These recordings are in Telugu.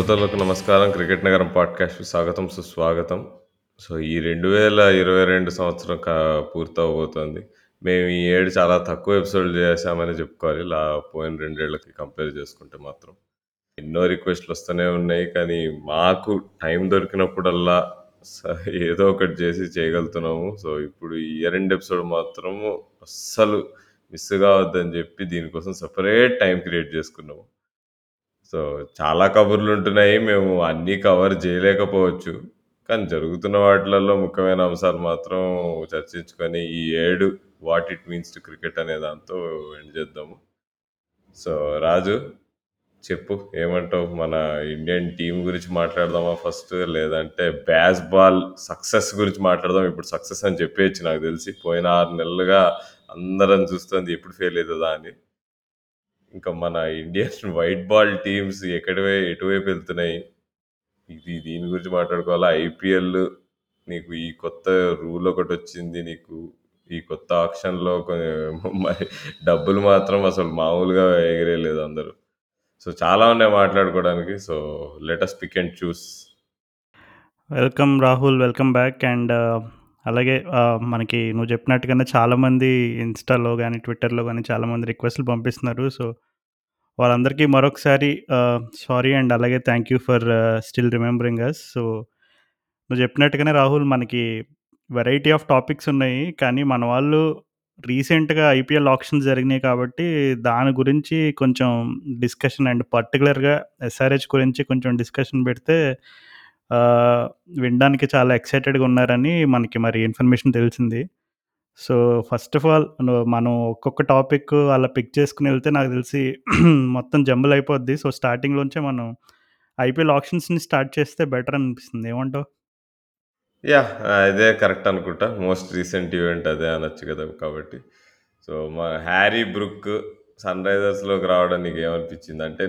శ్రోతలకు నమస్కారం. 'క్రికెట్ నగరం' పాడ్‌కాస్ట్‌కి స్వాగతం, సుస్వాగతం. సో, ఈ 2022 సంవత్సరం కా పూర్తవబోతోంది మేము ఈ ఏడు చాలా తక్కువ ఎపిసోడ్‌లు చేశామని చెప్పుకోవాలి. లా పోయిన రెండేళ్ళకి కంపేర్ చేసుకుంటే మాత్రం. ఎన్నో రిక్వెస్ట్‌లు వస్తూనే ఉన్నాయి. కానీ, మాకు టైం దొరికినప్పుడల్లా స ఏదో ఒకటి చేసి చేయగలుగుతున్నాము. సో, ఇప్పుడు ఈ రెండు ఎపిసోడ్ మాత్రము అస్సలు మిస్ కావద్దని చెప్పి దీనికోసం సపరేట్ టైం క్రియేట్ చేసుకున్నాము. సో, చాలా కబుర్లుంటున్నాయి. మేము అన్నీ కవర్ చేయలేకపోవచ్చు. కానీ, జరుగుతున్న వాటిలలో ముఖ్యమైన అంశాలు మాత్రం చర్చించుకొని, ఈ ఏడు what it means to cricket అనే దాంతో ఎండ్ చేద్దాము. సో, రాజు చెప్పు ఏమంటావు? మన ఇండియన్ టీమ్ గురించి మాట్లాడదామా ఫస్ట్? లేదంటే బాల్ సక్సెస్ గురించి మాట్లాడదాం. ఇప్పుడు సక్సెస్ అని చెప్పేయచ్చు నాకు తెలిసి. పోయిన 6 నెలలుగా అందరం చూస్తుంది ఎప్పుడు ఫెయిల్ అయితదా అని. ఇంకా మన ఇండియన్ వైట్ బాల్ టీమ్స్ ఎక్కడివే ఎటువైపు వెళ్తున్నాయి? ఇది దీని గురించి మాట్లాడుకోవాలా? ఐపీఎల్ నీకు ఈ కొత్త రూల్ ఒకటి వచ్చింది నీకు. ఈ కొత్త ఆప్షన్లో మరి డబ్బులు మాత్రం అసలు మామూలుగా ఎగిరేయలేదు అందరూ. సో, చాలా ఉన్నాయి మాట్లాడుకోవడానికి. So, let pick and choose. Welcome Rahul. Welcome back. And అలాగే మనకి నువ్వు చెప్పినట్టుగానే చాలామంది ఇన్‌స్టాలో కానీ ట్విట్టర్‌లో కానీ చాలామంది రిక్వెస్ట్‌లు పంపిస్తున్నారు. సో, వాళ్ళందరికీ మరొకసారి సారీ అండ్ అలాగే thank you for still remembering us. So, నువ్వు చెప్పినట్టుగానే రాహుల్ మనకి వెరైటీ ఆఫ్ టాపిక్స్ ఉన్నాయి. కానీ, మన వాళ్ళు రీసెంట్‌గా ఐపీఎల్ ఆక్షన్స్ జరిగినాయి కాబట్టి, దాని గురించి కొంచెం డిస్కషన్ అండ్ పర్టిక్యులర్‌గా ఎస్ఆర్‌హెచ్ గురించి కొంచెం డిస్కషన్ పెడితే వినడానికి చాలా ఎక్సైటెడ్‌గా ఉన్నారని మనకి మరి ఇన్ఫర్మేషన్ తెలిసింది. సో, ఫస్ట్ ఆఫ్ ఆల్ మనం ఒక్కొక్క టాపిక్ అలా పిక్ చేసుకుని వెళ్తే నాకు తెలిసి మొత్తం జంబుల్ అయిపోద్ది. సో, స్టార్టింగ్‌లోంచే మనం ఐపీఎల్ ఆక్షన్స్‌ని స్టార్ట్ చేస్తే బెటర్ అనిపిస్తుంది. ఏమంటావు? యా అదే కరెక్ట్ అనుకుంటా. మోస్ట్ రీసెంట్ ఈవెంట్ అదే అనొచ్చు కదా! కాబట్టి. సో, మా 'హ్యారీ బ్రుక్ సన్ రైజర్స్లోకి రావడం నీకేమనిపించింది? అంటే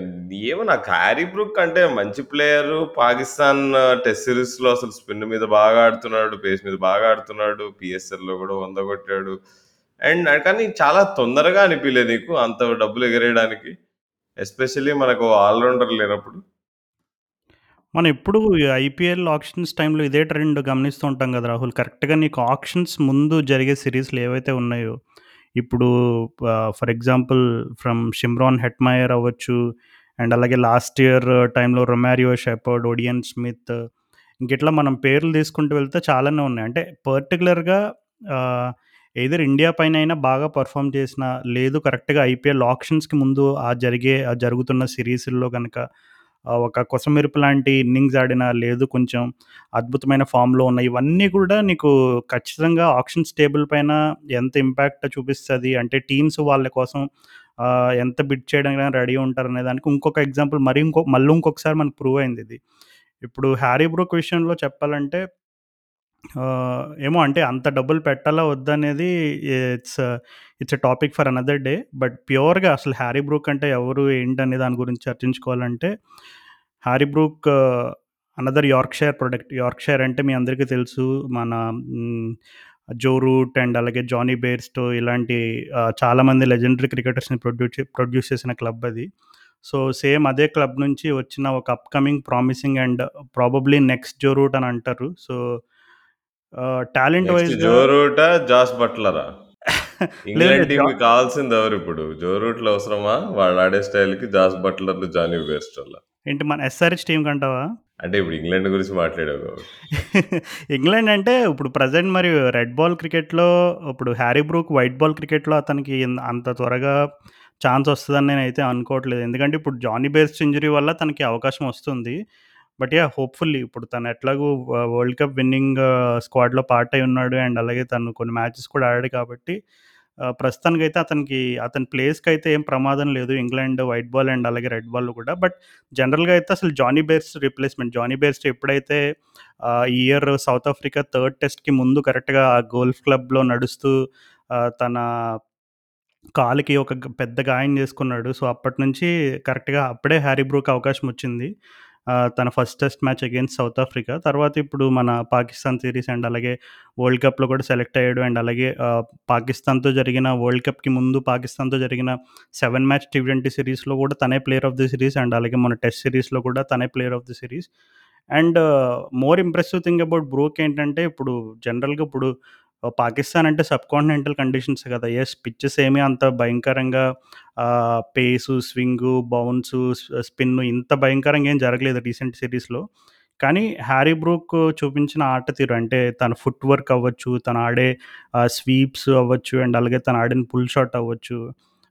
ఏమో నాకు 'హ్యారీ బ్రూక్' అంటే మంచి ప్లేయరు. పాకిస్తాన్ టెస్ట్ సిరీస్‌లో అసలు స్పిన్ మీద బాగా ఆడుతున్నాడు. పేస్ మీద బాగా ఆడుతున్నాడు. పిఎస్ఎల్లో కూడా వంద కొట్టాడు. అండ్ కానీ చాలా తొందరగా అనిపించలేదు నీకు అంత డబ్బులు ఎగరేయడానికి? ఎస్పెషల్లీ మనకు ఆల్రౌండర్ లేనప్పుడు? మనం ఎప్పుడు ఐపీఎల్ ఆక్షన్స్ టైంలో ఇదే ట్రెండ్ గమనిస్తూ ఉంటాం కదా రాహుల్. కరెక్ట్‌గా నీకు ఆక్షన్స్ ముందు జరిగే సిరీస్లు ఏవైతే ఉన్నాయో, ఇప్పుడు for example from Shimron Hetmyer అవ్వచ్చు. అండ్ అలాగే లాస్ట్ ఇయర్ టైంలో రొమారియో షెపర్డ్, ఒడియన్ స్మిత్ ఇంకిట్లా మనం పేర్లు తీసుకుంటూ వెళ్తే చాలానే ఉన్నాయి. అంటే పర్టికులర్గా ఆహ్, ఇండియా పైన అయినా బాగా పర్ఫామ్ చేసిన, లేదు కరెక్ట్‌గా ఐపీఎల్ ఆక్షన్స్‌కి ముందు ఆ జరిగే ఆ జరుగుతున్న సిరీస్ల్లో కనుక ఒక కొసమెరుపు లాంటి ఇన్నింగ్స్ ఆడినా లేదు కొంచెం అద్భుతమైన ఫామ్‌లో ఉన్న ఇవన్నీ కూడా నీకు ఖచ్చితంగా ఆక్షన్స్ టేబుల్ పైన ఎంత ఇంపాక్ట్ చూపిస్తుంది? అంటే టీమ్స్ వాళ్ళ కోసం ఎంత బిడ్ చేయడానికి రెడీ ఉంటారనే దానికి ఇంకొక ఎగ్జాంపుల్ మరి ఇంకో మళ్ళీ ఇంకొకసారి మనకు ప్రూవ్ అయింది ఇది. ఇప్పుడు 'హ్యారీ బ్రూక్' విషయంలో చెప్పాలంటే ఆహ్, ఏమో అంటే అంత డబ్బులు పెట్టాలా వద్దా అనేది it's it's a topic for another day. But ప్యూర్‌గా అసలు 'హ్యారీ బ్రూక్' అంటే ఎవరు? ఏంటనే దాని గురించి చర్చించుకోవాలంటే 'Harry Brook' another Yorkshire product. Yorkshire అంటే మీ అందరికీ తెలుసు. మన హ్మ్, 'జో రూట్' అండ్ అలాగే 'జానీ బెయిర్‌స్టో' ఇలాంటి ఆహ్, చాలామంది లెజెండరీ క్రికెటర్స్‌ని ప్రొడ్యూస్ చే ప్రొడ్యూస్ చేసిన క్లబ్ అది. సో, సేమ్ అదే క్లబ్ నుంచి వచ్చిన ఒక upcoming promising and probably next 'Joe Root' అని అంటారు. సో, టాలెంట్ వైస్‌గా 'జో రూటా? జాస్ బట్లరా? ఇంగ్లాండ్ టీమ్‌కి కావాల్సింది ఎవరిప్పుడు? 'జో రూట్‌లు అవసరమా? వాళ్ళు ఆడే స్టైల్‌కి జాస్ బట్లర్‌లు, జానీ బెయిర్‌స్టోలా? ఏంటి మన ఎస్ఆర్‌హెచ్ టీమ్‌కంటావా? అంటే ఇప్పుడు ఇంగ్లాండ్ గురించి మాట్లాడావు. ఇంగ్లాండ్ అంటే ఇప్పుడు ప్రెజెంట్ మరి రెడ్ బాల్ క్రికెట్‌లో ఇప్పుడు 'హ్యారీ బ్రూక్' వైట్ బాల్ క్రికెట్‌లో అతనికి అంత త్వరగా ఛాన్స్ వస్తదని నేనైతే అనుకోవట్లేదు. ఎందుకంటే ఇప్పుడు 'జానీ బెయిర్‌స్టో' ఇంజ్యూరీ వల్ల తనకి అవకాశం వస్తుంది. బట్ యా హోప్‌ఫుల్లీ ఇప్పుడు తను ఎట్లాగో వరల్డ్ కప్ విన్నింగ్ స్క్వాడ్‌లో పార్ట్ అయి ఉన్నాడు. అండ్ అలాగే తను కొన్ని మ్యాచెస్ కూడా ఆడాడు కాబట్టి ప్రస్తుతానికి అయితే అతనికి అతని ప్లేస్కి అయితే ఏం ప్రమాదం లేదు. ఇంగ్లాండ్ వైట్ బాల్ అండ్ అలాగే రెడ్ బాల్ కూడా. బట్ జనరల్‌గా అయితే అసలు 'జానీ బెయిర్‌స్టో' రిప్లేస్‌మెంట్ 'జానీ బేర్స్ ఎప్పుడైతే ఈ ఇయర్ సౌత్ ఆఫ్రికా థర్డ్ టెస్ట్‌కి ముందు కరెక్ట్‌గా ఆ గోల్ఫ్ క్లబ్‌లో నడుస్తూ తన కాలికి ఒక పెద్ద గాయం చేసుకున్నాడు. సో, అప్పటి నుంచి కరెక్ట్‌గా అప్పుడే 'హ్యారీ బ్రూక్' అవకాశం వచ్చింది. తన first test match against South Africa. తర్వాత ఇప్పుడు మన పాకిస్తాన్ సిరీస్ అండ్ అలాగే వరల్డ్ కప్‌లో కూడా సెలెక్ట్ అయ్యాడు. అండ్ అలాగే పాకిస్తాన్‌తో జరిగిన వరల్డ్ కప్‌కి ముందు పాకిస్తాన్‌తో జరిగిన సెవెన్ మ్యాచ్ టీవెడెంటీ సిరీస్లో కూడా తనే player of the series and అలాగే మన టెస్ట్ సిరీస్లో కూడా తనే player of the series and more impressive thing about Brook ఏంటంటే ఇప్పుడు జనరల్‌గా ఇప్పుడు పాకిస్తాన్ అంటే సబ్ కాంటినెంటల్ కండిషన్స్ కదా! ఎస్ పిచ్చెస్ ఏమీ అంత భయంకరంగా పేసు, స్వింగు, బౌన్సు, స్పిన్ ఇంత భయంకరంగా ఏం జరగలేదు రీసెంట్ సిరీస్లో కానీ హ్యారీ బ్రూక్ చూపించిన ఆట తీరు అంటే తన ఫుట్ వర్క్ అవ్వచ్చు, తను ఆడే స్వీప్స్ అవ్వచ్చు అండ్ అలాగే తను ఆడిన పుల్ షాట్ అవ్వచ్చు.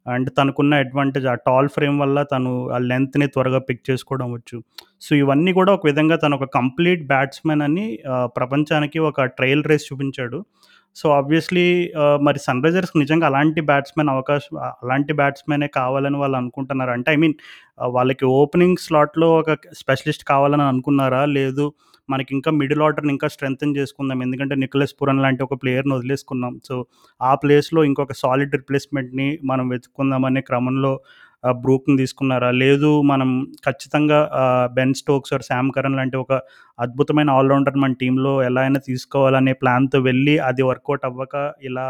అండ్ తనకున్న అడ్వాంటేజ్ ఆ టాల్ ఫ్రేమ్ వల్ల తను ఆ లెంగ్త్‌ని త్వరగా పిక్ చేసుకోవడం వచ్చు. సో, ఇవన్నీ కూడా ఒక విధంగా తను ఒక కంప్లీట్ బ్యాట్స్మెన్ అని ప్రపంచానికి ఒక ట్రయల్ రేస్ చూపించాడు. సో, ఆబ్వియస్‌లీ మరి సన్ రైజర్స్ నిజంగా అలాంటి బ్యాట్స్మెన్ అవకాశం అలాంటి బ్యాట్స్మెనే కావాలని వాళ్ళు అనుకుంటున్నారు అంటే ఐ మీన్ వాళ్ళకి ఓపెనింగ్ స్లాట్‌లో ఒక స్పెషలిస్ట్ కావాలని అనుకున్నారా? లేదు మనకి ఇంకా మిడిల్ ఆర్డర్‌ని ఇంకా స్ట్రెంగ్తన్ చేసుకుందాం. ఎందుకంటే నికోలస్ పురన్ లాంటి ఒక ప్లేయర్‌ని వదిలేసుకున్నాం. సో, ఆ ప్లేస్‌లో ఇంకొక సాలిడ్ రిప్లేస్‌మెంట్‌ని మనం వెతుక్కుందామనే క్రమంలో బ్రూక్‌ని తీసుకున్నారా? లేదు మనం ఖచ్చితంగా బెన్ స్టోక్స్ ఆర్ సామ్ లాంటి ఒక అద్భుతమైన ఆల్ రౌండర్ మన టీంలో ఎలా అయినా తీసుకోవాలనే ప్లాన్‌తో వెళ్ళి అది వర్కౌట్ అవ్వక ఇలా,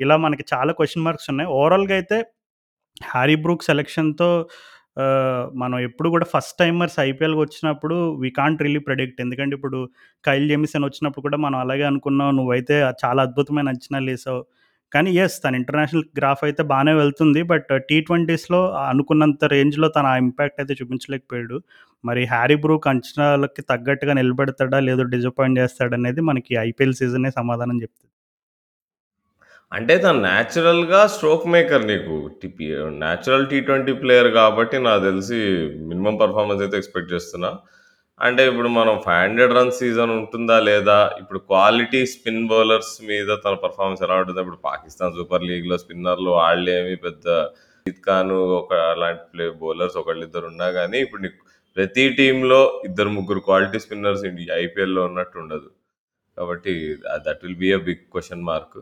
ఇలా మనకి చాలా క్వశ్చన్ మార్క్స్ ఉన్నాయి. ఓవరాల్‌గా అయితే హ్యారీ బ్రూక్ సెలక్షన్‌తో మనం ఎప్పుడు కూడా ఫస్ట్ టైమర్స్ ఐపీఎల్‌కి వచ్చినప్పుడు వి కాంట్ రియలీ ప్రెడిక్ట్. ఎందుకంటే ఇప్పుడు కైల్ జెమిసన్ వచ్చినప్పుడు కూడా మనం అలాగే అనుకున్నాం. నువ్వైతే చాలా అద్భుతమైన అంచనాలేసావు. కానీ ఎస్ తన ఇంటర్నేషనల్ గ్రాఫ్ అయితే బాగానే వెళ్తుంది. బట్ టీ20స్‌లో అనుకున్నంత రేంజ్‌లో తన ఆ ఇంపాక్ట్ అయితే చూపించలేకపోయాడు. మరి హ్యారీ బ్రూక్ అంచనాలకి తగ్గట్టుగా నిలబెడతాడా? లేదో డిసప్పాయింట్ చేస్తాడనేది మనకి ఐపీఎల్ సీజనే సమాధానం చెప్తుంది అంటే తను న్యాచురల్‌గా స్ట్రోక్ మేకర్ నీకు. టిపి న్యాచురల్ టీ20 ప్లేయర్ కాబట్టి నాకు తెలిసి మినిమం పర్ఫార్మెన్స్ అయితే ఎక్స్‌పెక్ట్ చేస్తున్నా. అంటే ఇప్పుడు మనం ఫైవ్ హండ్రెడ్ రన్ సీజన్ ఉంటుందా? లేదా? ఇప్పుడు క్వాలిటీ స్పిన్ బౌలర్స్ మీద తన పర్ఫార్మెన్స్ ఎలా ఉంటుంది? ఇప్పుడు పాకిస్తాన్ సూపర్ లీగ్‌లో స్పిన్నర్‌లు వాళ్ళేమి పెద్ద రషీద్ ఖాన్ ఒక అలాంటి ప్లే బౌలర్స్ ఒకళ్ళిద్దరు ఉన్నా కానీ ఇప్పుడు నీకు ప్రతి టీంలో ఇద్దరు, ముగ్గురు క్వాలిటీ స్పిన్నర్స్ ఐపీఎల్‌లో ఉన్నట్టు ఉండదు. కాబట్టి that will be a big question mark.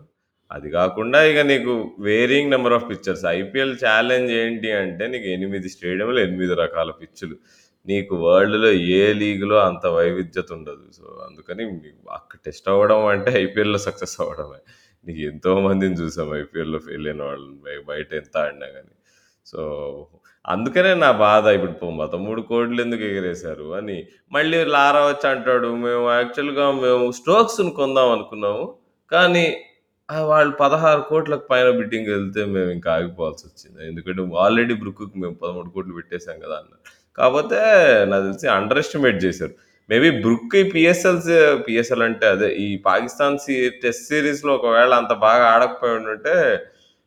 అది కాకుండా ఇక నీకు varying number of pictures IPL challenge ఏంటి అంటే నీకు ఎనిమిది స్టేడియంలు, ఎనిమిది రకాల పిచ్చులు. నీకు వరల్డ్‌లో ఏ లీగ్‌లో అంత వైవిధ్యత ఉండదు. సో, అందుకని అక్కడ టెస్ట్ అవ్వడం అంటే ఐపీఎల్‌లో సక్సెస్ అవ్వడమే. నీకు ఎంతో మందిని చూసాం ఐపీఎల్‌లో ఫెయిల్ అయిన వాళ్ళని. బయ బయట ఎంత ఆడినా గానీ. సో, అందుకనే నా బాధ ఇప్పుడు పొమ్మత మూడు కోట్లు ఎందుకు ఎగరేశారు అని. మళ్ళీ లారా వచ్చి అంటాడు, మేము యాక్చువల్‌గా మేము స్టోక్స్‌ని కొందాం అనుకున్నాము. కానీ ఆహ్, వాళ్ళు 16,00,00,000కి పైన బిడ్డింగెళ్తే మేము ఇంకా ఆగిపోవాల్సొచ్చింది. ఎందుకంటే ఆల్రెడీ బ్రుక్‌కి మేము 13,00,00,000 పెట్టేసాం కదా! అన్నారు. కాకపోతే నాకు తెలిసి అండర్ ఎస్టిమేట్ చేశారు. మేబీ బ్రుక్ ఈ పిఎస్ఎల్ పిఎస్ఎల్ అంటే అదే ఈ పాకిస్తాన్ సీ టెస్ట్ సిరీస్లో ఒకవేళ అంత బాగా ఆడకపోయి ఉంటే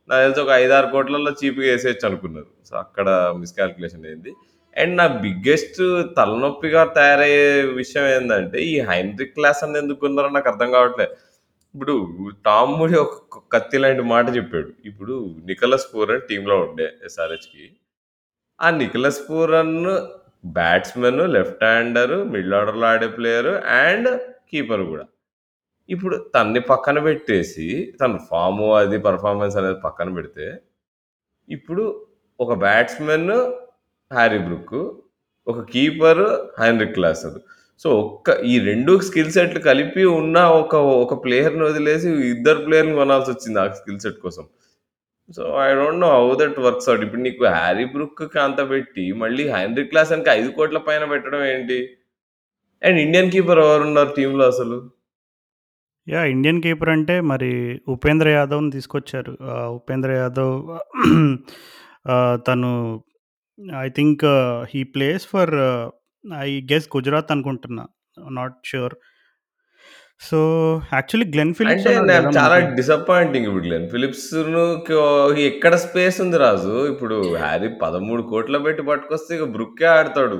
నాకు తెలిసి ఒక 5, 6 కోట్లలో చీప్‌గా వేసేయచ్చు అనుకున్నారు. సో, అక్కడ మిస్కాల్కులేషన్ అయింది. అండ్ నా బిగ్గెస్ట్ తలనొప్పిగా తయారయ్యే విషయం ఏంటంటే ఈ హైనరిక్ క్లాస్ అని ఎందుకు కొన్నారో నాకు అర్థం కావట్లేదు ఇప్పుడు టామ్ మూడి ఒక కత్తి లాంటి మాట చెప్పాడు. ఇప్పుడు నికలస్ పూర్ అని టీంలో ఉండే ఎస్ఆర్‌హెచ్‌కి. ఆ Nicholas Pooran batsmen left hander, middle ఆర్డర్‌లో ఆడే ప్లేయర్ అండ్ కీపర్ కూడా ఇప్పుడు తన్ని పక్కన పెట్టేసి, తన ఫామ్ అది పర్ఫార్మెన్స్ అనేది పక్కన పెడితే, ఇప్పుడు ఒక బ్యాట్స్మెన్ హ్యారీ బ్రూక్, ఒక కీపర్ హెన్రిక్ క్లాసన్. సో, ఒక్క ఈ రెండు స్కిల్ సెట్‌లు కలిపి ఉన్న ఒక ఒక ప్లేయర్‌ని వదిలేసి ఇద్దరు ప్లేయర్‌ని కొనాల్సి వచ్చింది ఆ స్కిల్ సెట్ కోసం. So, I don't know how that works out. ఇప్పుడు నీకు హ్యారీ బ్రూక్‌కి అంత పెట్టి, మళ్ళీ హైన్రిక్ ఐదు 5,00,00,000 పైన పెట్టడం ఏంటి? అండ్ ఇండియన్ కీపర్ ఎవరున్నారు టీమ్‌లో అసలు? యాహ్! ఇండియన్ కీపర్ అంటే మరి ఉపేంద్ర యాదవ్‌ని తీసుకొచ్చారు. ఆహ్, ఉపేంద్ర యాదవ్ ఆహ్, తను I think he plays for I guess Gujarat అనుకుంటున్నా. Not sure. So, actually Glenn Phillips అంటే నాకు చాలా. డిసప్పాయింటింగ్ ఇప్పుడు గ్లెన్ ఫిలిప్స్‌ను కో ఎక్కడ స్పేస్ ఉంది రాజు. ఇప్పుడు హ్యారీ 13,00,00,000 పెట్టి పట్టుకొస్తే ఇక బ్రూకే ఆడతాడు.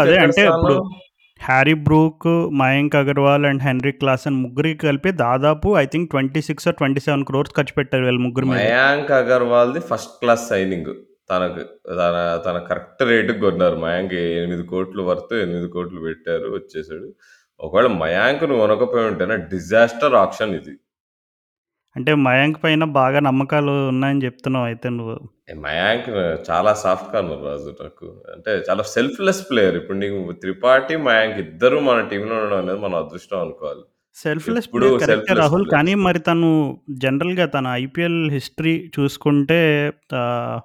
అదే అంటే ఇప్పుడు? Harry Brook, Mayank Agarwal and Heinrich Klaasen ముగ్గురికి కలిపి దాదాపు ఐ థింక్ 26 ఆర్ 27 క్రోర్స్ ఖర్చు పెట్టారు వీళ్ళ ముగ్గురి. మయాంక్ అగర్వాల్‌ది ఫస్ట్ క్లాస్ సైనింగ్. తనకు తన తన కరెక్ట్ రేట్‌కి కొన్నారు. మయాంక్ 8,00,00,000 వర్త్ 8,00,00,000 పెట్టారు వచ్చేసాడు. ఒకవేళ మయాంక్‌ని కొనకపోయి ఉంటేనే డిజాస్టర్ ఆక్షన్ ఇది. అంటే మయాంక్ పైన బాగా నమ్మకాలు ఉన్నాయని జెప్తున్నావు అయితే నువ్వు. మయాంక్ చాలా సాఫ్ట్ కార్నర్ రాజు నాకు. అంటే చాలా సెల్ఫ్‌లెస్ ప్లేయర్. ఇప్పుడు నీకు త్రిపాఠి, మయాంక్ ఇద్దరు మన టీమ్‌లో ఉండడం అనేది మన అదృష్టం అనుకోవాలి. సెల్ఫ్‌లెస్ ఎప్పుడూ ప్లేయర్ కరెక్టే సెల్ఫ్‌లెస్ రాహుల్. కానీ మరి తను జనరల్‌గా తన ఐపీఎల్ హిస్టరీ చూసుకుంటే ఆహ్,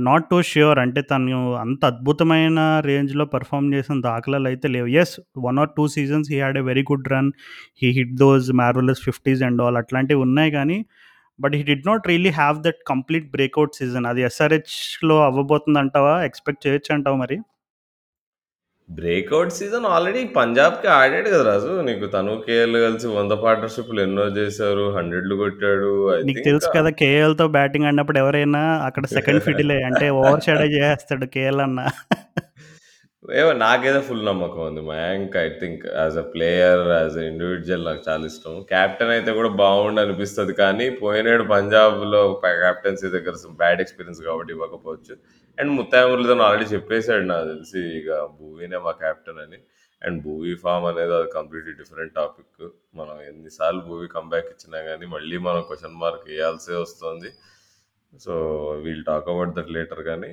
నాట్ టూ ష్యూర్ అంటే తను అంత అద్భుతమైన రేంజ్‌లో పెర్ఫార్మ్ చేసిన దాఖలాలు అయితే లేవు. Yes one or two seasons he had a very good run. He hit those marvellous fifties and all అట్లాంటివి ఉన్నాయి కానీ but he did not really have that complete breakout season. అది ఎస్ఆర్‌హెచ్‌లో అవ్వబోతుందంటావా? ఎక్స్‌పెక్ట్ చేయొచ్చు అంటావా మరి? బ్రేకౌట్ సీజన్ ఆల్రెడీ పంజాబ్‌కి ఆడాడు కదా రాజు. నీకు తను, కేఎల్ కలిసి 100 పార్ట్నర్‌షిప్‌లు ఎన్నో చేశారు. 100లు కొట్టాడు. ఐ నీకు థింక్ తెలుసు కదా! కేఎల్‌తో బ్యాటింగ్ ఆడినప్పుడు ఎవరైనా అక్కడ సెకండ్ ఫిడిలే. అంటే ఓవర్ షాడో చేసేస్తాడు కేఎల్ అన్న. ఏమో నాకేదో ఫుల్ నమ్మకం ఉంది. Mayank I think as a player, as a individual నాకు చాలా ఇష్టం. క్యాప్టెన్ అయితే కూడా బాగుండు అనిపిస్తుంది కానీ పోయినేడు పంజాబ్‌లో కెప్టెన్సీ దగ్గర బ్యాడ్ ఎక్స్‌పీరియన్స్ కాబట్టి ఇవ్వకపోవచ్చు. అండ్ ముత్తయ్య ఆల్రెడీ చెప్పేశాడు నాకు తెలిసి ఇక భూవీనే మా కెప్టెన్ అని. అండ్ భూవీ ఫామ్ అనేది అది కంప్లీట్‌లీ డిఫరెంట్ టాపిక్. మనం ఎన్నిసార్లు భూవీ కంబ్యాక్ కమ్‌బ్యాక్ ఇచ్చినా కానీ మళ్ళీ మనం క్వశ్చన్ మార్క్ వేయాల్సే వస్తుంది. So, we'll talk about that later కానీ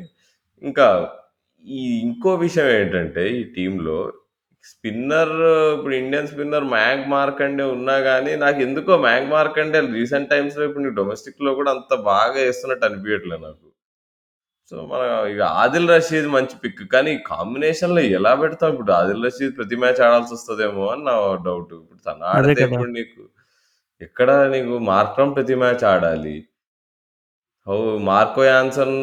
ఇంకా ఈ ఇంకో విషయం ఏంటంటే ఈ టీమ్‌లో స్పిన్నర్ ఇప్పుడు ఇండియన్ స్పిన్నర్ మయాంక్ మార్కండే ఉన్నా గానీ నాకెందుకో మయాంక్ మార్కండే రీసెంట్ టైమ్స్‌లో ఇప్పుడు నీకు డొమెస్టిక్‌లో కూడా అంత బాగా ఏస్తున్నట్టు అనిపియట్లే నాకు. సో, మన ఇక ఆదిల్ రషీద్ మంచి పిక్. కానీ కాంబినేషన్‌లో ఎలా పెడతావు ఇప్పుడు ఆదిల్ రషీద్ ప్రతి మ్యాచ్ ఆడాల్సొస్తదేమో అని నా డౌట్. ఇప్పుడు తను అదే ఆడితే కదా! ఇప్పుడు నీకు ఎక్కడ నీకు మార్క్రమ్ ప్రతి మ్యాచ్ ఆడాలి. మార్కో యాన్సన్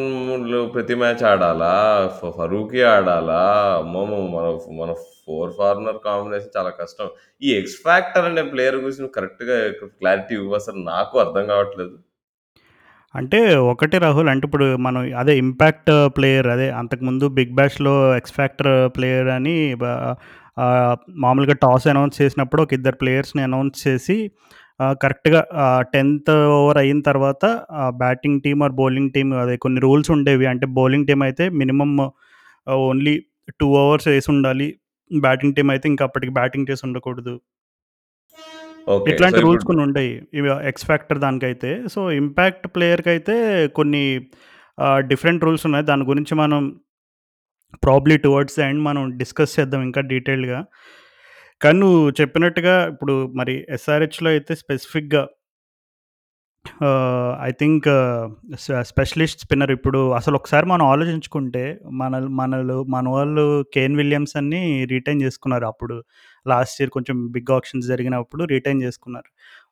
ప్రతి మ్యాచ్ ఆడాలా? ఫ ఫరూకీ ఆడాలా? అమ్మమ్మో! మన మన ఫోర్ ఫార్నర్ కాంబినేషన్ చాలా కష్టం. ఈ ఎక్స్ ఫ్యాక్టర్ అనే ప్లేయర్ గురించి నువ్వు కరెక్ట్‌గా క్లారిటీ ఇవ్వు అసలు నాకు అర్థం కావట్లేదు. అంటే ఒకటే రాహుల్ అంటే ఇప్పుడు మనం అదే ఇంపాక్ట్ ప్లేయర్ అదే అంతకుముందు 'బిగ్ బ్యాష్‌లో' ఎక్స్ ఫ్యాక్టర్ ప్లేయర్ అని బ ఆహ్, మామూలుగా టాస్ అనౌన్స్ చేసినప్పుడు ఒక ఇద్దరు ప్లేయర్స్‌ని అనౌన్స్ చేసి కరెక్ట్‌గా 10థ్ ఓవర్ అయిన తర్వాత batting team or bowling team అదే కొన్ని రూల్స్ ఉండేవి. అంటే బౌలింగ్ టీమ్ అయితే మినిమమ్ ఓన్లీ 2 ఓవర్స్ ఏసుండాలి. బ్యాటింగ్ టీమ్ అయితే ఇంకా అప్పటికి బ్యాటింగ్ చేసి ఉండకూడదు. ఇట్లాంటి రూల్స్ కొన్ని ఉంటాయి. ఇవి ఎక్స్ ఫ్యాక్టర్ దానికైతే. సో, ఇంపాక్ట్ ప్లేయర్‌కైతే కొన్ని ఆహ్, డిఫరెంట్ రూల్స్ ఉన్నాయి. దాని గురించి మనం ప్రాబబ్లీ టువర్డ్స్ ఎండ్ మనం డిస్కస్ చేద్దాం ఇంకా డీటెయిల్డ్‌గా. కానీ నువ్వు చెప్పినట్టుగా ఇప్పుడు మరి ఎస్ఆర్‌హెచ్‌లో అయితే స్పెసిఫిక్‌గా ఆహ్, I think spe specialist spinner ఇప్పుడు అసలు ఒకసారి మనం ఆలోచించుకుంటే మనల్ మనలు మన వాళ్ళు కేన్ విలియమ్సన్‌ని రిటైన్ చేసుకున్నారు. అప్పుడు లాస్ట్ ఇయర్ కొంచెం బిగ్ ఆక్షన్స్ జరిగినప్పుడు రిటైన్ చేసుకున్నారు.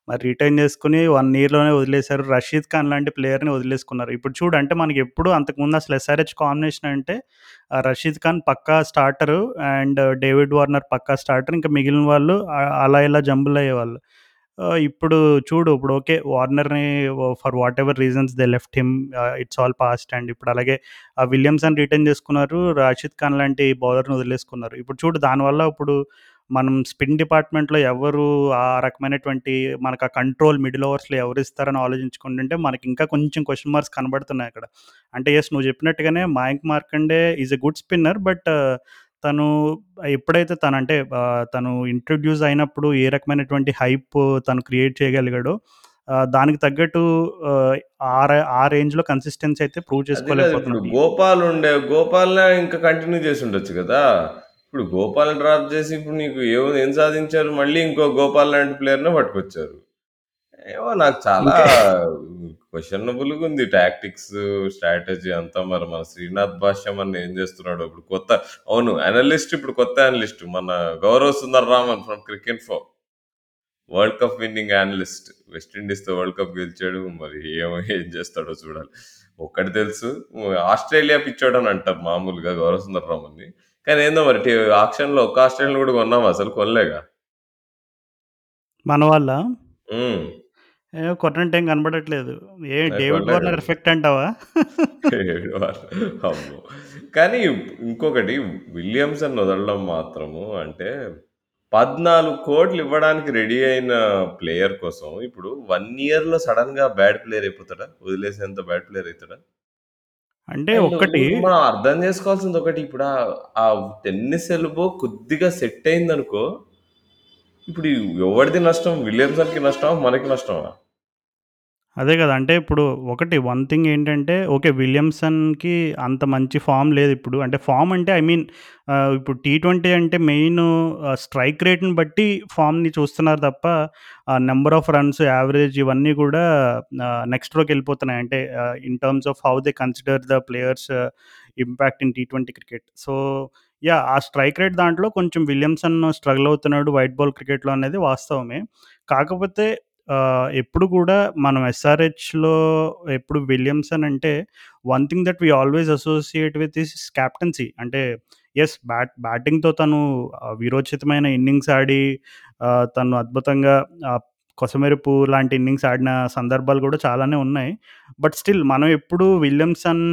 మరి రిటైన్ చేసుకుని వన్ ఇయర్‌లోనే వదిలేసారు. రషీద్ ఖాన్ లాంటి ప్లేయర్‌ని వదిలేసుకున్నారు. ఇప్పుడు చూడు అంటే మనకెప్పుడు అంతకుముందు అసలు ఎస్ఆర్‌హెచ్ కాంబినేషన్ అంటే రషీద్ ఖాన్ పక్కా స్టార్టరు అండ్ డేవిడ్ వార్నర్ పక్కా స్టార్టర్. ఇంకా మిగిలిన వాళ్ళు అలా ఇలా జంబుల్ అయ్యేవాళ్ళు. ఇప్పుడు చూడు ఇప్పుడు okay. వార్నర్‌ని for ever reasons they left him it's all past and ఇప్పుడు అలాగే ఆ విలియమ్సన్ రిటైన్ చేసుకున్నారు. రాషిద్ ఖాన్ లాంటి బౌలర్‌ని వదిలేసుకున్నారు. ఇప్పుడు చూడు దానివల్ల ఇప్పుడు మనం స్పిన్ డిపార్ట్‌మెంట్‌లో ఎవరు ఆ రకమైనటువంటి మనకు ఆ కంట్రోల్ మిడిల్ ఓవర్స్‌లో ఎవరు ఇస్తారని ఆలోచించుకుంటుంటే మనకి ఇంకా కొంచెం క్వెషన్ మార్క్స్ కనబడుతున్నాయి అక్కడ. అంటే యెస్ నువ్వు చెప్పినట్టుగానే Mayank Markande is a good spinner. But తను ఎప్పుడైతే తను అంటే తను ఇంట్రొడ్యూస్ అయినప్పుడు ఏ రకమైనటువంటి హైప్ తను క్రియేట్ చేయగలిగాడో దానికి తగ్గట్టు ఆ రే ఆ రేంజ్‌లో కన్సిస్టెన్సీ అయితే ప్రూవ్ చేసుకోలేకపోతున్నాడు. గోపాల్ ఉండే. గోపాల్‌నే ఇంకా కంటిన్యూ చేసి ఉండొచ్చు కదా! ఇప్పుడు గోపాల్‌ని డ్రాప్ చేసి ఇప్పుడు నీకు ఏం ఏం సాధించారు? మళ్ళీ ఇంకో గోపాల్ లాంటి ప్లేయర్‌నే పట్టుకొచ్చారు. ఏమో నాకు చాలా ఇంకే క్వెషనబుల్‌గా ఉంది టాక్టిక్స్, స్ట్రాటజీ అంతా మరి మన శ్రీనాథ్ భాష్యం అన్న ఏం చేస్తున్నాడో ఇప్పుడు కొత్త అవును అనలిస్ట్ ఇప్పుడు కొత్త అనలిస్ట్ మన Gaurav Sundar Raman from Cricinfo. World cup winning analyst. West ఇండీస్‌తో world cup గెలిచాడు. మరి ఏమో ఏం చేస్తాడో చూడాలి. ఒక్కటి తెలుసు ఆస్ట్రేలియా పిచ్చోడని అంటారు మామూలుగా గౌరవ్ సుందర్ రామన్‌ని. కానీ ఏందో మరి ఆక్షన్‌లో ఒక్క ఆస్ట్రేలియన్ కూడా కొన్నామా అసలు కొనలేగా. మన వాళ్ళా? కొట్టినట్టు ఏం కనపడట్లేదు. ఏ డేవిడ్ వార్నర్! ఎఫెక్ట్ అంటావా? కానీ ఇంకొకటి విలియమ్సన్ వదలడం మాత్రము అంటే 14,00,00,000 ఇవ్వడానికి రెడీ అయిన ప్లేయర్ కోసం ఇప్పుడు 1 ఇయర్‌లో సడెన్‌గా బ్యాడ్ ప్లేయర్ అయిపోతాడా? వదిలేసేంత బ్యాడ్ ప్లేయర్ అయితాడా? అంటే ఇప్పుడు మనం అర్థం చేసుకోవాల్సింది ఒకటి ఇప్పుడు ఆ టెన్నిస్ ఎల్బో కొద్దిగా సెట్ అయిందనుకో ఇప్పుడు ఎవడిది నష్టం? విలియమ్సన్‌కి నష్టమా? మనకి నష్టమా? అదే కదా అంటే ఇప్పుడు ఒకటి వన్ థింగ్ ఏంటంటే ఓకే. విలియమ్సన్‌కి అంత మంచి ఫామ్ లేదు ఇప్పుడు అంటే ఫామ్ అంటే ఐ మీన్ ఇప్పుడు టీ ట్వంటీ అంటే మెయిన్ స్ట్రైక్ రేట్‌ని బట్టి ఫామ్ని చూస్తున్నారు తప్ప ఆ ఆఫ్ రన్స్, యావరేజ్ ఇవన్నీ కూడా నెక్స్ట్లోకి వెళ్ళిపోతున్నాయి అంటే in terms of how they consider the players impact in T20 cricket. So, yeah ఆ స్ట్రైక్ రేట్ దాంట్లో కొంచెం విలియమ్సన్ స్ట్రగుల్ అవుతున్నాడు వైట్ బాల్ క్రికెట్‌లో అనేది వాస్తవమే. కాకపోతే ఆహ్, ఎప్పుడు కూడా మనం ఎస్ఆర్‌హెచ్‌లో ఎప్పుడు విలియమ్సన్ అంటే one thing that we always associate with his captaincy అంటే యెస్ బ్యాట్ బ్యాటింగ్‌తో తను ఆహ్, వీరోచితమైన ఇన్నింగ్స్ ఆడి ఆహ్, తను అద్భుతంగా ఆహ్, కొసమెరుపు లాంటి ఇన్నింగ్స్ ఆడిన సందర్భాలు కూడా చాలానే ఉన్నాయి. బట్ స్టిల్ మనం ఎప్పుడు విలియమ్సన్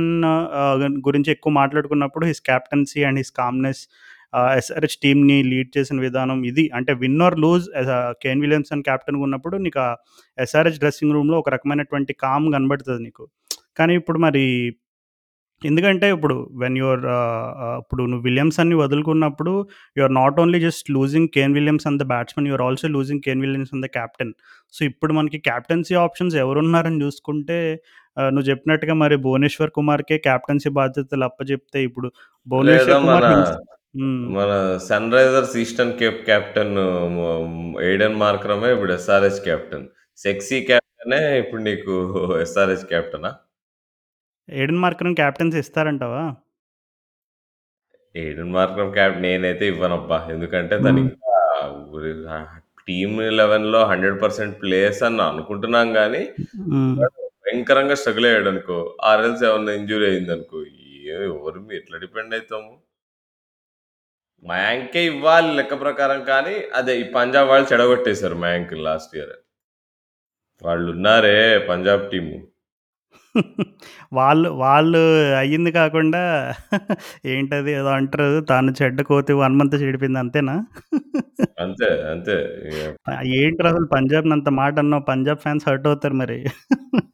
ఆహ్, గురించి ఎక్కువ మాట్లాడుకున్నప్పుడు his captaincy and his calmness SRH టీమ్‌ని లీడ్ చేసిన విధానం ఇది. అంటే win or lose Kane Williamson కెప్టెన్‌గా ఉన్నప్పుడు నీకు ఆ ఎస్ఆర్‌హెచ్ డ్రెస్సింగ్ రూమ్‌లో ఒక రకమైనటువంటి కామ్ కనబడుతది నీకు. కానీ ఇప్పుడు మరి ఎందుకంటే ఇప్పుడు వెన్ యూ ఆర్ ఆహ్, ఆహ్, ఇప్పుడు నువ్వు విలియమ్సన్‌ని వదులుకున్నప్పుడు you are not only just losing Kane Williamson the batsman. You are also losing Kane Williamson the captain. So, ఇప్పుడు మనకి కెప్టెన్సీ ఆప్షన్స్ ఎవరున్నారని జూసుకుంటే ఆహ్, నువ్వు చెప్పినట్టుగా మరి భువనేశ్వర్ కుమార్‌కే కెప్టెన్సీ బాధ్యతలు అప్పజెప్తే ఇప్పుడు భువనేశ్వర్ కుమార్ హ్మ్. మన సన్‌రైజర్స్ ఈస్టర్న్ కేప్ కెప్టెన్ మొ ఎయిడెన్ మార్క్రమే ఇప్పుడు ఎస్ఆర్‌హెచ్ కెప్టెన్. సెక్సీ కెప్టెనే ఇప్పుడు నీకు ఎస్ఆర్‌హెచ్ కెప్టెనా? ఎయిడెన్ మార్కరమ్ కెప్టెన్సీ ఇస్తారంటావా? ఎయిడెన్ మార్క్రమ్ క్యాప్ నేనైతే ఇవ్వనబ్బా! ఎందుకంటే. తనింకా ఆహ్, టీమ్ 11లో 100% ప్లేయర్స్ అని అనుకుంటున్నాం గానీ, హ్మ్. వాడు భయంకరంగా స్ట్రగుల్ అయ్యాడనుకో, ఆర్ ఎల్స్ ఏమన్నా ఇంజ్యూరీ అయిందనుకో, ఏ ఎవరి ఎట్లా డిపెండ్ అయితాము? మయాంకే ఇవ్వాలి లెక్క ప్రకారం కానీ, అదే ఈ పంజాబ్ వాళ్ళు చెడగొట్టేసారు మయాంక్‌ని లాస్ట్ ఇయర్. వాళ్ళున్నారే పంజాబ్ టీము. వాళ్ళు వాళ్ళు అయ్యింది కాకుండా ఏంటది ఏదో అంటారు. తాను చెడ్డ కోతి వనమంతా చెడిపోయింది అంతేనా? అంతే. అంతే. ఏంట్రా అసలు పంజాబ్‌నంత మాట అన్నావు. పంజాబ్ ఫ్యాన్స్ హర్ట్ అవుతారు మరి.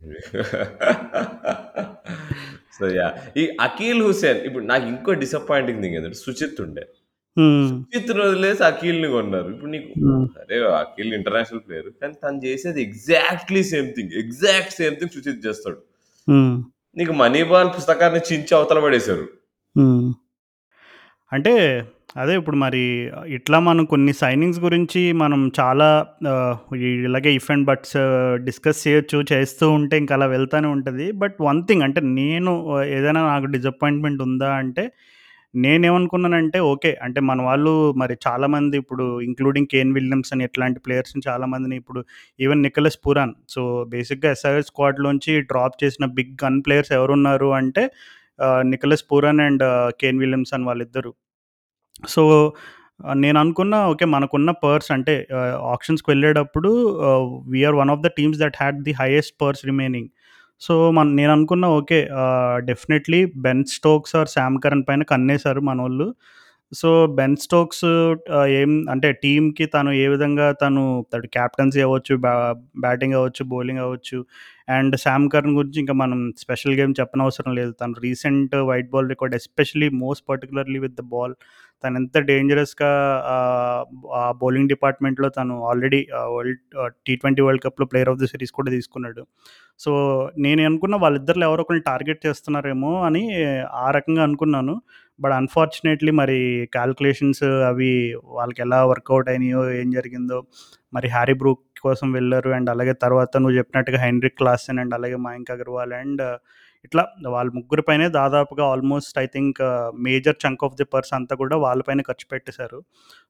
So, yeah! ఈ అకీల్ హుసేన్ ఇప్పుడు నాకు ఇంకో డిసప్పాయింటింగ్ థింగ్ ఏందంటే సుచిత్ ఉండే. హ్మ్. సుచిత్‌ని వదిలేసి అకీల్‌ని కొన్నారు. ఇప్పుడు నీకు. సరే అకీల్ ఇంటర్నేషనల్ ప్లేయర్. కానీ తను చేసేది exactly same thing. Exact same thing Suchith చేస్తాడు. నీకు 'మనీబాల్' పుస్తకాన్ని చించి అవతల పడేశారు. అంటే అదే ఇప్పుడు మరి ఇట్లా మనం కొన్ని సైనింగ్స్ గురించి మనం చాలా ఇలాగే ఇఫ్ అండ్ బట్స్ డిస్కస్ చేయొచ్చు. చేస్తూ ఉంటే ఇంక అలా వెళ్తానే ఉంటది. బట్ వన్ థింగ్ అంటే నేను ఏదైనా నాకు డిసప్పాయింట్‌మెంట్ ఉందా అంటే, నేనేమనుకున్నానంటే ఓకే. అంటే మన వాళ్ళు మరి చాలామంది ఇప్పుడు ఇంక్లూడింగ్ కేన్ విలియమ్సన్ ఇట్లాంటి ప్లేయర్స్‌ని చాలామందిని ఇప్పుడు ఈవెన్ నికోలస్ పురాన్. సో, బేసిక్‌గా ఎస్ఆర్ఎస్ స్క్వాడ్‌లోంచి డ్రాప్ చేసిన బిగ్ గన్ ప్లేయర్స్ ఎవరున్నారు అంటే ఆహ్, Nicholas Pooran and Kane Williamson వాళ్ళిద్దరు. సో, నేను అనుకున్న ఓకే. మనకున్న పర్స్ అంటే ఆప్షన్స్కి ఆక్షన్స్‌కి వెళ్ళేటప్పుడు we are we are one of the teams that had the highest purse remaining. So, మన నేను అనుకున్న okay. Ah, definitely Ben Stokes or Sam Curran పైన మన మనోళ్ళు. సో, బెన్ స్టోక్స్ ఆహ్, ఏం అంటే టీమ్‌కి తను ఏ విధంగా తను తడు కెప్టెన్సీ అవ్వచ్చు, బ్యా బ్యాటింగ్ అవ్వచ్చు, బౌలింగ్ అవ్వచ్చు. అండ్ శామ్ కర్న్ గురించి ఇంకా మనం స్పెషల్ గేమ్ చెప్పనవసరం లేదు. తను recent white ball record especially most particularly with the ball తను ఎంత డేంజరస్‌గా ఆ బౌలింగ్ డిపార్ట్‌మెంట్‌లో తను already world T twenty world కప్‌లో ప్లేయర్ ఆఫ్ ది సిరీస్ కూడా తీసుకున్నాడు. సో, నేను అనుకున్న వాళ్ళిద్దరిలో ఎవరో ఒకరిని టార్గెట్ చేస్తున్నారేమో అని ఆ రకంగా అనుకున్నాను. బట్ అన్‌ఫార్చునేట్‌లీ మరి క్యాల్కులేషన్స్ అవి వాళ్ళకెలా వర్కౌట్ అయినాయో, ఏం జరిగిందో మరి హ్యారీ బ్రూక్ కోసం వెళ్ళారు అండ్ అలాగే తర్వాత నువ్వు చెప్పినట్టుగా హెన్రిక్ క్లాసెన్ అండ్ అలాగే మయాంక్ అగర్వాల్ అండ్ ఇట్లా వాళ్ళ ముగ్గురి పైనే దాదాపుగా almost I think major chunk of the purse అంతా కూడా వాళ్ళపైన ఖర్చు పెట్టేశారు.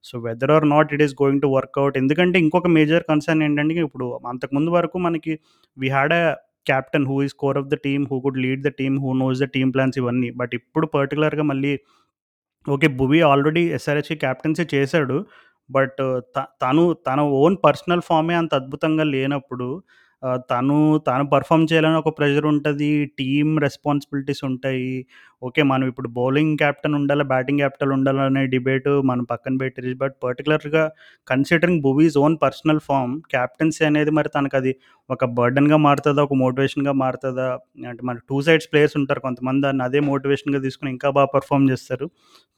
So, whether or not it is going to work out ఎందుకంటే ఇంకొక మేజర్ కన్సర్న్ ఏంటంటే ఇప్పుడు అంతకుముందు వరకు మనకి we had a captain who is core of the team, who could lead the team, who knows the team plans ఇవన్నీ. బట్ ఇప్పుడు పర్టికులర్గా మళ్ళీ ఓకే. భువి ఆల్రెడీ ఎస్ఆర్‌హెచ్‌కి కెప్టెన్సీ చేశాడు. బట్ uh, త తను తన ఓన్ పర్సనల్ ఫార్మే అంత అద్భుతంగా లేనప్పుడు ఆహ్, తను తాను పెర్ఫార్మ్ చేయాలని ఒక ప్రెషర్ ఉంటది. టీమ్ రెస్పాన్సిబిలిటీస్ ఉంటాయి. ఓకే. మనం ఇప్పుడు బౌలింగ్ క్యాప్టెన్ ఉండాలా, బ్యాటింగ్ క్యాప్టెన్ ఉండాలా అనే డిబేట్ మనం పక్కన పెట్టేసి బట్ పర్టిక్యులర్‌గా considering Bhuvi's own personal form captaincy అనేది మరి తనకది ఒక బర్డెన్‌గా మారుతదా? ఒక మోటివేషన్‌గా మారుతదా? అంటే మనకు టూ సైడ్స్ ప్లేయర్స్ ఉంటారు. కొంతమంది దాన్ని అదే మోటివేషన్‌గా తీసుకొని ఇంకా బాగా పెర్ఫార్మ్ చేస్తారు.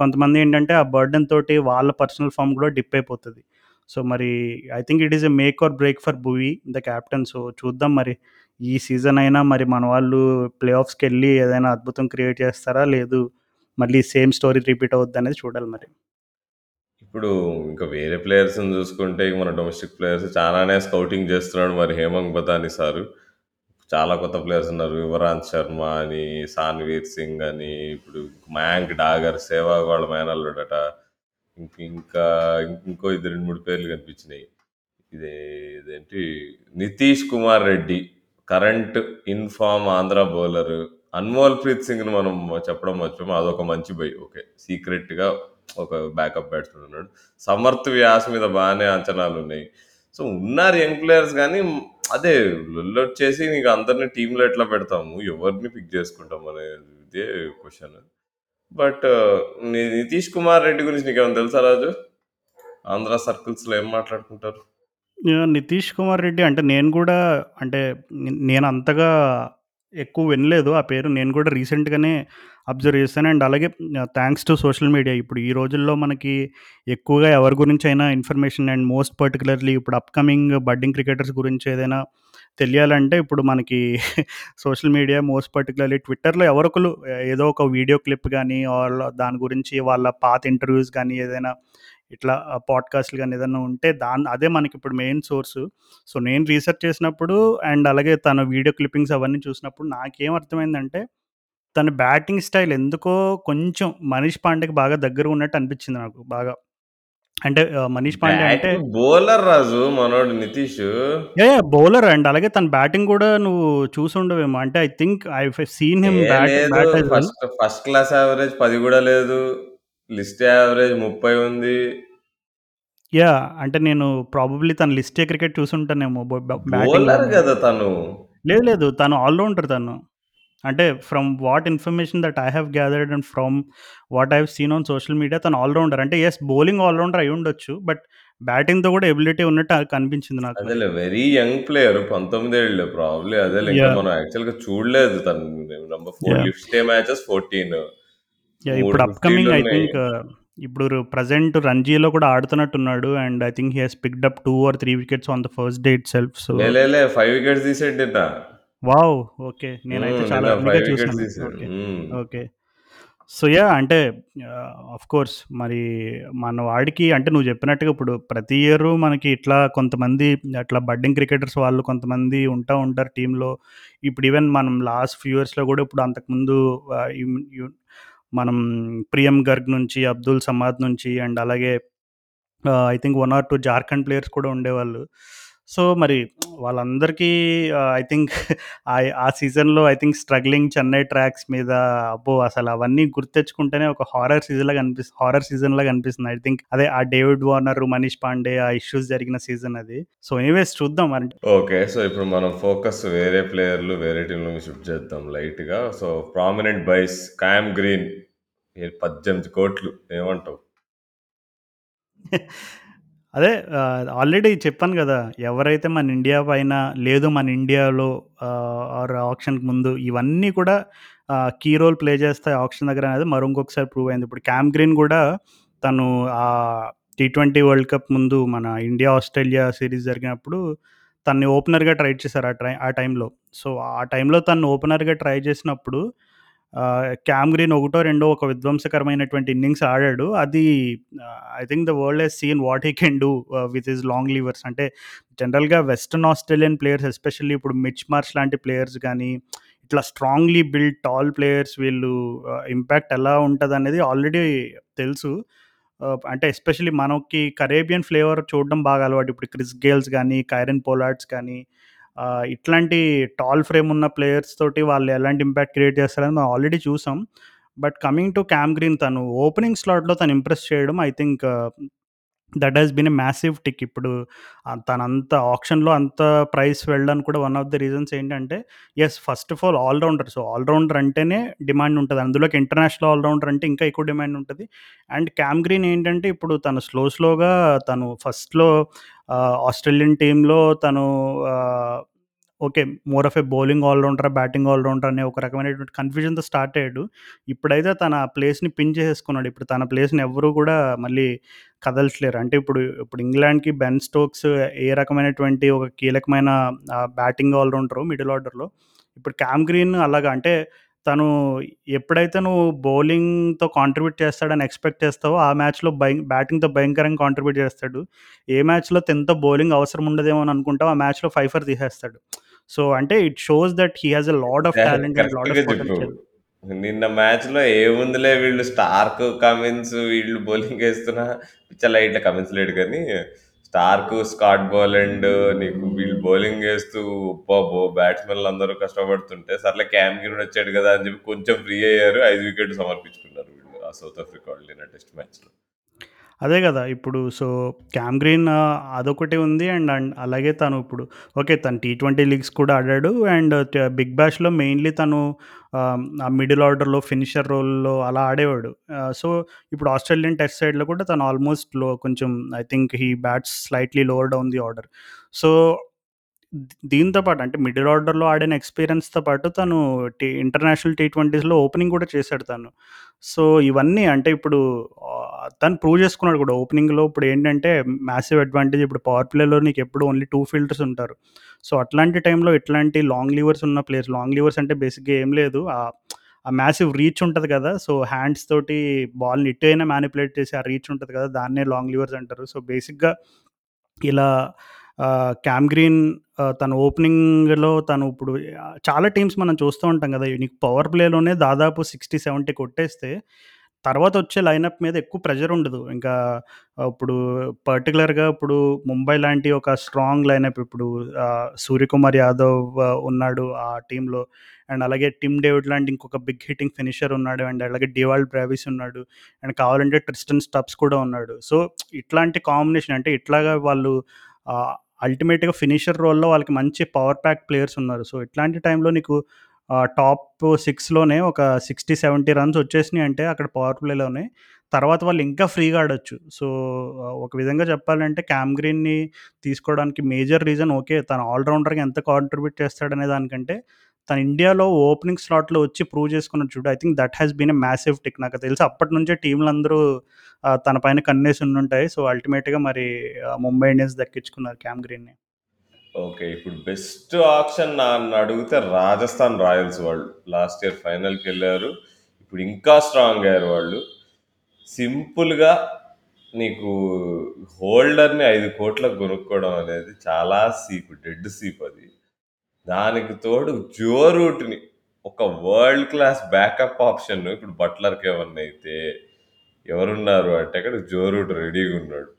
కొంతమంది ఏంటంటే ఆ బర్డెన్ తోటి వాళ్ళ పర్సనల్ ఫార్మ్ కూడా డిప్ అయిపోతది. సో, మరి I think it is a make or break for Bhuvi the captain so, చూద్దాం మరి. ఈ సీజన్ అయినా మరి మన వాళ్ళు ప్లే ఆఫ్స్కి వెళ్ళి ఏదైనా అద్భుతం క్రియేట్ చేస్తారా? లేదు మళ్ళీ సేమ్ స్టోరీ రిపీట్ అవుద్దనేది చూడాలి మరి. ఇప్పుడు ఇంకా వేరే ప్లేయర్స్‌ని చూసుకుంటే మన డొమెస్టిక్ ప్లేయర్స్ చాలానే స్కౌటింగ్ చేస్తున్నాడు మరి హేమంగ్ బతాని సారు. చాలా కొత్త ప్లేయర్స్ ఉన్నారు. యువరాజ్ శర్మ అని, సాన్వీర్ సింగ్ అని, ఇప్పుడు మయాంక్ డాగర్, సేవాగోళ వాళ్ళ మేనల్లుడట. ఇంక ఇంకా ఇంకో ఇద్దరు 2, 3 పేర్లు కనిపించినాయి. ఇదే ఇదేంటి Nitish Kumar Reddy current in form Andhra bowler. Anmol Preet సింగ్‌ని మనం చెప్పడం మర్చిపోయాం. అదొక మంచి బై. ఓకే. సీక్రెట్‌గా ఒక బ్యాకప్ బ్యాట్స్మెన్ ఉన్నాడు. సమర్థ్ వ్యాస్ మీద బాగానే అంచనాలు ఉన్నాయి సో, ఉన్నారు యంగ్ ప్లేయర్స్ కానీ అదే లొల్లొచ్చేసి నీకు అందరిని టీంలో ఎట్లా పెడతాము? ఎవరిని పిక్ చేసుకుంటాం అనేది ఇదే క్వశ్చన్ బట్ నితీష్ కుమార్ రెడ్డి గురించి నీకేమైనా తెలుసా రాజు? ఆంధ్ర సర్కిల్స్‌లో ఏం మాట్లాడుకుంటారు? నితీష్ కుమార్ రెడ్డి అంటే నేను కూడా అంటే నేను అంతగా ఎక్కువ వినలేదు ఆ పేరు. నేను కూడా రీసెంట్‌గానే అబ్జర్వ్ చేశాను. అండ్ అలాగే థ్యాంక్స్ టు సోషల్ మీడియా. ఇప్పుడు ఈ రోజుల్లో మనకి ఎక్కువగా ఎవరి గురించి అయినా ఇన్ఫర్మేషన్ అండ్ మోస్ట్ పర్టిక్యులర్‌లీ ఇప్పుడు అప్‌కమింగ్ బడ్డింగ్ క్రికెటర్స్ గురించి ఏదైనా తెలియాలంటే ఇప్పుడు మనకి సోషల్ మీడియా మోస్ట్ పర్టిక్యులర్‌లీ ట్విట్టర్‌లో ఎవరొకరు ఏదో ఒక వీడియో క్లిప్ కానీ వాళ్ళ దాని గురించి వాళ్ళ పాత ఇంటర్వ్యూస్ కానీ ఏదైనా ఇట్లా పాడ్‌కాస్ట్‌లు కానీ ఏదైనా ఉంటే దాని అదే మనకి ఇప్పుడు మెయిన్ సోర్సు. సో, నేను రీసెర్చ్ చేసినప్పుడు అండ్ అలాగే తన వీడియో క్లిప్పింగ్స్ అవన్నీ చూసినప్పుడు నాకేం అర్థమైందంటే తన బ్యాటింగ్ స్టైల్ ఎందుకో కొంచెం మనీష్ పాండేకి బాగా దగ్గరగా ఉన్నట్టు అనిపించింది నాకు బాగా. అంటే మనీష్ పాండే అంటే బౌలర్ రాజు మనోడు నితీష్. యాహ్! బౌలర్ అండ్ అలాగే తన బ్యాటింగ్ గూడా నువ్వు చూసుండవేమో. అంటే I think I seen him. First first class average 10 గూడా లేదు. లిస్ట్ యావరేజ్ 30 ఉంది. యాహ్! అంటే నేను ప్రాబబ్లీ తన లిస్టే క్రికెట్ చూసుంటానేమో బౌలర్. గదా తను. లేదు లేదు. తను ఆల్ రౌండర్ తను. అంటే from what information that I have gathered and from what I have seen on social media తను ఆల్ రౌండర్. అంటే యెస్ బౌలింగ్ ఆల్ రౌండర్ అయ్యుండొచ్చు. బట్ బ్యాటింగ్‌తో గూడా ఎబిలిటీ ఉన్నట్టు కనిపించింది నాకు. అదేలే వెరీ యంగ్ ప్లేయర్ 19 ఏళ్ళే ప్రాబబ్లీ అదేలే ఇంకా యాహ్! మనం యాక్చువల్‌గా చూడలేదు తను number 4 yeah! List A matches 14. Yeah! 3 ఇప్పుడు అప్‌కమింగ్ ఐ 50లున్నాయి. థింక్ ఇప్పుడు ప్రెజెంట్ రంజీలో కూడా ఆడుతున్నట్టున్నాడు. And I think he has picked up 2 or 3 wickets on the first day itself. So లే లే లే 5 వికెట్స్ నిన్న. వావ్! ఓకే. నేనైతే. చాలా నిన్న ఎర్లీగా 5 వికెట్స్ చూసాను. ఓకే. ఓకే. So, yeah! అంటే ఆహ్, ఆఫ్‌కోర్స్ మరి మన వాడికి అంటే నువ్వు చెప్పినట్టుగా ఇప్పుడు ప్రతి ఇయరు మనకి ఇట్లా కొంతమంది అట్లా బడ్డింగ్ క్రికెటర్స్ వాళ్ళు కొంతమంది ఉంటా ఉంటారు టీమ్‌లో. ఇప్పుడు ఈవెన్ మనం లాస్ట్ ఫ్యూ ఇయర్స్‌లో గూడా ఇప్పుడు అంతకుముందు యు మనం ప్రియం గర్గ్ నుంచి, అబ్దుల్ సమాద్ నుంచి అండ్ అలాగే I think 1 or 2 Jharkhand players కూడా ఉండేవాళ్ళు. సో, మరి వాళ్ళందరికీ ఆహ్, ఐ థింక్ ఆహ్, ఆ సీజన్‌లో I think struggling Chennai tracks మీద అబ్బో! అసలు అవన్నీ గుర్తెచ్చుకుంటేనే ఒక హారర్ సీజన్‌లాగా అనిపిస్ హారర్ సీజన్‌లాగా అనిపిస్తుంది. ఐ థింక్ అదే ఆ డేవిడ్ వార్నర్, మనీష్ పాండే ఆ ఇష్యూస్ జరిగిన సీజన్ అది. సో, ఎనీవేస్ చూద్దాం మరి. ఓకే. సో, ఇప్పుడు మనం ఫోకస్ వేరే ప్లేయర్‌లు వేరే టీమ్‌లోకి షిఫ్ట్ చేద్దాం లైట్‌గా. So, prominent buys Cam Green ఏ 18 కోట్లు ఏమంటావు? అదే ఆల్రెడీ చెప్పాను కదా ఎవరైతే మన ఇండియా పైన లేదు మన ఇండియాలో ఆర్ ఆక్షన్‌కి ముందు ఇవన్నీ కూడా కీ రోల్ ప్లే చేస్తాయి ఆక్షన్ దగ్గర అనేది మరి ఇంకొకసారి ప్రూవ్ అయింది. ఇప్పుడు క్యామ్ గ్రీన్ కూడా తను ఆహ్, టీ20 వరల్డ్ కప్ ముందు మన ఇండియా, ఆస్ట్రేలియా సిరీస్ జరిగినప్పుడు తనని ఓపెనర్‌గా ట్రై చేశారు ఆ ట్రై ఆ టైంలో. సో, ఆ టైంలో తను ఓపెనర్‌గా ట్రై చేసినప్పుడు క్యామ్ గ్రీన్ ఒకటో, రెండో ఒక విధ్వంసకరమైనటువంటి ఇన్నింగ్స్ ఆడాడు. అది I think the world he's seen what he can do with his long levers. అంటే జనరల్‌గా వెస్టర్న్ ఆస్ట్రేలియన్ ప్లేయర్స్ ఎస్పెషల్లీ ఇప్పుడు మిచ్ మార్చ్ లాంటి ప్లేయర్స్ కానీ ఇట్లా స్ట్రాంగ్‌లీ బిల్డ్ టాల్ ప్లేయర్స్ వీళ్ళు ఇంపాక్ట్ ఎలా ఉంటదనేది ఆల్రెడీ తెలుసు. అంటే ఎస్పెషల్లీ మనకి కరేబియన్ ఫ్లేవర్ చూడడం బాగా అలవాటు. ఇప్పుడు క్రిస్ గేల్స్ కానీ కైరన్ పోలార్డ్స్ కానీ ఇట్లాంటి టాల్ ఫ్రేమ్ ఉన్న ప్లేయర్స్ తోటి వాళ్ళు ఎలాంటి ఇంపాక్ట్ క్రియేట్ చేస్తారని మనం ఆల్రెడీ చూసాం. But coming to Cam Green తను ఓపెనింగ్ స్లాట్‌లో తను ఇంప్రెస్ చేయడం I think that has been a massive tick. ఇప్పుడు తనంత ఆక్షన్‌లో అంత ప్రైస్ వెళ్ళడానికి కూడా వన్ ఆఫ్ ద రీజన్స్ ఏంటంటే as first of all all rounder. So, all rounder అంటేనే డిమాండ్ ఉంటుంది అందులోకి ఇంటర్నేషనల్ ఆల్ రౌండర్ అంటే ఇంకా ఎక్కువ డిమాండ్ ఉంటుంది అండ్ క్యామ్ గ్రీన్ ఏంటంటే ఇప్పుడు తను స్లో స్లోగా తను ఫస్ట్‌లో ఆస్ట్రేలియన్ టీంలో తను okay. More of a bowling all rounder batting all rounder అనే ఒక రకమైనటువంటి కన్‌ఫ్యూజన్‌తో స్టార్ట్ అయ్యాడు. ఇప్పుడైతే తన ప్లేస్‌ని పిన్ చేసేసుకున్నాడు. ఇప్పుడు తన ప్లేస్‌ని ఎవ్వరు కూడా మళ్ళీ కదల్చలేరు. అంటే ఇప్పుడు ఇప్పుడు ఇంగ్లాండ్‌కి బెన్ స్టోక్స్ ఏ రకమైనటువంటి ఒక కీలకమైన బ్యాటింగ్ ఆల్రౌండరు మిడిల్ ఆర్డర్‌లో, ఇప్పుడు క్యామ్ గ్రీన్ అలాగా అంటే తను ఎప్పుడైతే నువ్వు బౌలింగ్‌తో కాంట్రిబ్యూట్ చేస్తాడని ఎక్స్‌పెక్ట్ చేస్తావో, ఆ మ్యాచ్‌లో భయం బ్యాటింగ్‌తో భయంకరంగా కాంట్రిబ్యూట్ చేస్తాడు. ఏ మ్యాచ్‌లో తెంత బౌలింగ్ అవసరం ఉండదేమో అని అనుకుంటావు ఆ మ్యాచ్‌లో ఫైఫర్ తీసేస్తాడు. సో, అంటే it shows that he has a lot of talent and కరెక్ట్‌గా ఆఫ్. పొటెన్షియల్. నిన్న మ్యాచ్‌లో ఏముందిలే వీళ్ళు స్టార్క్, కమిన్స్ వీళ్ళు బౌలింగ్ ఏస్తున్నా పిచ్చ లైట్‌ల కమిన్స్ లేడు కానీ, స్టార్క్, స్కాట్ బోలాండ్ నీకు వీళ్ళు బౌలింగ్ ఏస్తూ అబ్బబ్బో! బ్యాట్స్‌మెన్‌లు అందరూ కష్టపడుతుంటే, సర్లే క్యామ్ గ్రీన్ వచ్చాడు కదా! అని చెప్పి కొంచెం ఫ్రీ అయ్యారు. 5 వికెట్లు సమర్పించుకున్నారు వీళ్ళు ఆ సౌత్ ఆఫ్రికా వాళ్ళు నిన్న టెస్ట్ మ్యాచ్‌లో. అదే కదా ఇప్పుడు సో, క్యామ్ గ్రీన్ అదొకటి ఉంది. అండ్ అండ్ అలాగే తను ఇప్పుడు ఓకే. తను టీ20 లీగ్స్ కూడా ఆడాడు. అండ్ బిగ్ బ్యాష్లో మెయిన్‌లీ తను ఆ మిడిల్ ఆర్డర్‌లో ఫినిషర్ రోల్‌లో అలా ఆడేవాడు. సో, ఇప్పుడు ఆస్ట్రేలియన్ టెస్ట్ సైడ్‌లో కూడా తను ఆల్మోస్ట్లో కొంచెం I think he bats slightly lower down the order. So, దీంతో పాటు అంటే మిడిల్ ఆర్డర్‌లో ఆడిన ఎక్స్‌పీరియన్స్‌తో పాటు తను టీ ఇంటర్నేషనల్ టీ20స్‌లో ఓపెనింగ్ కూడా చేశాడు తను. సో, ఇవన్నీ అంటే ఇప్పుడు తను ప్రూవ్ చేసుకున్నాడు కూడా ఓపెనింగ్‌లో ఇప్పుడు ఏంటంటే మ్యాసివ్ అడ్వాంటేజ్ ఇప్పుడు పవర్ ప్లేలో నీకు ఎప్పుడు ఓన్లీ టూ ఫీల్డర్స్ ఉంటారు. సో, అట్లాంటి టైంలో ఇట్లాంటి లాంగ్ లీవర్స్ ఉన్న ప్లేయర్స్ లాంగ్ లీవర్స్ అంటే బేసిక్‌గా ఏం లేదు. ఆ మ్యాసివ్ రీచ్ ఉంటుంది కదా! సో, హ్యాండ్స్ తోటి బాల్‌ని ఇటు అయినా మ్యానిపులేట్ చేసి ఆ రీచ్ ఉంటుంది కదా! దాన్నే లాంగ్ లీవర్స్ అంటారు. సో, బేసిక్‌గా ఇలా ఆహ్, క్యామ్ గ్రీన్ తన ఓపెనింగ్‌లో తను ఇప్పుడు చాలా టీమ్స్ మనం చూస్తూ ఉంటాం కదా! నీకు పవర్ ప్లేలోనే దాదాపు 60, 70 కొట్టేస్తే తర్వాత వచ్చే లైనప్ మీద ఎక్కువ ప్రెషర్ ఉండదు. ఇంకా ఇప్పుడు పర్టికులర్గా ఇప్పుడు ముంబై లాంటి ఒక స్ట్రాంగ్ లైనప్ ఇప్పుడు సూర్యకుమార్ యాదవ్ ఉన్నాడు ఆ టీంలో అండ్ అలాగే టిమ్ డేవిడ్ లాంటి ఇంకొక బిగ్ హిట్టింగ్ ఫినిషర్ ఉన్నాడు. అండ్ అలాగే డివాల్డ్ బ్రావిస్ ఉన్నాడు. అండ్ కావాలంటే ట్రిస్టన్ స్టబ్స్ కూడా ఉన్నాడు. సో, ఇట్లాంటి కాంబినేషన్ అంటే ఇట్లాగా వాళ్ళు అల్టిమేట్‌గా ఫినిషర్ రోల్‌లో వాళ్ళకి మంచి పవర్ ప్యాక్ ప్లేయర్స్ ఉన్నారు. సో, ఇట్లాంటి టైంలో నీకు టాప్ సిక్స్లోనే ఒక 60, 70 రన్స్ వచ్చేసినాయి అంటే అక్కడ పవర్ ప్లేలోనే తర్వాత వాళ్ళు ఇంకా ఫ్రీగా ఆడొచ్చు. సో, ఒక విధంగా చెప్పాలంటే క్యామ్ గ్రీన్‌ని తీసుకోవడానికి మేజర్ రీజన్ ఓకే. తన ఆల్ రౌండర్‌గా ఎంత కాంట్రిబ్యూట్ చేస్తాడనే దానికంటే, తను ఇండియాలో ఓపెనింగ్ స్లాట్‌లో వచ్చి ప్రూవ్ చేసుకున్న చూడు. I think that has been a massive tick. నాకు తెలిసి అప్పటినుంచే టీంలు అందరూ తన పైన కన్నేసి ఉండుంటాయి. సో, అల్టిమేట్‌గా మరి ముంబై ఇండియన్స్ దక్కించుకున్నారు క్యామ్ గ్రీన్‌ని. ఓకే. ఇప్పుడు బెస్ట్ ఆప్షన్ నన్ను అడిగితే రాజస్థాన్ రాయల్స్ వాళ్ళు. లాస్ట్ ఇయర్ ఫైనల్‌కెళ్ళారు. ఇప్పుడు ఇంకా స్ట్రాంగ్ అయ్యారు వాళ్ళు. సింపుల్‌గా నీకు హోల్డర్‌ని 5,00,00,000కి కొనుక్కోవడం అనేది చాలా సీప్. డెడ్ సీప్ అది. దానికి తోడు జో రూట్‌ని ఒక వరల్డ్ క్లాస్ బ్యాకప్ ఆప్షన్ ఇప్పుడు బట్లర్‌కి ఏమన్నా అయితే ఎవరున్నారు అంటే అక్కడ జో రూట్ రెడీగా ఉన్నాడు.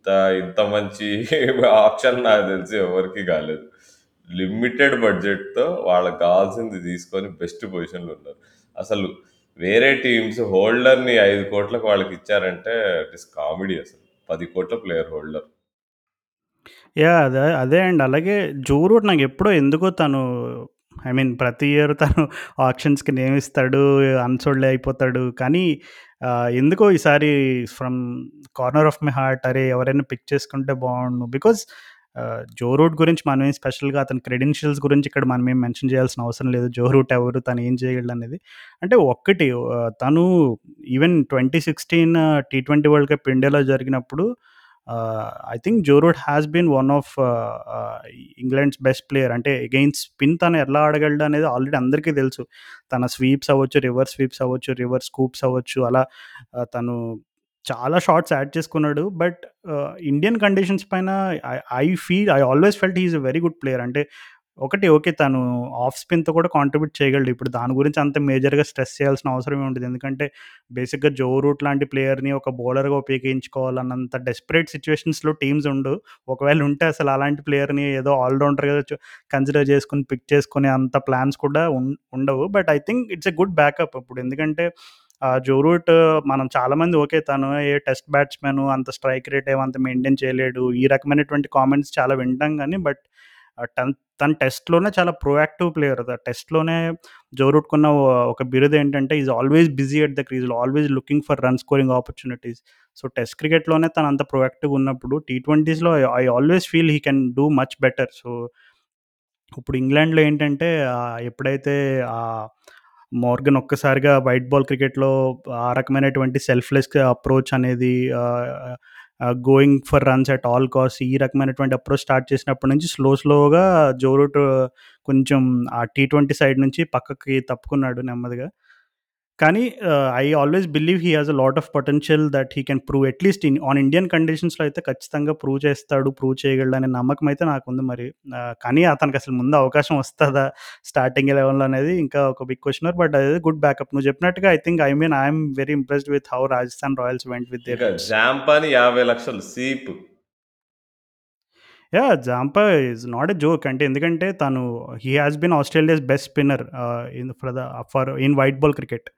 ఇంత ఇంత మంచి ఆప్షన్ నాకు తెలిసి ఎవరికీ కాలేదు. లిమిటెడ్ బడ్జెట్‌తో వాళ్ళకి కావాల్సింది తీసుకొని బెస్ట్ పొజిషన్‌లో ఉన్నారు. అసలు వేరే టీమ్స్ హోల్డర్‌ని 5,00,00,000కి వాళ్ళకి ఇచ్చారంటే ఇట్ ఈస్ కామెడీ అసలు. 10,00,00,000 ప్లేయర్ హోల్డర్. యాహ్! అదే అదే అండి. అలాగే జో రూట్ నాకెప్పుడో ఎందుకో తను ఐ మీన్ ప్రతి ఇయర్ తను ఆక్షన్స్‌కి నియమిస్తాడు ఇస్తాడు. అన్సోల్డ్ అయిపోతాడు. కానీ ఎందుకో ఈసారి from corner of my heart అరే! ఎవరైనా పిక్ చేసుకుంటే బాగుండు బికాజ్ జో రూట్ గురించి మనమేం స్పెషల్‌గా అతని క్రెడెన్షియల్స్ గురించి ఇక్కడ మనమేం మెన్షన్ చేయాల్సిన అవసరం లేదు. జో రూట్ ఎవరు? తను ఏం చేయగలడనేది. అంటే ఒక్కటి తను ఈవెన్ 2016 టీ20 వరల్డ్ కప్ ఇండియాలో జరిగినప్పుడు I think Joe has has been one of England's best player. అంటే అగెయిన్స్ట్ స్పిన్ తను ఎలా ఆడగలడు అనేది ఆల్రెడీ అందరికీ తెలుసు. తన స్వీప్స్ అవ్వచ్చు, రివర్స్ స్వీప్స్ అవ్వచ్చు, రివర్స్ స్కూప్స్ అవ్వచ్చు. అలా uh, తను చాలా షార్ట్స్ యాడ్ చేసుకున్నాడు. బట్ ఇండియన్ కండిషన్స్ పైన I feel I always felt he a very good player. అంటే ఒకటి ఓకే. తను ఆఫ్ స్పిన్‌తో కూడా కాంట్రిబ్యూట్ చేయగలడు. ఇప్పుడు దాని గురించి అంత మేజర్‌గా స్ట్రెస్ చేయాల్సిన అవసరం ఉంటుంది ఉండదు. ఎందుకంటే బేసిక్‌గా జో రూట్ లాంటి ప్లేయర్‌ని ఒక బౌలర్‌గా ఉపయోగించుకోవాలన్నంత డెస్పరేట్ సిచ్యువేషన్స్లో టీమ్స్ ఉండవు. ఒకవేళ ఉంటే అసలు అలాంటి ప్లేయర్‌ని ఏదో ఆల్రౌండర్గా కన్సిడర్ చేసుకొని, పిక్ చేసుకునే అంత ప్లాన్స్ కూడా ఉం ఉండవు. But I think it's a good backup ఇప్పుడు. ఎందుకంటే జోరూట్ జో రూట్ మనం చాలామంది ఓకే. తను ఏ టెస్ట్ బ్యాట్స్‌మెన్ అంత స్ట్రైక్ రేట్ ఏమో అంత మెయింటైన్ చేయలేడు. ఈ రకమైనటువంటి కామెంట్స్ చాలా వింటాం కానీ బట్ టన్ తన టెస్ట్‌లోనే చాలా ప్రొయాక్టివ్ ప్లేయర్. టెస్ట్‌లోనే జోరుట్టుకున్న ఒక బిరుదు ఏంటంటే is always busy at the crease. Always looking for run scoring opportunities. So, test క్రికెట్‌లోనే తను అంత ప్రొయాక్టివ్ ఉన్నప్పుడు టీ20స్‌లో I always feel he can do much better. So, ఇప్పుడు ఇంగ్లాండ్‌లో ఏంటంటే ఎప్పుడైతే మోర్గన్ ఒక్కసారిగా వైట్ బాల్ క్రికెట్‌లో ఆ రకమైనటువంటి సెల్ఫ్లెస్ అప్రోచ్ అనేది going for runs at all cost ఈ రకమైనటువంటి అప్రోచ్ స్టార్ట్ చేసినప్పటి నుంచి స్లో స్లోగా జో రూట్ కొంచెం ఆ టీ ట్వంటీ సైడ్ నుంచి పక్కకి తప్పుకున్నాడు నెమ్మదిగా. కానీ I always believe he has a lot of potential that he can prove at least in on Indian కండిషన్స్‌లో అయితే ఖచ్చితంగా ప్రూవ్ చేస్తాడు, ప్రూవ్ చేయగలడనే నమ్మకం అయితే నాకుంది మరి. కానీ అతనికసలు ముందు అవకాశం వస్తదా స్టార్టింగ్ 11లో అనేది ఇంకా ఒక బిగ్ క్వెషనర్. బట్ అదేదో గుడ్ బ్యాకప్. నువ్వు చెప్పినట్టుగా I think I mean I am very impressed with how Rajasthan Royals went with. జాంపాని 50,00,000 cheap. Yeah! Zampa is not a joke. అంటే ఎందుకంటే తను he has been Australia's best spinner in for the for in white ball cricket.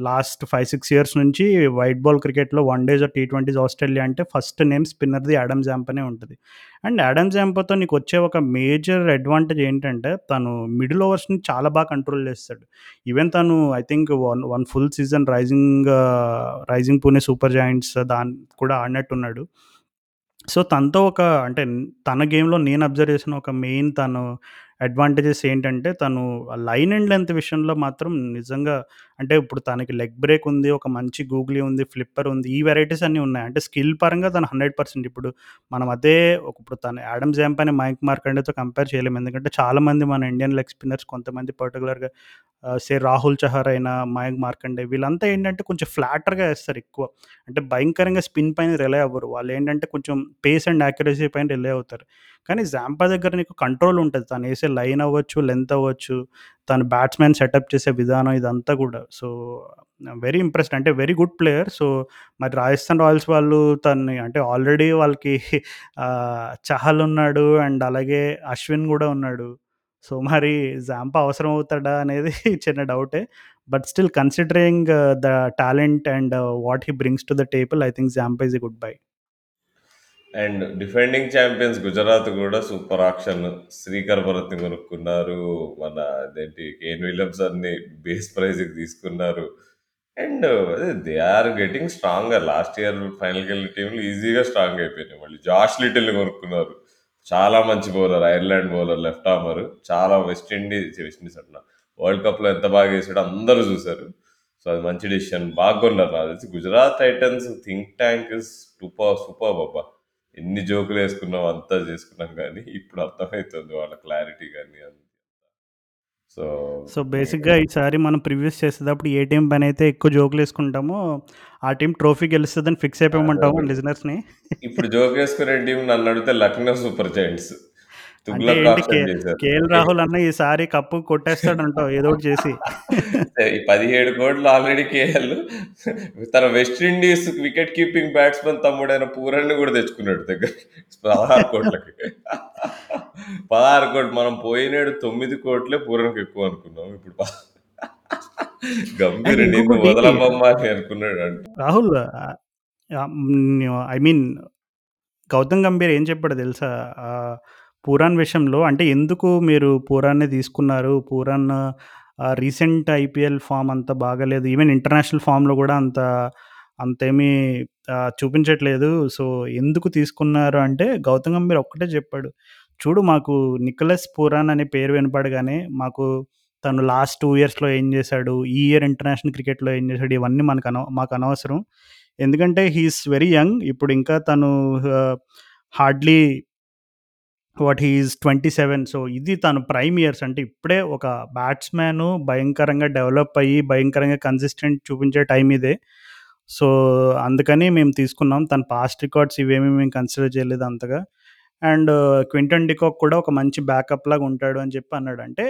Last 5, 6 years నుంచి వైట్ బాల్ క్రికెట్‌లో one days of T twenties Australia అంటే ఫస్ట్ నేమ్ స్పిన్నర్‌ది ఆడమ్ జాంపనే ఉంటుంది అండ్ యాడమ్ జాంపతో నీకు వచ్చే ఒక మేజర్ అడ్వాంటేజ్ ఏంటంటే తను మిడిల్ ఓవర్స్‌ని చాలా బాగా కంట్రోల్ చేస్తాడు. ఈవెన్ తను I think one one full season rising rising Pune Super Giants దాని కూడా ఆడినట్టున్నాడు. సో, తనతో ఒక అంటే తన గేమ్‌లో నేను అబ్జర్వ్ చేసిన ఒక మెయిన్ తను అడ్వాంటేజెస్ ఏంటంటే తను లైన్ అండ్ లెంత్ విషయంలో మాత్రం నిజంగా అంటే ఇప్పుడు తనకి లెగ్ బ్రేక్ ఉంది. ఒక మంచి గూగ్లీ ఉంది. ఫ్లిప్పర్ ఉంది. ఈ వెరైటీస్ అన్నీ ఉన్నాయి. అంటే స్కిల్ పరంగా తను 100% ఇప్పుడు మనం అదే ఇప్పుడు తను యాడమ్ జాంప్ అని మైక్ మార్కండేతో కంపేర్ చేయలేము. ఎందుకంటే చాలామంది మన ఇండియన్ లెగ్ స్పిన్నర్స్ కొంతమంది పర్టికులర్గా సే రాహుల్ చహర్ అయినా, మయంక్ మార్కండే వీళ్ళంతా ఏంటంటే కొంచెం ఫ్లాటర్‌గా వేస్తారు ఎక్కువ. అంటే భయంకరంగా స్పిన్ పైన రిలే అవ్వరు. వాళ్ళు ఏంటంటే కొంచెం పేస్ అండ్ యాక్యురసీ పైన రిలే అవుతారు. కానీ జాంపా దగ్గర నీకు కంట్రోల్ తను వేసి లైన్ అవ్వచ్చు, లెంత్ అవ్వచ్చు, తను బ్యాట్స్‌మెన్ సెటప్ చేసే విధానం ఇదంతా కూడా. సో, వెరీ ఇంప్రెస్డ్ అంటే వెరీ గుడ్ ప్లేయర్. సో, మరి రాజస్థాన్ రాయల్స్ వాళ్ళు తన్ని అంటే ఆల్రెడీ వాళ్ళకి చహల్ ఉన్నాడు అండ్ అలాగే అశ్విన్ కూడా ఉన్నాడు. సో, మరి జాంపా అవసరం అవుతాడా అనేది చిన్న డౌటే. But still considering the talent and what he brings to the table I think Zampa is a good buy. And defending champions Gujarat కూడా సూపర్ ఆక్షన్. శ్రీకర్ భరత్‌ని కొనుక్కున్నారు. మన అదేంటి కేన్ విలియమ్సన్‌ని బేస్ ప్రైజ్‌కి తీసుకున్నారు. And they are getting strong last year ఫైనల్‌కెళ్ళిన టీంలు ఈజీగా స్ట్రాంగ్ అయిపోయినాయి. మళ్ళీ జాష్ లిటిల్‌ని కొనుక్కున్నారు. చాలా మంచి bowler. Ireland bowler left armer. చాలా వెస్టిండీస్ వెస్టిండీస్ అంటున్నా. వరల్డ్ కప్‌లో ఎంత బాగా వేసాడో అందరూ చూశారు సో, అది మంచి డిసిషన్ బాగా కొన్నారు నాకు తెలిసి. Gujarat Titans think tank is super super బాబా ఎన్ని జోకులు వేసుకున్నాం అంతా చేసుకున్నాం కానీ ఇప్పుడు అర్థమవుతుంది వాళ్ళ క్లారిటీ కానీ అది. సో, సో, బేసిక్‌గా ఈసారి మనం ప్రివ్యూస్ చేసేటప్పుడు ఏ టీమ్ పైనైతే ఎక్కువ జోకులేసుకుంటామో ఆ టీమ్ ట్రోఫీ గెలుస్తదని ఫిక్స్ ఒకటి. లిజనర్స్‌ని? ఇప్పుడు జోకేసుకునే టీమ్ నన్ను అడిగితే Lucknow Super Giants. KL Rahul అన్న ఈసారి కప్పు కొట్టేస్తాడంటావు ఏదో ఒకటి చేసి. ఈ 17,00,00,000 ఆల్రెడీ కేఎల్ తన West Indies wicket keeping batsman తమ్ముడైన పూరన్‌ని కూడా తెచ్చుకున్నాడు దగ్గరికి. 16,00,00,000కి. 16,00,00,000 మనం పోయినేడు 9,00,00,000 పూరన్‌కి ఎక్కువ అనుకున్నాం. ఇప్పుడు గంభీర్ వదలబమ్మా అని అనుకున్నాడు అంట. రాహుల్ ఐ మీన్ గౌతమ్ గంభీర్ ఏం చెప్పాడో తెలుసా? పురాణ్ పూరాన్ విషయంలో అంటే ఎందుకు మీరు పూరాన్‌ని తీసుకున్నారు? పూరాన్ రీసెంట్ ఐపీఎల్ ఫామ్ అంత బాగాలేదు. ఈవెన్ ఇంటర్నేషనల్ ఫామ్లో కూడా అంత అంతేమీ చూపించట్లేదు. సో, ఎందుకు తీసుకున్నారు అంటే గౌతమ్ గంభీర్ ఒక్కటే చెప్పాడు. చూడు మాకు నికోలస్ పూరాన్ అనే పేరు వినపడగానే మాకు తను లాస్ట్ టూ ఇయర్స్‌లో ఏం చేశాడు? ఈ ఇయర్ ఇంటర్నేషనల్ క్రికెట్‌లో ఏం చేశాడు? ఇవన్నీ మనకు అనవ మాకు అనవసరం. ఎందుకంటే హీఈస్ వెరీ యంగ్. ఇప్పుడు ఇంకా తను hardly what he is 27 so, ఇది తను ప్రైమ్ ఇయర్స్ అంటే ఇప్పుడే ఒక బ్యాట్స్‌మ్యాను భయంకరంగా డెవలప్ అయ్యి, భయంకరంగా కన్సిస్టెంట్ చూపించే టైం ఇదే. సో, అందుకని మేము తీసుకున్నాం. తన పాస్ట్ రికార్డ్స్ ఇవేమీ మేము కన్సిడర్ చేయలేదు అంతగా. అండ్ క్వింటన్ డికాక్ కూడా ఒక మంచి బ్యాకప్ లాగా ఉంటాడు అని చెప్పి అన్నాడు. అంటే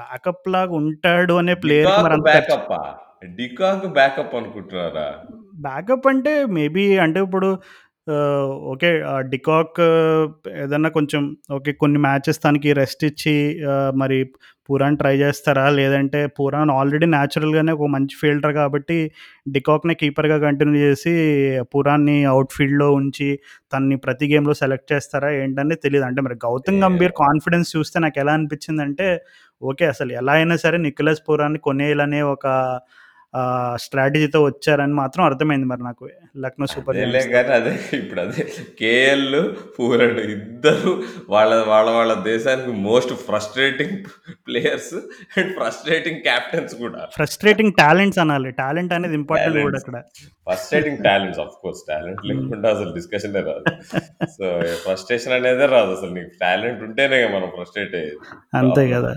బ్యాకప్ లాగా ఉంటాడు అనే మరి ఖర్చు బ్యాకప్పా? డికాక్ బ్యాకప్ అనుకుంటున్నారా? బ్యాకప్ అంటే మేబీ అంటే ఇప్పుడు ఓకే. డికాక్ ఏదన్నా కొంచెం ఓకే. కొన్ని మ్యాచెస్ తనకి రెస్ట్ ఇచ్చి మరి పూరాన్ ట్రై చేస్తారా? లేదంటే పూరాన్ ఆల్రెడీ న్యాచురల్‌గానే ఒక మంచి ఫీల్డర్ కాబట్టి డికాక్‌నే కీపర్‌గా కంటిన్యూ చేసి పూరాన్‌ని అవుట్‌ఫీల్డ్‌లో ఉంచి తనని ప్రతి గేమ్‌లో సెలెక్ట్ చేస్తారా ఏంటనేది తెలీదు. అంటే మరి గౌతమ్ గంభీర్! కాన్ఫిడెన్స్ చూస్తే నాకెలా అనిపించిందంటే ఓకే. అసలు ఎలా అయినా సరే నికోలస్ పూరాన్‌ని కొనేయాలనే ఒక స్ట్రాటజీతో వచ్చారని మాత్రం అర్థమైంది మరి నాకు. లక్నో సూపర్. గాని అదే ఇప్పుడు అదే కేఎల్, పూరన్ ఇద్దరు వాళ్ళ వాళ్ళ వాళ్ళ దేశానికి most frustrating players and frustrating captains కూడా. ఫ్రస్ట్రేటింగ్ టాలెంట్స్ అనాలి. టాలెంట్ అనేది ఇంపార్టెంట్ టాలెంట్స్. అక్కడ. Frustrating talents of course. Talent. లేకుండా అసలు డిస్కషనే రాదు. సో, ఫ్రస్ట్రేషన్ అనేదే రాదు అసలు. నీకు టాలెంట్ ఉంటేనే మనం ఫ్రస్ట్రేట్ అయ్యేది. అంతే! అంతా.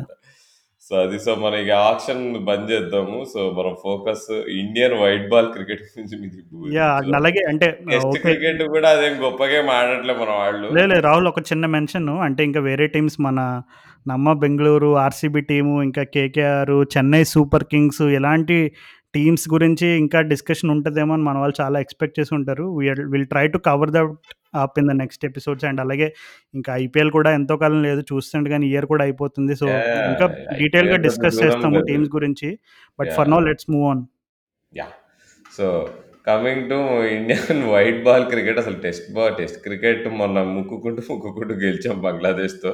సో, అది సో, మనం ఇక ఆక్షన్ బంద్ చేద్దాము. సో, మనం focus Indian white ball cricket గురించి మీది అలాగే అంటే టెస్ట్. క్రికెట్ కూడా అదేం గొప్పగా ఏం ఆడట్లే మన వాళ్ళు. లే లేదు రాహుల్ ఒక చిన్న మెన్షన్ అంటే ఇంకా వేరే టీమ్స్ మన నమ్మ బెంగుళూరు, ఆర్‌సీబీ టీము, ఇంకా కేకేఆర్, చెన్నై సూపర్ కింగ్స్ ఇలాంటి టీమ్స్ గురించి ఇంకా డిస్కషన్ ఉంటదేమో అని మన వాళ్ళు చాలా ఎక్స్‌పెక్ట్ చేసి ఉంటారు. Will try to cover that up in the next episodes and అలాగే ఇంకా ఐపీఎల్ కూడా ఎంతో కాలం లేదు చూస్తుండగానే ఇయర్ కూడా అయిపోతుంది. సో! ఇంకా ఐపీఎల్ పెద్ద డిస్కస్ చేస్తాము. టీమ్స్ గురించి. But for! Now let's move on. Yeah! So, coming to Indian white ball cricket అసలు టెస్ట్ బా టెస్ట్ క్రికెట్ మొన్న ముక్కుకుంటూ, ముక్కుకుంటూ గెలిచాం బంగ్లాదేశ్‌తో.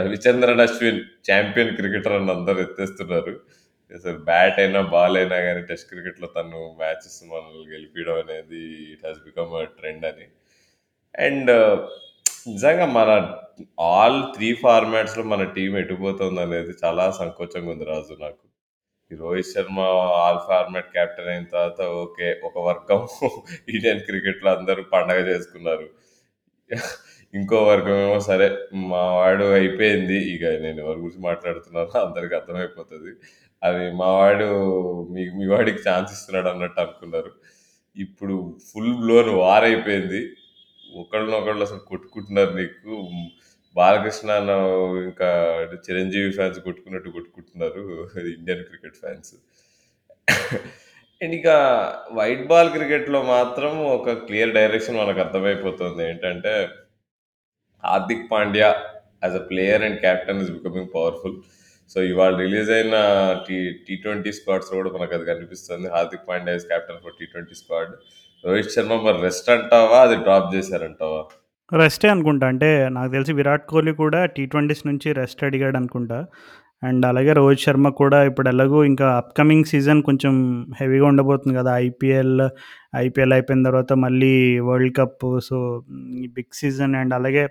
రవిచంద్రన్ అశ్విన్ చాంపియన్ క్రికెటర్ అని అందరూ ఎత్తేస్తున్నారు. అసలు బ్యాట్ అయినా, బాల్ అయినా గాని టెస్ట్ క్రికెట్‌లో తను మ్యాచెస్ మనల్ని గెలిపియడం అనేది ఇట్ హాస్ బికమ్ ట్రెండ్ అని. అండ్ నిజంగా మన ఆల్ 3 ఫార్మాట్స్‌లో మన టీమ్ ఎటుపోతుందనేది చాలా సంకోచంగా ఉంది రాజు నాకు. ఈ Rohit Sharma all format captain అయిన తర్వాత ఓకే. ఒక వర్గం ఇండియన్ క్రికెట్‌లో అందరూ పండగ చేసుకున్నారు. ఇంకో వర్గమేమో సరే మా వాడు అయిపోయింది. ఇక నేను ఎవరి గురించి మాట్లాడుతున్నానో అందరికి అర్థమైపోతది. అది మా వాడు మీ మీ వాడికి ఛాన్స్ ఇస్తున్నాడు అన్నట్టు అనుకున్నారు. ఇప్పుడు ఫుల్ బ్లోన్ వార్ అయిపోయింది. ఒకళ్ళనొకళ్ళు అసలు కొట్టుకుంటున్నారు నీకు. బాలకృష్ణ అన్న ఇంకా చిరంజీవి ఫ్యాన్స్ కొట్టుకున్నట్టు కొట్టుకుంటున్నారు ఇండియన్ క్రికెట్ ఫ్యాన్స్. అండ్ ఇక వైట్ బాల్ క్రికెట్‌లో మాత్రం ఒక క్లియర్ డైరెక్షన్ మనకు అర్థమైపోతుంది. ఏంటంటే Hardik Pandya as a player and captain is becoming powerful. So, ఇవాళ రిలీజ్ అయిన టీ టీ20 స్క్వాడ్స్‌లో కూడా మనకు అది కనిపిస్తుంది. Hardik Pandya is captain for T20 squad. Rohit Sharma మరి రెస్ట్ అంటావా? అది డ్రాప్ చేశారంటావా? రెస్టే అనుకుంటా. అంటే నాకు తెలిసి విరాట్ కోహ్లీ కూడా టీ20స్ నుంచి రెస్ట్ అడిగాడనుకుంటా. అండ్ అలాగే రోహిత్ శర్మ కూడా ఇప్పుడు ఎలాగో ఇంకా అప్‌కమింగ్ సీజన్ కొంచెం హెవీగా ఉండబోతుంది కదా! ఐపీఎల్, ఐపీఎల్ అయిపోయిన తర్వాత మళ్ళీ world cup. So, big season and అలాగే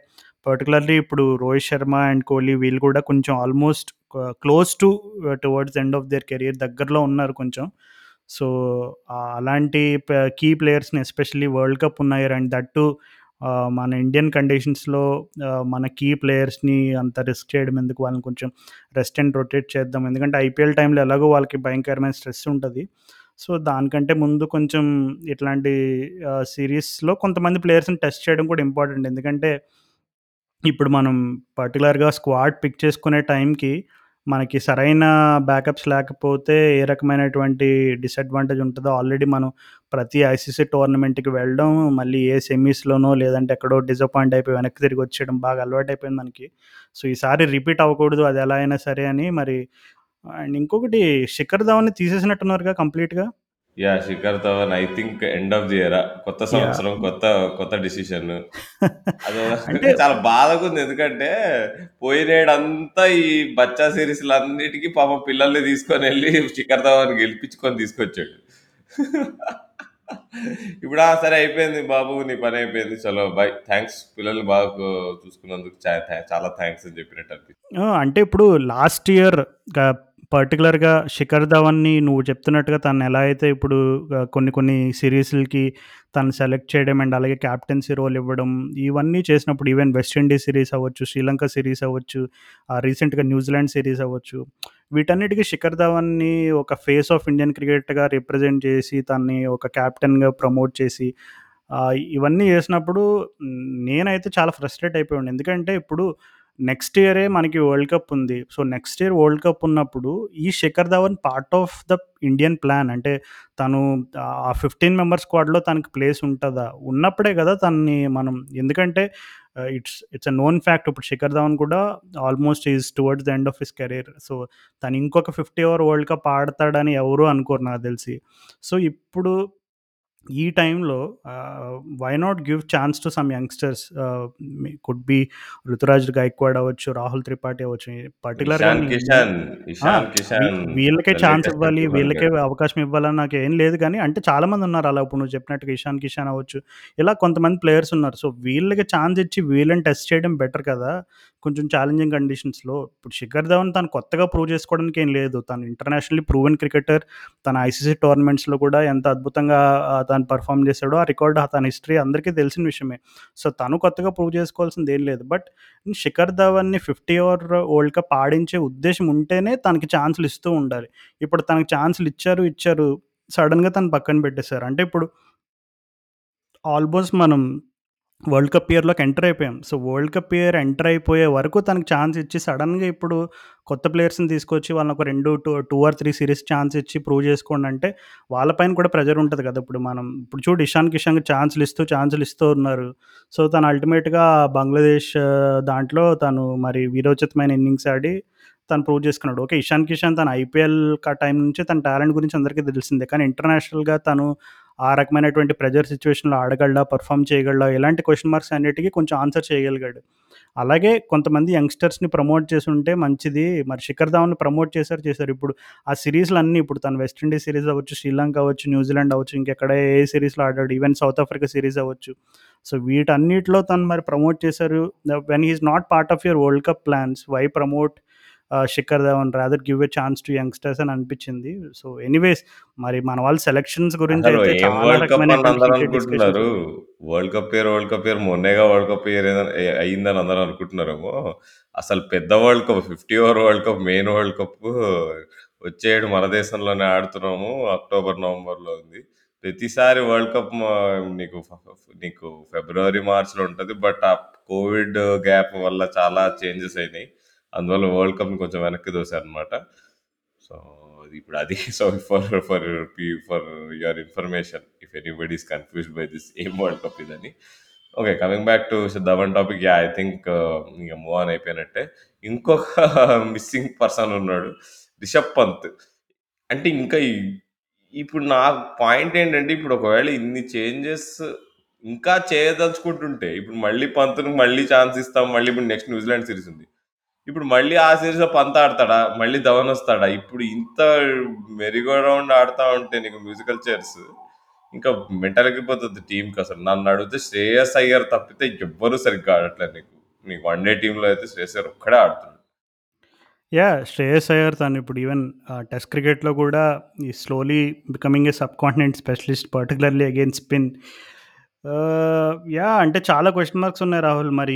పర్టిక్యులర్‌లీ ఇప్పుడు రోహిత్ శర్మ అండ్ కోహ్లీ వీళ్ళు కూడా కొంచెం almost close to towards end of their career దగ్గరలో ఉన్నారు కొంచెం. సో, అలాంటి కీ ప్లేయర్స్‌ని ఎస్పెషల్లీ వరల్డ్ కప్ ఉన్న ఇయర్ అండ్ దట్టు మన ఇండియన్ కండిషన్స్‌లో మన కీ ప్లేయర్స్‌ని అంత రిస్క్ చేయడం ఎందుకు? వాళ్ళని కొంచెం రెస్ట్ అండ్ రొటేట్ చేద్దాం. ఎందుకంటే ఐపీఎల్ టైంలో ఎలాగో వాళ్ళకి భయంకరమైన స్ట్రెస్ ఉంటుంది సో, దానికంటే ముందు కొంచెం ఇట్లాంటి సిరీస్లో కొంతమంది ప్లేయర్స్‌ని టెస్ట్ చేయడం కూడా ఇంపార్టెంట్. ఎందుకంటే ఇప్పుడు మనం పర్టిక్యులర్‌గా స్క్వాడ్ పిక్ చేసుకునే టైంకి మనకి సరైన బ్యాకప్స్ లేకపోతే ఏ రకమైనటువంటి డిసడ్వాంటేజ్ ఉంటుందో ఆల్రెడీ మనం ప్రతి ఐసీసీ టోర్నమెంట్‌కి వెళ్ళడం, మళ్ళీ ఏ సెమీస్‌లోనో లేదంటే ఎక్కడో డిసప్పాయింట్ అయిపోయి వెనక్కి తిరిగి వచ్చేయడం బాగా అలవాటైపోయింది మనకి. సో, ఈసారి రిపీట్ అవ్వకూడదు అది ఎలా అయినా సరే అని మరి అండ్ ఇంకొకటి శిఖర్ ధవన్‌ని తీసేసినట్టున్నారుగా కంప్లీట్‌గా? Yeah! Shikhar Dhawan I think end of the era. కొత్త! సంవత్సరం కొత్త కొత్త డిసిషన్. అదో చాలా బాధగుంది. ఎందుకంటే పోయినేడంతా ఈ బచ్చా సీరీస్‌లన్నిటికి పాపం పిల్లల్ని తీసుకొనెళ్ళి శిఖర్ ధవన్ గెలిపించుకొని తీసుకొచ్చాడు. ఇప్పుడు ఆ! సరే అయిపోయింది బాబు నీ పని అయిపోయింది. చలో బై. థాంక్స్ పిల్లల్ని బాగా చూసుకున్నందుకు చాలా థాంక్స్ అని చెప్పినట్టు! అంటే ఇప్పుడు లాస్ట్ ఇయర్ పర్టికులర్గా శిఖర్ ధవన్‌ని నువ్వు చెప్తున్నట్టుగా తను ఎలా అయితే ఇప్పుడు కొన్ని కొన్ని సిరీస్లకి తను సెలెక్ట్ చేయడం అండ్ అలాగే కెప్టెన్సీ రోల్ ఇవ్వడం ఇవన్నీ చేసినప్పుడు ఈవెన్ వెస్టిండీస్ సిరీస్ అవ్వచ్చు, శ్రీలంక సిరీస్ అవ్వచ్చు, రీసెంట్‌గా న్యూజిలాండ్ సిరీస్ అవ్వచ్చు. వీటన్నిటికీ శిఖర్ ధవన్‌ని ఒక ఫేస్ ఆఫ్ ఇండియన్ క్రికెట్‌గా రిప్రజెంట్ చేసి తన్ని ఒక కెప్టెన్‌గా ప్రమోట్ చేసి ఇవన్నీ చేసినప్పుడు నేనైతే చాలా ఫ్రస్ట్రేట్ అయిపోయాను. ఎందుకంటే ఇప్పుడు నెక్స్ట్ ఇయరే మనకి వరల్డ్ కప్ ఉంది. So, next year world cup ఉన్నప్పుడు ఈ Shikhar Dhawan part of the Indian plan. అంటే తను ఆ 15 మెంబర్ స్క్వాడ్‌లో తనకి ప్లేస్ ఉంటుందా ఉన్నప్పుడే కదా తనని మనం ఎందుకంటే it's it's a known fact ఇప్పుడు శిఖర్ ధవన్ కూడా almost is towards the end of his career. So, తను ఇంకొక 50 ఓవర్ వరల్డ్ కప్ ఆడతాడని ఎవరు అనుకోరు నాకు తెలిసి. సో, ఇప్పుడు ఈ టైంలో why not give chance to some youngsters could be 'Ruturaj Gaikwad' అవ్వచ్చు, 'రాహుల్ త్రిపాఠి' అవ్వచ్చు. కిషాన్ వీళ్ళకే ఛాన్స్ ఇవ్వాలి, 31 వీళ్ళకే. అవకాశం ఇవ్వాలని నాకేం లేదు గానీ, అంటే చాలామందున్నారు అలా ఇప్పుడు నువ్వు చెప్పినట్టుగా 'ఇషాన్ కిషాన్' అవ్వచ్చు. ఇలా కొంతమంది ప్లేయర్స్ ఉన్నారు. సో, వీళ్ళకి ఛాన్స్ ఇచ్చి వీళ్ళని టెస్ట్ చేయడం బెటర్ కదా! కొంచెం ఛాలెంజింగ్ కండిషన్స్‌లో. ఇప్పుడు 'శిఖర్ ధవన్' తను కొత్తగా ప్రూవ్ చేసుకోవడానికి ఏం లేదు. తను ఇంటర్నేషనల్లీ ప్రూవెన్ క్రికెటర్. తన ఐసీసీ టోర్నమెంట్స్‌లో కూడా ఎంత అద్భుతంగా ఆహ్, తను పెర్ఫార్మ్ చేశాడు ఆ రికార్డ్ తన హిస్టరీ అందరికీ తెలిసిన విషయమే. సో, తను కొత్తగా ప్రూవ్ చేసుకోవాల్సింది ఏం లేదు. బట్ 'శిఖర్ ధవన్‌ని 50 ఓవర్ వరల్డ్ కప్ ఆడించే ఉద్దేశం ఉంటేనే తనకి ఛాన్స్‌లు ఇస్తూ ఉండాలి. ఇప్పుడు తనకి ఛాన్స్‌లు ఇచ్చారు, ఇచ్చారు. సడన్గా తను పక్కన పెట్టేశారు అంటే ఇప్పుడు ఆల్మోస్ట్ మనం వరల్డ్ కప్ ఇయర్‌లోకి ఎంటర్ అయిపోయాం. So, world cup year enter అయిపోయే వరకు తనకు ఛాన్స్ ఇచ్చి సడన్గా ఇప్పుడు కొత్త ప్లేయర్స్‌ని తీసుకొచ్చి వాళ్ళని ఒక రెండు two two or three series chance ఇచ్చి ప్రూవ్ చేసుకోండి అంటే వాళ్ళ పైన కూడా ప్రెజర్ ఉంటుంది కదా! ఇప్పుడు మనం ఇప్పుడు చూడు 'ఇషాన్ కిషాన్‌కి' ఛాన్స్‌లు ఇస్తూ, ఛాన్స్‌లు ఇస్తూ ఉన్నారు. సో, తను అల్టిమేట్‌గా బంగ్లాదేశ్ దాంట్లో తను మరి వీరోచితమైన ఇన్నింగ్స్ ఆడి తను ప్రూవ్ చేసుకున్నాడు. ఓకే. 'ఇషాన్ కిషాన్' తన ఐపీఎల్ టైం నుంచి తన టాలెంట్ గురించి అందరికీ తెలిసిందే. కానీ ఇంటర్నేషనల్‌గా తను ఆ రకమైనటువంటి ప్రెజర్ సిచ్యువేషన్లో ఆడగలడా? పర్ఫామ్ చేయగలడా? ఇలాంటి క్వశ్చన్ మార్క్స్ అన్నిటికీ కొంచెం ఆన్సర్ చేయగలిగాడు. అలాగే కొంతమంది యంగ్‌స్టర్స్‌ని ప్రమోట్ చేసి ఉంటే మంచిది. మరి 'శిఖర్ ధావన్ ప్రమోట్ చేశారు, చేశారు. ఇప్పుడు ఆ సిరీస్లు అన్నీ ఇప్పుడు తను వెస్టిండీస్ సిరీస్ అవ్వచ్చు, శ్రీలంక అవ్వచ్చు, న్యూజిలాండ్ అవ్వచ్చు, ఇంకెక్కడ ఏ ఏ సీరీస్‌లో ఆడాడు. ఈవెన్ సౌత్ ఆఫ్రికా సిరీస్ అవ్వచ్చు. సో, వీటన్నిటిలో తను మరి ప్రమోట్ చేశారు. When he not part of your world cup plans why promote 'Shikhar Dhawan' rather give a chance to youngsters అని అనిపించింది. సో, ఎనీవేస్ మరి మన వాళ్ళ సెలక్షన్స్ గురించి ఏం world cup year, world cup year మొన్నేగా world cup year అయిందని అందరూ అనుకుంటున్నారేమో. అసలు పెద్ద world cup 50 over world cup main world cup వచ్చే ఏడు మన దేశంలోనే ఆడుతున్నాము. అక్టోబర్, నవంబర్‌లో ఉంది. ప్రతిసారి వరల్డ్ కప్ నీకు నీకు ఫిబ్రవరి, మార్చ్‌లో ఉంటది. బట్ ఆ కోవిడ్ గ్యాప్ వల్ల చాలా చేంజెస్ అయినాయి. అందువల్ల వరల్డ్ కప్‌ని కొంచెం వెనక్కి తోసారన్నమాట. సో, ఇప్పుడు అది so, for for for your information if anybody is confused by this ఏం వరల్డ్ కప్ ఇదని. Okay. Coming back to Dhawan topic I think ఇక మూవ్ ఆన్ అయిపోయినట్టే. ఇంకొక మిస్సింగ్ పర్సన్ ఉన్నాడు. రిషబ్ పంత్. అంటే ఇంకా ఇప్పుడు నా పాయింట్ ఏంటంటే ఇప్పుడు ఒకవేళ ఇన్ని చేంజెస్ ఇంకా చేయదలుచుకుంటుంటే ఇప్పుడు మళ్ళీ పంత్ను మళ్ళీ ఛాన్స్ ఇస్తాం. మళ్ళీ ఇప్పుడు నెక్స్ట్ న్యూజిలాండ్ సిరీస్ ఉంది. ఇప్పుడు మళ్ళీ ఆ సీరీస్‌లో పంత ఆడతాడా? మళ్ళీ ధవన్ వస్తాడా? ఇప్పుడు ఇంత మెరిగో రౌండ్ ఆడుతా ఉంటే నీకు మ్యూజికల్ చైర్స్ ఇంకా మెంటల్కి పోతుంది టీంకి అసలు. నన్ను అడిగితే శ్రేయస్ అయ్యర్ తప్పితే ఎవ్వరు సరిగ్గా ఆడట్లేదు నీకు. నీకు వన్ డే టీంలో అయితే శ్రేయస్ అయ్యర్ ఒక్కడే ఆడుతున్నాడు. యా శ్రేయస్ అయ్యర్ తను ఇప్పుడు ఈవెన్ టెస్ట్ క్రికెట్‌లో కూడా ఈ slowly becoming a sub continent specialist particularly against spin. Ah, yeah! అంటే చాలా క్వెషన్ మార్క్స్ ఉన్నాయి రాహుల్. మరి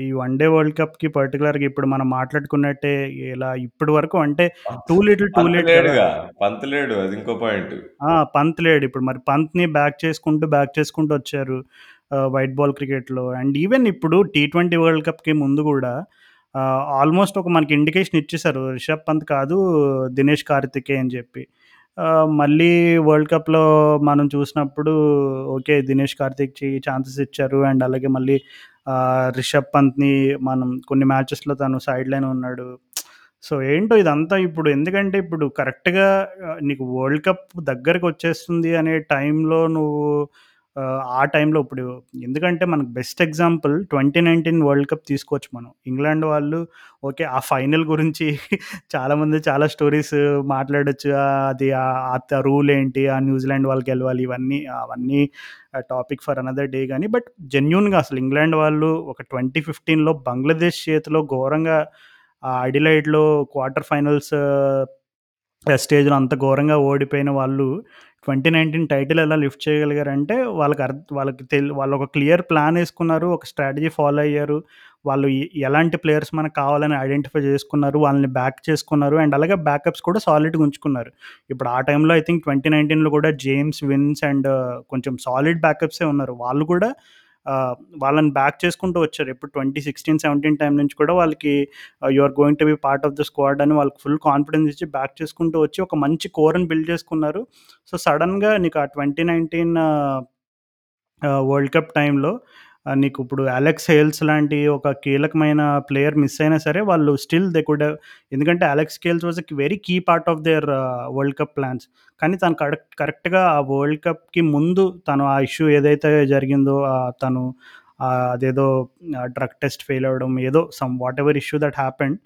ఈ వన్ డే వరల్డ్ కప్‌కి పర్టిక్యులర్‌గా ఇప్పుడు మనం మాట్లాడుకున్నట్టే ఇలా ఇప్పటి వరకు అంటే too little too Pant late కదా! లేడుగా. పంత్ లేడు. అది ఇంకో పాయింట్. ఆ! పంత్ లేడు. ఇప్పుడు మరి పంత్‌ని బ్యాక్ చేసుకుంటూ, బ్యాక్ చేసుకుంటూ వచ్చారు. ఆహ్, వైట్ బాల్ క్రికెట్‌లో. అండ్ ఈవెన్ ఇప్పుడు టీ20 వరల్డ్ కప్‌కి ముందు గూడా ఆహ్, ఆల్మోస్ట్ ఒక మనకి ఇండికేషన్ ఇచ్చేసారు. రిషబ్ పంత్ కాదు దినేష్ కార్తికేయ అని చెప్పి. మళ్ళీ వరల్డ్ కప్‌లో మనం చూసినప్పుడు ఓకే. దినేష్ కార్తిక్‌కి ఛాన్సెస్ ఇచ్చారు. అండ్ అలాగే మళ్ళీ రిషబ్ పంత్‌ని మనం కొన్ని మ్యాచెస్‌లో తను సైడ్ లైన్ ఉన్నాడు. సో, ఏంటో ఇదంతా ఇప్పుడు ఎందుకంటే ఇప్పుడు కరెక్ట్‌గా నీకు వరల్డ్ కప్ దగ్గరకు వచ్చేస్తుంది అనే టైంలో నువ్వు ఆ టైంలో ఇప్పుడు ఎందుకంటే మనకు బెస్ట్ ఎగ్జాంపుల్ 2019 వరల్డ్ కప్ తీసుకోవచ్చు మనం. ఇంగ్లాండ్ వాళ్ళు ఓకే. ఆ ఫైనల్ గురించి చాలామంది చాలా స్టోరీస్ మాట్లాడొచ్చు. అది ఆ రూల్ ఏంటి? ఆ న్యూజిలాండ్ వాళ్ళు గెలవాలి ఇవన్నీ అవన్నీ టాపిక్ ఫర్ అనదర్ డే కానీ బట్ జెన్యున్గా అసలు ఇంగ్లాండ్ వాళ్ళు ఒక 2015లో బంగ్లాదేశ్ చేతిలో ఘోరంగా ఆ అడిలైడ్‌లో క్వార్టర్ ఫైనల్స్ స్టేజ్‌లో అంత ఘోరంగా ఓడిపోయిన వాళ్ళు 2019 టైటిల్ ఎలా లిఫ్ట్ చేయగలిగారంటే వాళ్ళకి అర్థ వాళ్ళకి తెల్ వాళ్ళు ఒక క్లియర్ ప్లాన్ వేసుకున్నారు ఒక స్ట్రాటజీ ఫాలో అయ్యారు. వాళ్ళు ఎలాంటి ప్లేయర్స్ మనకు కావాలని ఐడెంటిఫై చేసుకున్నారు. వాళ్ళని బ్యాక్ చేసుకున్నారు. అండ్ అలాగే బ్యాకప్స్ కూడా సాలిడ్‌గా ఉంచుకున్నారు. ఇప్పుడు ఆ టైంలో ఐ థింక్ 2019లో కూడా జేమ్స్ విన్స్ అండ్ కొంచెం సాలిడ్ బ్యాకప్సే ఉన్నారు. వాళ్ళు కూడా వాళ్ళని బ్యాక్ చేసుకుంటూ వచ్చారు. ఇప్పుడు ట్వంటీ సిక్స్టీన్ సెవెంటీన్ టైం నుంచి కూడా వాళ్ళకి you are going to be part of the squad అని వాళ్ళకి ఫుల్ కాన్ఫిడెన్స్ ఇచ్చి బ్యాక్ చేసుకుంటూ వచ్చి ఒక మంచి కోర్‌ని బిల్డ్ చేసుకున్నారు. సో, సడన్గా నీకు ఆ ట్వంటీ నైన్టీన్ వరల్డ్ కప్ టైంలో నీకు ఇప్పుడు అలెక్స్ హేల్స్ లాంటి ఒక కీలకమైన ప్లేయర్ మిస్ అయినా సరే వాళ్ళు స్టిల్ దే కుడ్ ఎందుకంటే Alex Hales was very key part of their world cup plans. కానీ తను కరెక్ట్ కరెక్ట్‌గా ఆ వరల్డ్ కప్‌కి ముందు తను ఆ ఇష్యూ ఏదైతే జరిగిందో తను అదేదో డ్రగ్ టెస్ట్ ఫెయిల్ అవ్వడం ఏదో some what ever issue that happened.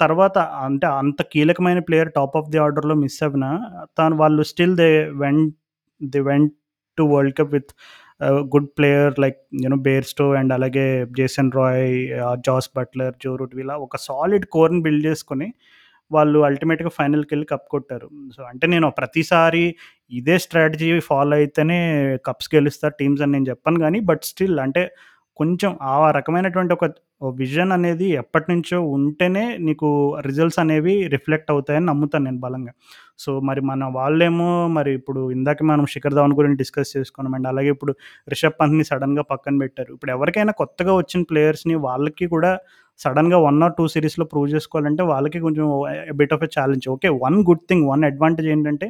తర్వాత అంటే అంత కీలకమైన ప్లేయర్ టాప్ ఆఫ్ ది ఆర్డర్‌లో మిస్ అయినా తను వాళ్ళు still they went the went to world cup with good player like you know Bairstow and అలాగే Jason Roy, Jos Buttler, Joe Root ఇలా ఒక సాలిడ్ కోర్‌ని బిల్డ్ చేసుకొని వాళ్ళు అల్టిమేట్‌గా ఫైనల్‌కెళ్ళి కప్ కొట్టారు. సో, అంటే నేను ప్రతిసారి ఇదే స్ట్రాటజీ ఫాలో అయితేనే కప్స్ గెలుస్తారు టీమ్స్ అని నేను చెప్పాను కానీ బట్ స్టిల్ అంటే కొంచెం ఆ రకమైనటువంటి ఒక విజన్ అనేది ఎప్పటినుంచో ఉంటేనే నీకు రిజల్ట్స్ అనేవి రిఫ్లెక్ట్ అవుతాయని నమ్ముతాను నేను బలంగా. సో, మరి మన వాళ్ళేమో మరి ఇప్పుడు ఇందాక మనం శిఖర్ ధవన్ గురించి డిస్కస్ చేసుకున్నాం అండ్ అలాగే ఇప్పుడు రిషబ్ పంత్‌ని సడన్గా పక్కన పెట్టారు. ఇప్పుడు ఎవరికైనా కొత్తగా వచ్చిన ప్లేయర్స్‌ని వాళ్ళకి కూడా సడన్గా వన్ ఆర్ టూ సిరీస్లో ప్రూవ్ చేసుకోవాలంటే వాళ్ళకి కొంచెం bit of a challenge. Okay. One good thing, one advantage ఏంటంటే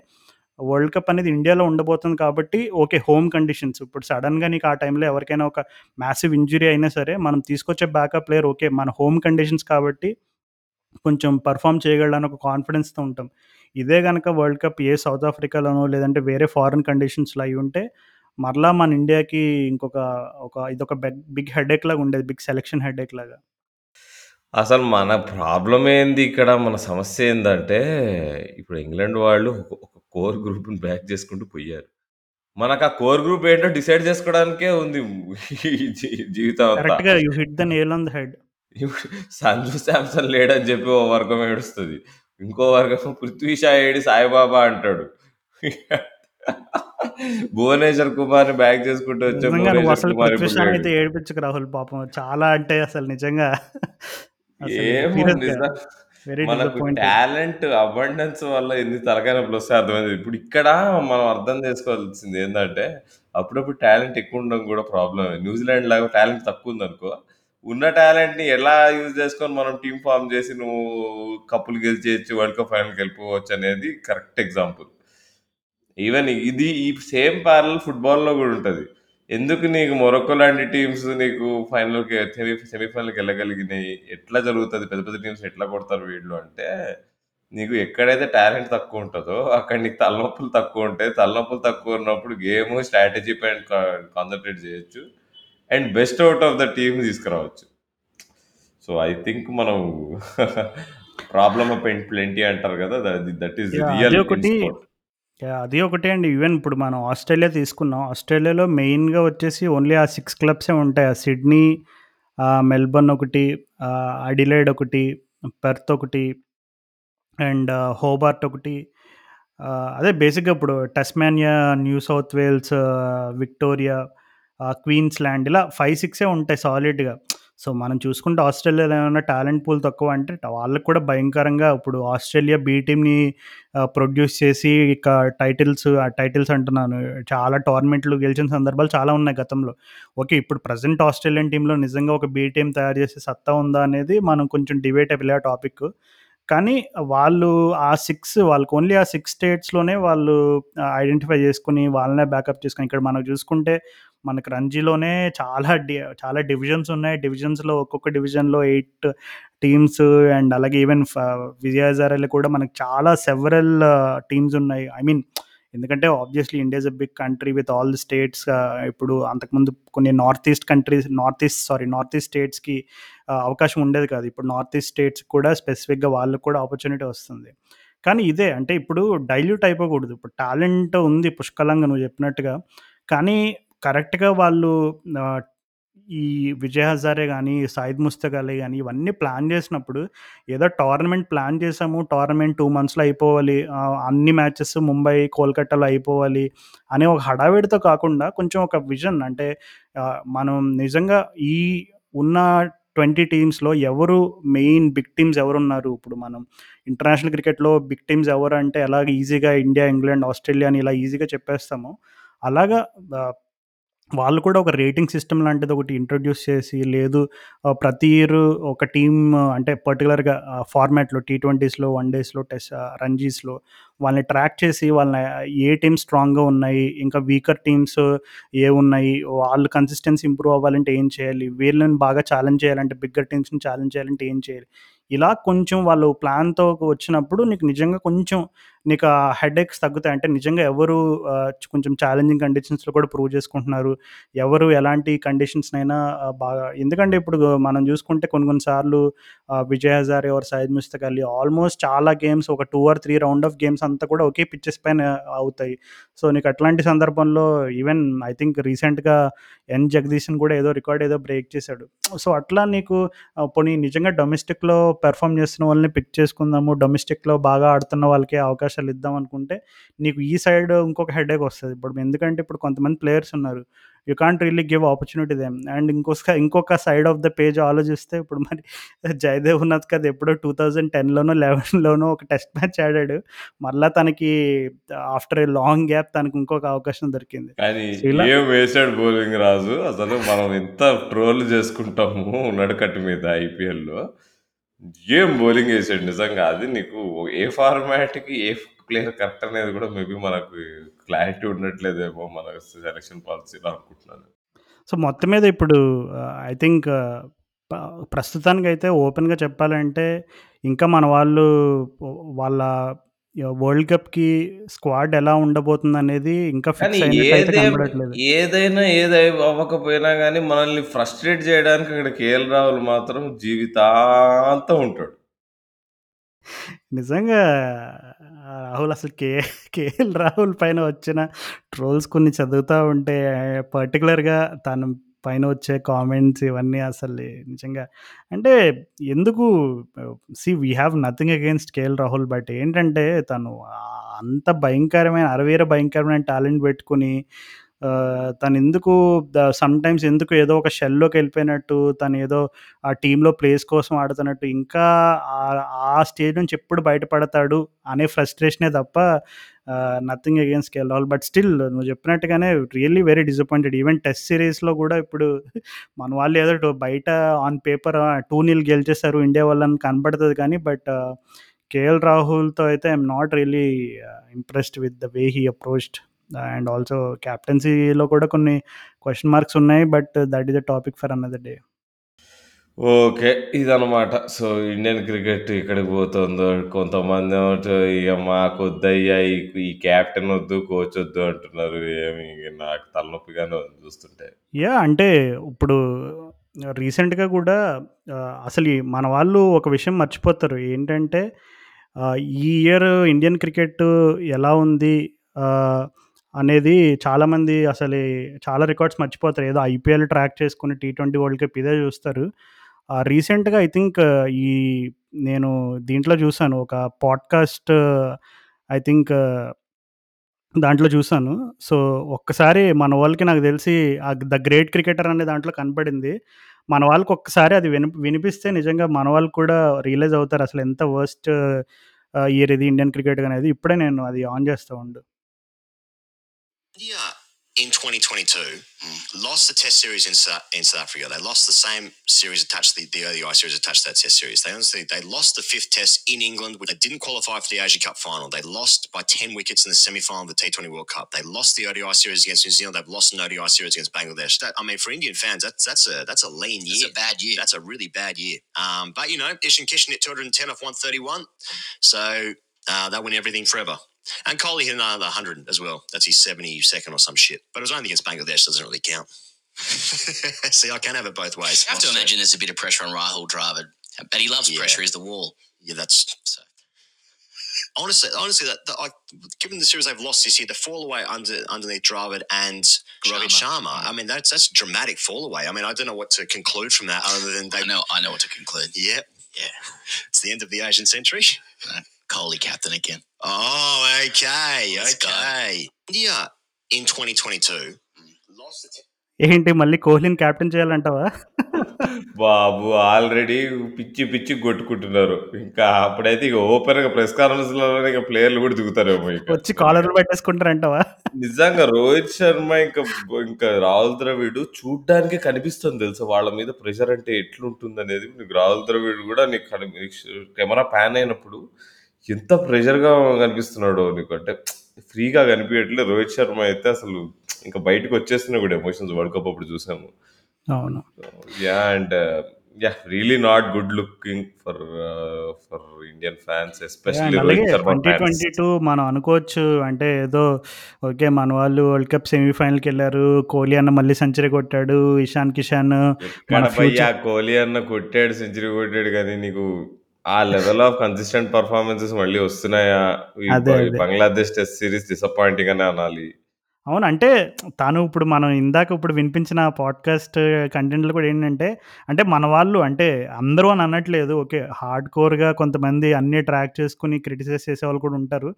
వరల్డ్ కప్ అనేది ఇండియాలో ఉండబోతుంది కాబట్టి ఓకే. హోమ్ కండిషన్స్ ఇప్పుడు సడన్గా నీకు ఆ టైంలో ఎవరికైనా ఒక మ్యాసివ్ ఇంజురీ అయినా సరే మనం తీసుకొచ్చే బ్యాకప్ ప్లేయర్ ఓకే. మన హోమ్ కండిషన్స్ కాబట్టి కొంచెం పెర్ఫార్మ్ చేయగలడని ఒక కాన్ఫిడెన్స్‌తో ఉంటాం. ఇదే గనక వరల్డ్ కప్ ఏ సౌత్ ఆఫ్రికాలోనో లేదంటే వేరే ఫారిన్ కండిషన్స్‌లో అయ్యుంటే మరలా మన ఇండియాకి ఇంకొక ఒక ఇదొక బెగ్ బిగ్ హెడేక్ లాగా ఉండేది. బిగ్ సెలక్షన్ హెడేక్ లాగా. అసలు మన ప్రాబ్లమ్ ఏంది ఇక్కడ? మన సమస్య ఏందంటే, ఇప్పుడు ఇంగ్లాండ్ వాళ్ళు ఒక కోర్ గ్రూప్‌ని బ్యాక్ చేసుకుంటూ పోయారు. మనకు ఆ కోర్ గ్రూప్ ఏంటో డిసైడ్ చేసుకోవడానికే ఉంది జీవితం. కరెక్ట్‌గా you hit the nail on the head. Sanju Samson లేడని చెప్పి ఓ వర్గం ఏడుస్తది. ఇంకో వర్గం పృథ్వీ షా ఏడి సాయిబాబా అంటాడు. భువనేశ్వర్ కుమార్‌ని బ్యాక్ చేసుకుంటూ వచ్చే నిజంగా నువ్వు భువనేశ్వర్ అసలు కుమార్ పృథ్వీ ఇప్పుడు షాని లేడు. అయితే ఏడిపించకు రాహుల్ పాపం. చాలా అంటే అసలు నిజంగా మనకు. టాలెంట్ అబండెన్స్ వల్ల ఎన్ని తలకాయ నొప్పులొస్తాయో అర్థమైంది. ఇప్పుడు ఇక్కడ మనం అర్థం చేసుకోవాల్సింది ఏందంటే, అప్పుడప్పుడు టాలెంట్ ఎక్కువ ఉండడం కూడా ప్రాబ్లమే. న్యూజిలాండ్ లాగా టాలెంట్ తక్కువ ఉందనుకో, ఉన్న టాలెంట్‌ని ఎలా యూజ్ చేసుకొని మనం టీమ్ ఫార్మ్ చేసి నువ్వు కప్పులు గెలిచేయచ్చు వరల్డ్ కప్ ఫైనల్‌కి వెళ్ళిపోవచ్చు అనేది కరెక్ట్ ఎగ్జాంపుల్. ఈవెన్ ఇది ఈ సేమ్ ప్యారల్ ఫుట్బాల్‌లో కూడా ఉంటుంది ఎందుకు నీకు మొరక్కో లాంటి టీమ్స్ నీకు ఫైనల్‌కి సెమీ సెమీఫైనల్‌కి వెళ్ళగలిగినాయి. ఎట్లా జరుగుతుంది పెద్ద పెద్ద టీమ్స్ ఎట్లా కొడతారు వీళ్ళు అంటే, నీకు ఎక్కడైతే టాలెంట్ తక్కువ ఉంటుందో అక్కడ నీకు తలనొప్పులు తక్కువ ఉంటాయి. తలనొప్పులు తక్కువ ఉన్నప్పుడు గేమ్ స్ట్రాటజీ పైన కాన్సన్ట్రేట్ చేయొచ్చు. And best out of the team తీసుకురావచ్చు. సో, ఐ థింక్ మనం ప్రాబ్లమ్ ప్లెంటీ అంటారు కదా! That is! రియల్ ఒకటి! అది ఒకటే అండి. ఈవెన్ ఇప్పుడు మనం ఆస్ట్రేలియా తీసుకున్నాం. ఆస్ట్రేలియాలో మెయిన్‌గా వచ్చేసి ఓన్లీ ఆ 6 క్లబ్సే ఉంటాయి. ఆ సిడ్నీ, మెల్బర్న్ ఒకటి, అడిలైడ్ ఒకటి, పెర్త్ ఒకటి అండ్ హోబార్ట్ ఒకటి. అదే బేసిక్‌గా ఇప్పుడు Tasmania, New South Wales, Victoria, Queensland ఇలా 5, 6 ఉంటాయి సాలిడ్‌గా. సో, మనం చూసుకుంటే ఆస్ట్రేలియాలో ఏమైనా టాలెంట్ పూల్ తక్కువ అంటే వాళ్ళకు కూడా భయంకరంగా ఇప్పుడు ఆస్ట్రేలియా బీ టీమ్‌ని ప్రొడ్యూస్ చేసి ఇక టైటిల్స్ ఆ టైటిల్స్ అంటున్నాను. చాలా టోర్నమెంట్‌లు గెలిచిన సందర్భాలు చాలా ఉన్నాయి గతంలో. ఓకే. ఇప్పుడు ప్రజెంట్ ఆస్ట్రేలియన్ టీంలో నిజంగా ఒక బీ టీమ్ తయారు చేసే సత్తా ఉందా అనేది మనం కొంచెం డిబేట్ ఆ టాపిక్. కానీ వాళ్ళు ఆ సిక్స్ వాళ్ళకి ఓన్లీ ఆ సిక్స్ స్టేట్స్‌లోనే వాళ్ళు ఐడెంటిఫై చేసుకుని వాళ్ళనే బ్యాకప్ చేసుకుని ఇక్కడ మనం చూసుకుంటే మనకు రంజీలోనే చాలా డి చాలా డివిజన్స్ ఉన్నాయి. డివిజన్స్‌లో ఒక్కొక్క డివిజన్‌లో ఎయిట్ టీమ్స్ అండ్ అలాగే ఈవెన్ ఫ కూడా మనకు చాలా సెవరల్ టీమ్స్ ఉన్నాయి. ఐ మీన్ ఎందుకంటే obviously India is a big country with all the states ఇప్పుడు అంతకుముందు కొన్ని north east countries north east sorry north east స్టేట్స్‌కి అవకాశం ఉండేది కాదు. ఇప్పుడు నార్త్ ఈస్ట్ స్టేట్స్ కూడా స్పెసిఫిక్‌గా వాళ్ళకి కూడా ఆపర్చునిటీ వస్తుంది. కానీ ఇదే అంటే ఇప్పుడు డైల్యూట్ అయిపోకూడదు. ఇప్పుడు టాలెంట్ ఉంది పుష్కలంగా నువ్వు చెప్పినట్టుగా. కానీ కరెక్ట్‌గా వాళ్ళు ఆహ్, ఈ విజయ్ హజారే గాని, సయీద్ ముస్తక్ అలీ గాని ఇవన్నీ ప్లాన్ చేసినప్పుడు ఏదో టోర్నమెంట్ ప్లాన్ చేసాము. టోర్నమెంట్ 2 మంత్స్‌లో అయిపోవాలి. ఆహ్, అన్ని మ్యాచెస్ ముంబై, కోల్‌కట్టాలో అయిపోవాలి అనే ఒక హడావిడితో కాకుండా కొంచెం ఒక విజన్ అంటే ఆహ్, మనం నిజంగా ఈ ఉన్న 20 టీమ్స్‌లో ఎవరు మెయిన్ బిగ్ టీమ్స్ ఎవరున్నారు? ఇప్పుడు మనం ఇంటర్నేషనల్ క్రికెట్‌లో బిగ్ టీమ్స్ ఎవరంటే ఎలాగ ఈజీగా ఇండియా, ఇంగ్లాండ్, ఆస్ట్రేలియా అని ఇలా ఈజీగా చెప్పేస్తామో అలాగా ఆహ్, వాళ్ళు కూడా ఒక రేటింగ్ సిస్టమ్ లాంటిది ఒకటి ఇంట్రొడ్యూస్ చేసి లేదు ప్రతి ఇయర్ ఒక టీమ్ అంటే పర్టికులర్గా ఫార్మాట్‌లో టీ ట్వెంటీస్‌లో, వన్ డేస్‌లో, టెస్ట్ రంజీస్‌లో వాళ్ళని ట్రాక్ చేసి వాళ్ళని ఏ టీమ్స్ స్ట్రాంగ్‌గా ఉన్నాయి, ఇంకా వీకర్ టీమ్స్ ఏ ఉన్నాయి వాళ్ళు కన్సిస్టెన్సీ ఇంప్రూవ్ అవ్వాలంటే ఏం చేయాలి, వీళ్ళని బాగా ఛాలెంజ్ చేయాలంటే బిగ్గర్ టీమ్స్‌ని ఛాలెంజ్ చేయాలంటే ఏం చేయాలి. ఇలా కొంచెం వాళ్ళు ప్లాన్‌తో వచ్చినప్పుడు నీకు నిజంగా కొంచెం నీకు ఆ హెడేక్స్ తగ్గుతాయి. అంటే నిజంగా ఎవరు కొంచెం ఛాలెంజింగ్ కండిషన్స్‌లో కూడా ప్రూవ్ చేసుకుంటున్నారు. ఎవరు ఎలాంటి కండిషన్స్‌నైనా బాగా ఎందుకంటే ఇప్పుడు మనం చూసుకుంటే కొన్ని కొన్ని సార్లు విజయ్ హజారే ఎవరు సయ్యద్ ముస్తక్ అలీ ఆల్మోస్ట్ చాలా గేమ్స్ ఒక two or three round of games అంతా కూడా ఒకే పిచ్చెస్ పైన అవుతాయి. సో, నీకు అట్లాంటి సందర్భంలో ఈవెన్ ఐ థింక్ రీసెంట్‌గా ఎన్ జగదీశన్ కూడా ఏదో రికార్డ్ ఏదో బ్రేక్ చేశాడు. సో, అట్లా నీకు పోనీ నిజంగా డొమెస్టిక్‌లో పెర్ఫార్మ్ చేస్తున్న వాళ్ళని పిక్ చేసుకుందాము. డొమెస్టిక్‌లో బాగా ఆడుతున్న వాళ్ళకే అవకాశం అవకాశాలు ఇద్దాం అనుకుంటే నీకు ఈ సైడ్ ఇంకొక హెడేక్ వస్తది. ఇప్పుడు ఎందుకంటే ఇప్పుడు కొంతమంది ప్లేయర్స్ ఉన్నారు. You can't really give opportunity them and ఇంకోస ఇంకొక సైడ్ ఆఫ్ ద పేజ్ ఆలోచిస్తే ఇప్పుడు మరి జయదేవ్ ఉన్నత్కర్ ఎప్పుడో 2010లోనో, 11లోనో ఒక టెస్ట్ మ్యాచ్ ఆడాడు. మళ్ళా తనకి ఆఫ్టర్ ఎ లాంగ్ గ్యాప్ తనకి ఇంకొక అవకాశం దొరికింది. ఏం వేసాడు బౌలింగ్ రాజు. అసలు మనం ఎంత ట్రోల్ చేసుకుంటాము నడుకట్టు మీద ఐపీఎల్‌లో. ఏం బౌలింగ్ వేసాడు నిజంగా. అది నీకు ఏ ఫార్మాట్‌కి ఏ ప్లేయర్ కరెక్ట్ అనేది కూడా మేబీ మనకు క్లారిటీ ఉండట్లేదేమో మన సెలక్షన్ పాలసీలో అనుకుంటున్నాను. సో, మొత్తం మీద ఇప్పుడు ఐ థింక్ ప్రస్తుతానికైతే ఓపెన్‌గా చెప్పాలంటే ఇంకా మన వాళ్ళు వాళ్ళ వరల్డ్ కప్‌కి స్క్వాడ్ ఎలా ఇంకా కానీ ఫిక్స్ అయినట్టయితే ఏదేం కనబడట్లేదు. ఏదైనా ఏది అవ్వకపోయినా గానీ మనల్ని ఫ్రస్ట్రేట్ చేయడానికి ఇక్కడ కేఎల్ రాహుల్ మాత్రం జీవితాంతం ఉంటాడు. నిజంగా రాహుల్ అసలు కే కేఎల్ రాహుల్ పైన వచ్చిన ట్రోల్స్ కొన్ని చదువుతా ఉంటే పర్టిక్యులర్‌గా తన పైన వచ్చే కామెంట్స్ ఇవన్నీ అసలు నిజంగా అంటే ఎందుకు see we have nothing against KL Rahul. But ఏంటంటే తను అంత భయంకరమైన అరవీర భయంకరమైన టాలెంట్ పెట్టుకొని తను ఎందుకు సమ్‌టైమ్స్ ఎందుకు ఏదో ఒక షెల్‌లోకి వెళ్ళిపోయినట్టు తను ఏదో ఆ టీంలో ప్లేస్ కోసం ఆడుతున్నట్టు ఇంకా ఆ స్టేజ్ నుంచి ఎప్పుడు బయటపడతాడు అనే ఫ్రస్ట్రేషనే తప్ప nothing against KL Rahul. But still నువ్వు చెప్పినట్టుగానే really very disappointed. Even test సిరీస్లో కూడా ఇప్పుడు మన వాళ్ళు ఏదో బయట ఆన్ పేపర్ టూ నీళ్ళు గెలిచేశారు ఇండియా వాళ్ళని కనబడుతుంది కానీ బట్ కేఎల్ రాహుల్‌తో అయితే I'm not really impressed with the way he approached and also కెప్టెన్సీలో కూడా కొన్ని క్వశ్చన్ మార్క్స్ ఉన్నాయి. But that is a topic for another day. Okay. ఇదనమాట. సో, ఇండియన్ క్రికెట్ ఎక్కడికి పోతుందో కొంతమందేమో ట ఇగ మాకొద్దయ్యా ఈ ఈ వద్దు, కోచ్ వద్దు అంటున్నారు. ఏమి నాకు తలనొప్పిగానే ఉంది చూస్తుంటే. యాహ్! అంటే ఇప్పుడు రీసెంట్‌గా కూడా ఆహ్, అసలు ఈ మన వాళ్ళు ఒక విషయం మర్చిపోతారు. ఏంటంటే ఆహ్, ఈ ఇయర్ ఇండియన్ క్రికెట్ ఎలా ఉంది ఆహ్, అనేది చాలామంది అసలు చాలా రికార్డ్స్ మర్చిపోతారు. ఏదో ఐపీఎల్ ట్రాక్ చేసుకొని టీ ట్వెంటీ వరల్డ్ కప్ ఇదే చూస్తారు. రీసెంట్‌గా ఐ థింక్ ఈ నేను దీంట్లో చూసాను. ఒక పాడ్‌కాస్ట్ ఐ థింక్ దాంట్లో చూసాను. సో, ఒక్కసారి మన వాళ్ళకి నాకు తెలిసి 'ద గ్రేట్ క్రికెటర్' అనే దాంట్లో కనపడింది. మన వాళ్ళకి ఒక్కసారి అది విని వినిపిస్తే నిజంగా మన వాళ్ళు కూడా రియలైజ్ అవుతారు. అసలు ఎంత వర్స్ట్ ఇయర్ ఇది ఇండియన్ క్రికెట్ అనేది. ఇప్పుడే నేను అది ఆన్ చేస్తూ ఉండు. In 2022 lost the Test series in South, in South Africa. They lost the same series attached to the, the ODI series attached to that Test series. They honestly they lost the fifth Test in England. Which they didn't qualify for the Asia Cup final. They lost by 10 wickets in the semi-final of the T20 World Cup. They lost the ODI series against New Zealand. They've lost an ODI series against Bangladesh. That, I mean, for Indian fans, that's that's a that's a lean year. It's a bad year. That's a really bad year. Um, but you know, Ishan Kishan hit 210 off 131, so uh, that win everything forever. And Kohli hit another 100 as well. That's his 72nd or some shit. But it was only against Bangladesh, so it doesn't really count. See, I can have it both ways. You have to imagine there's a bit of pressure on Rahul Dravid, but he loves Yeah. pressure. He's the wall. Yeah, that's so. Honestly, honestly, that, that I, given the series they've lost this year, the fall away under underneath Dravid and Rohit Sharma. I mean, that's that's a dramatic fall away. I mean, I don't know what to conclude from that other than they. I know. I know what to conclude. Yeah, Yeah. it's the end of the Asian century. Kohli captain again. Oh, okay, Let's go. okay. India in 2022 lost the. T- ఏంటి మళ్ళీ కోహ్లీని కెప్టెన్ చేయాలంటావా? బాబు ఆల్రెడీ పిచ్చి పిచ్చి కొట్టుకుంటున్నారు. ఇంకా అప్పుడైతే ఇక ఓపెన్‌గా ప్రెస్ కాన్ఫరెన్స్‌లోనే ఇక ప్లేయర్‌లు కూడా దిగుతారేమో ఇక. వచ్చి కాలర్‌లు పట్టేసుకుంటారంటావా? నిజంగా రోహిత్ శర్మ ఇంకా ఇంకా రాహుల్ ద్రవిడ్ చూడ్డానికే కనిపిస్తుంది తెలుసా వాళ్ళ మీద ప్రెషర్ అంటే ఎట్లుంటుందనేది. నీకు రాహుల్ ద్రవిడ్ కూడా నీకు కెమెరా పాన్ అయినప్పుడు ఎంత ప్రెషర్‌గా కనిపిస్తున్నాడో నీకు అంటే ఫ్రీగా కనిపియట్లే. రోహిత్ శర్మ అయితే అసలు ఇంకా బయటకి వచ్చేస్తున్నాయి కూడా ఎమోషన్స్ వరల్డ్ కప్ అప్పుడు చూసాము. అవును. Yeah! And yeah! Really not good looking for for Indian fans yeah! Especially and అలాగే రోహిత్ శర్మ ఫ్యాన్స్. 2022 మనం అనుకోవచ్చు అంటే ఏదో ఓకే. మన వాళ్ళు వరల్డ్ కప్ సెమీఫైనల్‌కెళ్ళారు. కోహ్లీ అన్న మళ్ళీ సెంచరీ కొట్టాడు. ఇషాన్ కిషాన్ ఎక్కడ మన భయ్యా ఫ్యూచర్ కోహ్లీ అన్న కొట్టాడు. సెంచరీ కొట్టాడు గానీ నీకు ఆ లెవెల్ ఆఫ్ కన్సిస్టెంట్ పెర్ఫార్మన్సెస్ మళ్ళీ వస్తున్నాయా? ఈ బ అదే. అదే. బంగ్లాదేశ్ టెస్ట్ సిరీస్ డిసప్పాయింటింగ్ అనే అనాలి. అవును. అంటే తను ఇప్పుడు మనం ఇందాక ఇప్పుడు వినిపించిన పాడ్‌కాస్ట్ కంటెంట్‌లో కూడా ఏంటంటే, అంటే మన వాళ్ళు అంటే అందరూ అని అనట్లేదు. ఓకే. హార్డ్ కోర్‌గా కొంతమంది అన్నీ ట్రాక్ చేసుకొని క్రిటిసైజ్ చేసేవాళ్ళు కూడా ఉంటారు.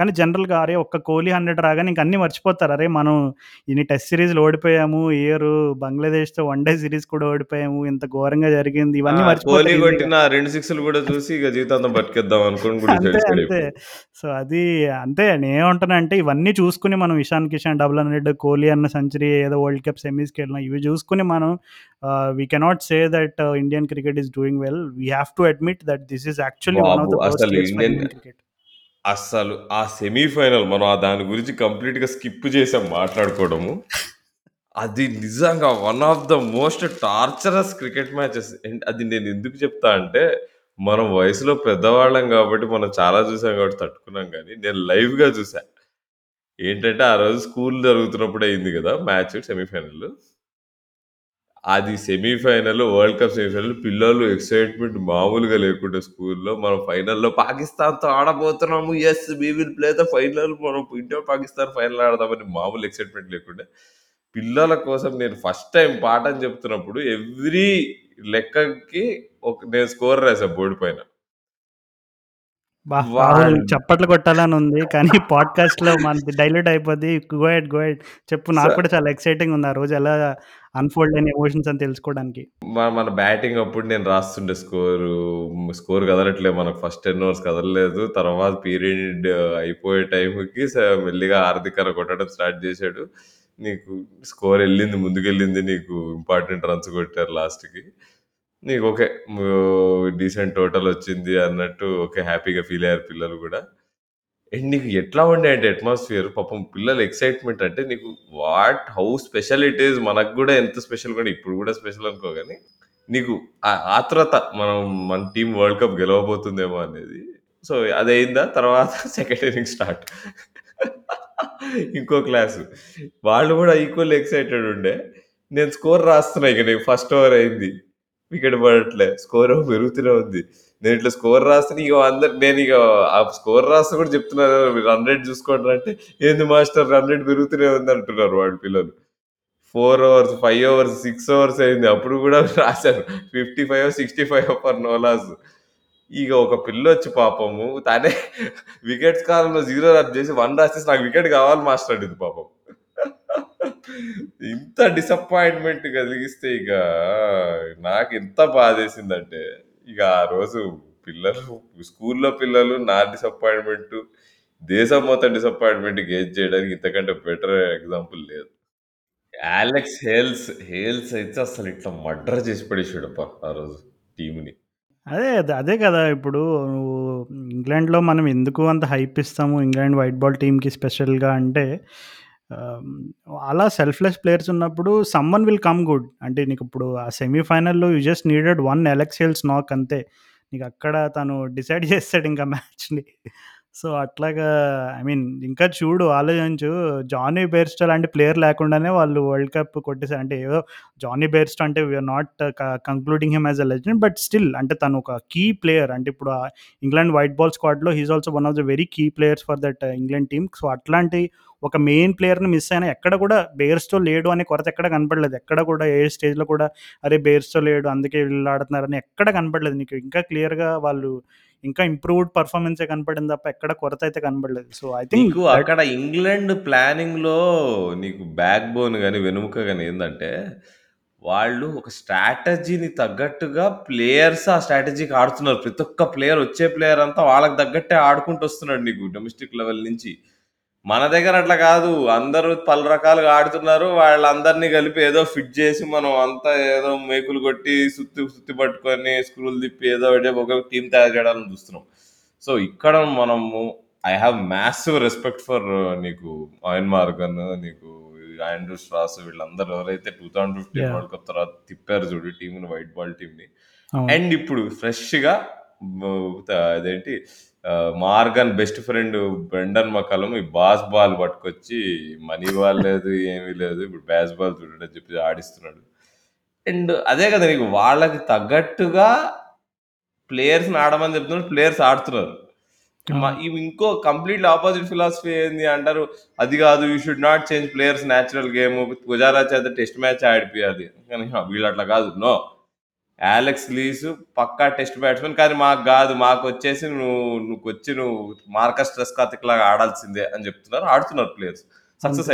కానీ జనరల్‌గా అరే! ఒక్క కోహ్లీ 100 రాగానే ఇంక అన్నీ మర్చిపోతారు. అరే! మనం ఇన్ని టెస్ట్ సిరీస్‌లు ఓడిపోయాము. ఇయరు బంగ్లాదేశ్‌తో వన్ డే సిరీస్ కూడా ఓడిపోయాము. ఇంత ఘోరంగా జరిగింది. ఇవన్నీ. కొట్టిన 2 సిక్స్‌లు కూడా చూసి ఇక జీవితాంతం బతికేద్దాం అనుకోని అంతే. అంతే. సో, అది అంతే నేనేమంటానంటే ఇవన్నీ చూసుకొని మనం ఇషాన్ కిషాన్ డబుల్ 100 కోహ్లీ అన్న సెంచరీ ఏదో వరల్డ్ కప్ సెమీస్‌కెళ్ళిన ఇవి చూసుకొని మనం we cannot say that Indian cricket is doing well. We have to admit that this is actually one of the Indian cricket. అస్సలు ఆ సెమీఫైనల్ మనం ఆ దాని గురించి కంప్లీట్‌గా స్కిప్ చేసాం మాట్లాడుకోవడము. అది నిజంగా one of the most torturous cricket matches. And అది నేను ఎందుకు చెప్తా అంటే, మనం వయసులో పెద్దవాళ్ళం కాబట్టి మనం చాలా చూసాం కాబట్టి తట్టుకున్నాం గానీ, నేను లైవ్‌గా చూసా. ఏంటంటే, ఆ రోజు స్కూల్ జరుగుతున్నప్పుడు అయింది కదా మ్యాచ్ సెమీఫైనల్. అది సెమీఫైనల్, వరల్డ్ కప్ సెమీఫైనల్ పిల్లలు ఎక్సైట్‌మెంట్ మామూలుగా లేకుండే స్కూల్‌లో. మనం ఫైనల్‌లో పాకిస్తాన్‌తో ఆడబోతున్నాము. Yes we will play the final. మనం ఇండియా, పాకిస్తాన్ ఫైనల్ ఆడదామని మామూలు ఎక్సైట్‌మెంట్ లేకుండా పిల్లల కోసం నేను ఫస్ట్ టైం పాఠం చెప్తున్నప్పుడు ఎవ్రీ లెక్కకి ఒక నేను స్కోర్ రాసా బోర్డు పైన. చప్పట్లు కొట్టాలని ఉంది. కానీ పాడ్‌కాస్ట్‌లో మనది డైల్యూట్ అయిపోద్ది. Go ahead. Go ahead. చెప్పు. నాకు కూడా చాలా ఎక్సైటింగ్‌గా ఉంది. ఆ రోజు ఎలా అన్‌ఫోల్డ్ అయిన ఎమోషన్స్ అని తెలుసుకోవడానికి. మన బ్యాటింగ్ అప్పుడు నేను రాస్తుండే స్కోరు. స్కోర్ కదలట్లే మనకు ఫస్ట్ 10 ఓవర్స్ కదలలేదు. తర్వాత పీరియడ్ అయిపోయే టైంకి మెల్లిగా హార్దిక్ అన్న కొట్టడం స్టార్ట్ చేశాడు. నీకు స్కోర్ ఎళ్ళింది. ముందుకెళ్ళింది. నీకు ఇంపార్టెంట్ రన్స్ కొట్టారు లాస్ట్‌కి. నీకు ఓకే. డీసెంట్ టోటల్ వచ్చింది అన్నట్టు ఓకే. హ్యాపీగా ఫీల్ అయ్యారు పిల్లలు కూడా. అండ్ నీకు ఎట్లా ఉండే అంటే అట్మాస్ఫియర్ పాపం పిల్లల ఎక్సైట్‌మెంట్ అంటే నీకు what how special it is మనకు కూడా ఎంత స్పెషల్ కూడా ఇప్పుడు కూడా స్పెషల్ అనుకో కానీ నీకు ఆ ఆత్రుత మనం మన టీమ్ వరల్డ్ కప్ గెలవబోతుందేమో అనేది. సో, అదయిందా తర్వాత సెకండ్ ఇన్నింగ్స్ స్టార్ట్. ఇంకో క్లాసు. వాళ్ళు కూడా ఈక్వల్లీ ఎక్సైటెడ్ ఉండే. నేను స్కోర్ రాస్తున్నా ఇక నేను ఫస్ట్ ఓవర్ అయింది. వికెట్ పడట్లే. స్కోర్ పెరుగుతూనే ఉంది. నేను ఇట్లా స్కోర్ రాస్తే ఇక అందరు ఇక ఆ స్కోర్ రాస్తే కూడా చెప్తున్నారు రన్ రేట్ చూసుకోండి అంటే, ఏంది మాస్టర్ రన్ రేట్ పెరుగుతూనే ఉంది అంటున్నారు వాళ్ళు పిల్లలు. Four hours five hours six hours అయింది. అప్పుడు కూడా రాశారు fifty five sixty five for no loss ఇక ఇగ ఒక పిల్లొచ్చి పాపము తనే వికెట్స్ కాలంలో జీరో రన్ చేసి వన్ రాసేసి నాకు వికెట్ కావాలి మాస్టర్ అడిగింది పాపం. ఇంత డిసప్పాయింట్‌మెంట్ కలిగిస్తే ఇక నాకు ఎంత బాధేసిందంటే, ఇక ఆ రోజు పిల్లలు స్కూల్‌లో పిల్లలు నా డిసప్పాయింట్‌మెంట్, దేశం మొత్తం డిసప్పాయింట్‌మెంట్ గేజ్ చేయడానికి ఇంతకంటే బెటర్ ఎగ్జాంపుల్ లేదు. అలెక్స్ హేల్స్, హేల్స్ అయితే అసలు ఇట్లా మర్డర్ చేసి పడేసాడబ్బా! ఆ రోజు టీమ్‌ని. అదే. అదే అదే కదా! ఇప్పుడు నువ్వు ఇంగ్లాండ్‌లో మనం ఎందుకు అంత హైప్ ఇస్తాము ఇంగ్లాండ్ వైట్ బాల్ టీమ్‌కి స్పెషల్‌గా అంటే అలా సెల్ఫ్‌లెస్ ప్లేయర్స్ ఉన్నప్పుడు సమ్మన్ విల్ కమ్ గుడ్. అంటే నీకు ఇప్పుడు ఆ సెమీఫైనల్‌లో you just needed one Alex knock అంతే. అక్కడ తను డిసైడ్ చేస్తాడు ఇంకా మ్యాచ్‌ని. సో, అట్లాగా ఐ మీన్ ఇంకా చూడు ఆలోచించు జానీ బేర్స్టో లాంటి ప్లేయర్ లేకుండానే వాళ్ళు వరల్డ్ కప్ కొట్టేసారు. అంటే ఏదో జానీ బేర్స్టో అంటే we are not concluding him as a legend. But still అంటే తను ఒక కీ ప్లేయర్. అంటే ఇప్పుడు England white ball స్క్వాడ్‌లో he's also one of the very key players for that England team. So, అట్లాంటి ఒక మెయిన్ ప్లేయర్‌ని మిస్ అయినా ఎక్కడ కూడా బెయిర్‌స్టో లేడు అనే కొరత ఎక్కడ కనపడలేదు. ఎక్కడ కూడా ఏ స్టేజ్‌లో కూడా అరే! బెయిర్‌స్టో లేడు అందుకే వీళ్ళు ఆడుతున్నారని ఎక్కడ కనపడలేదు. నీకు ఇంకా క్లియర్‌గా వాళ్ళు ఇంకా ఇంప్రూవ్డ్ పెర్ఫార్మన్సే కనపడింది తప్ప ఎక్కడ కొరత అయితే కనపడలేదు. సో, ఐ థింక్ అక్కడ ఇంగ్లాండ్ ప్లానింగ్‌లో నీకు బ్యాక్ బోన్ గాని, వెన్నెముక గాని ఏందంటే, వాళ్ళు ఒక స్ట్రాటజీని తగ్గట్టుగా ప్లేయర్స్ ఆ స్ట్రాటజీకి ఆడుతున్నారు. ప్రతి ఒక్క ప్లేయర్ వచ్చే ప్లేయర్ అంతా వాళ్ళకి తగ్గట్టే ఆడుకుంటూ వస్తున్నాడు నీకు డొమెస్టిక్ లెవెల్ నుంచి. మన దగ్గర అట్లా కాదు. అందరూ పలు రకాలుగా ఆడుతున్నారు. వాళ్ళందరినీ కలిపి ఏదో ఫిట్ చేసి మనం అంతా ఏదో మేకులు కొట్టి సుత్తి సుత్తి పట్టుకొని స్క్రూలు తిప్పి ఏదో ఒక టీమ్ తయారు చేయడానికి చూస్తున్నాం. సో, ఇక్కడ మనము I have massive respect for నీకు ఆయిన్ మార్గన్, నీకు ఆండ్రూ స్ట్రాస్ వీళ్ళందరూ ఎవరైతే 2015 యాహ్! వరల్డ్ కప్ తర్వాత తిప్పారు చూడు టీమ్‌ని వైట్ బాల్. అవును. అండ్ ఇప్పుడు ఫ్రెష్‌గా అదేంటి Morgan best friend Brendon McCullum ఈ బాస్ బాల్ పట్టుకొచ్చి మనీ బాల్ లేదు, ఏమీ లేదు. ఇప్పుడు బ్యాస్ బాల్ చూడండి అని చెప్పి ఆడిస్తున్నాడు. అండ్ అదే కదా నీకు వాళ్ళకి తగ్గట్టుగా ప్లేయర్స్‌ని ఆడమని చెప్తున్నారు. ప్లేయర్స్ ఆడుతున్నారు. ఇవి ఇంకో కంప్లీట్‌లీ అపోజిట్ ఫిలాసఫీ ఏంది అంటారు. అది కాదు you should not change players natural game. Pujara చేత టెస్ట్ మ్యాచ్ ఆడిపియాలి. కానీ వీళ్ళు అట్లా కాదు. నో. అలెక్స్ లీస్ పక్కా టెస్ట్ బ్యాట్స్‌మన్. కానీ మాకు కాదు. మాకొచ్చేసి నువ్వు నువ్వొచ్చి నువ్వు మార్కస్ ట్రెస్కాథిక్ లాగా ఆడాల్సిందే అని చెప్తున్నారు. ఆడుతున్నారు players. Success.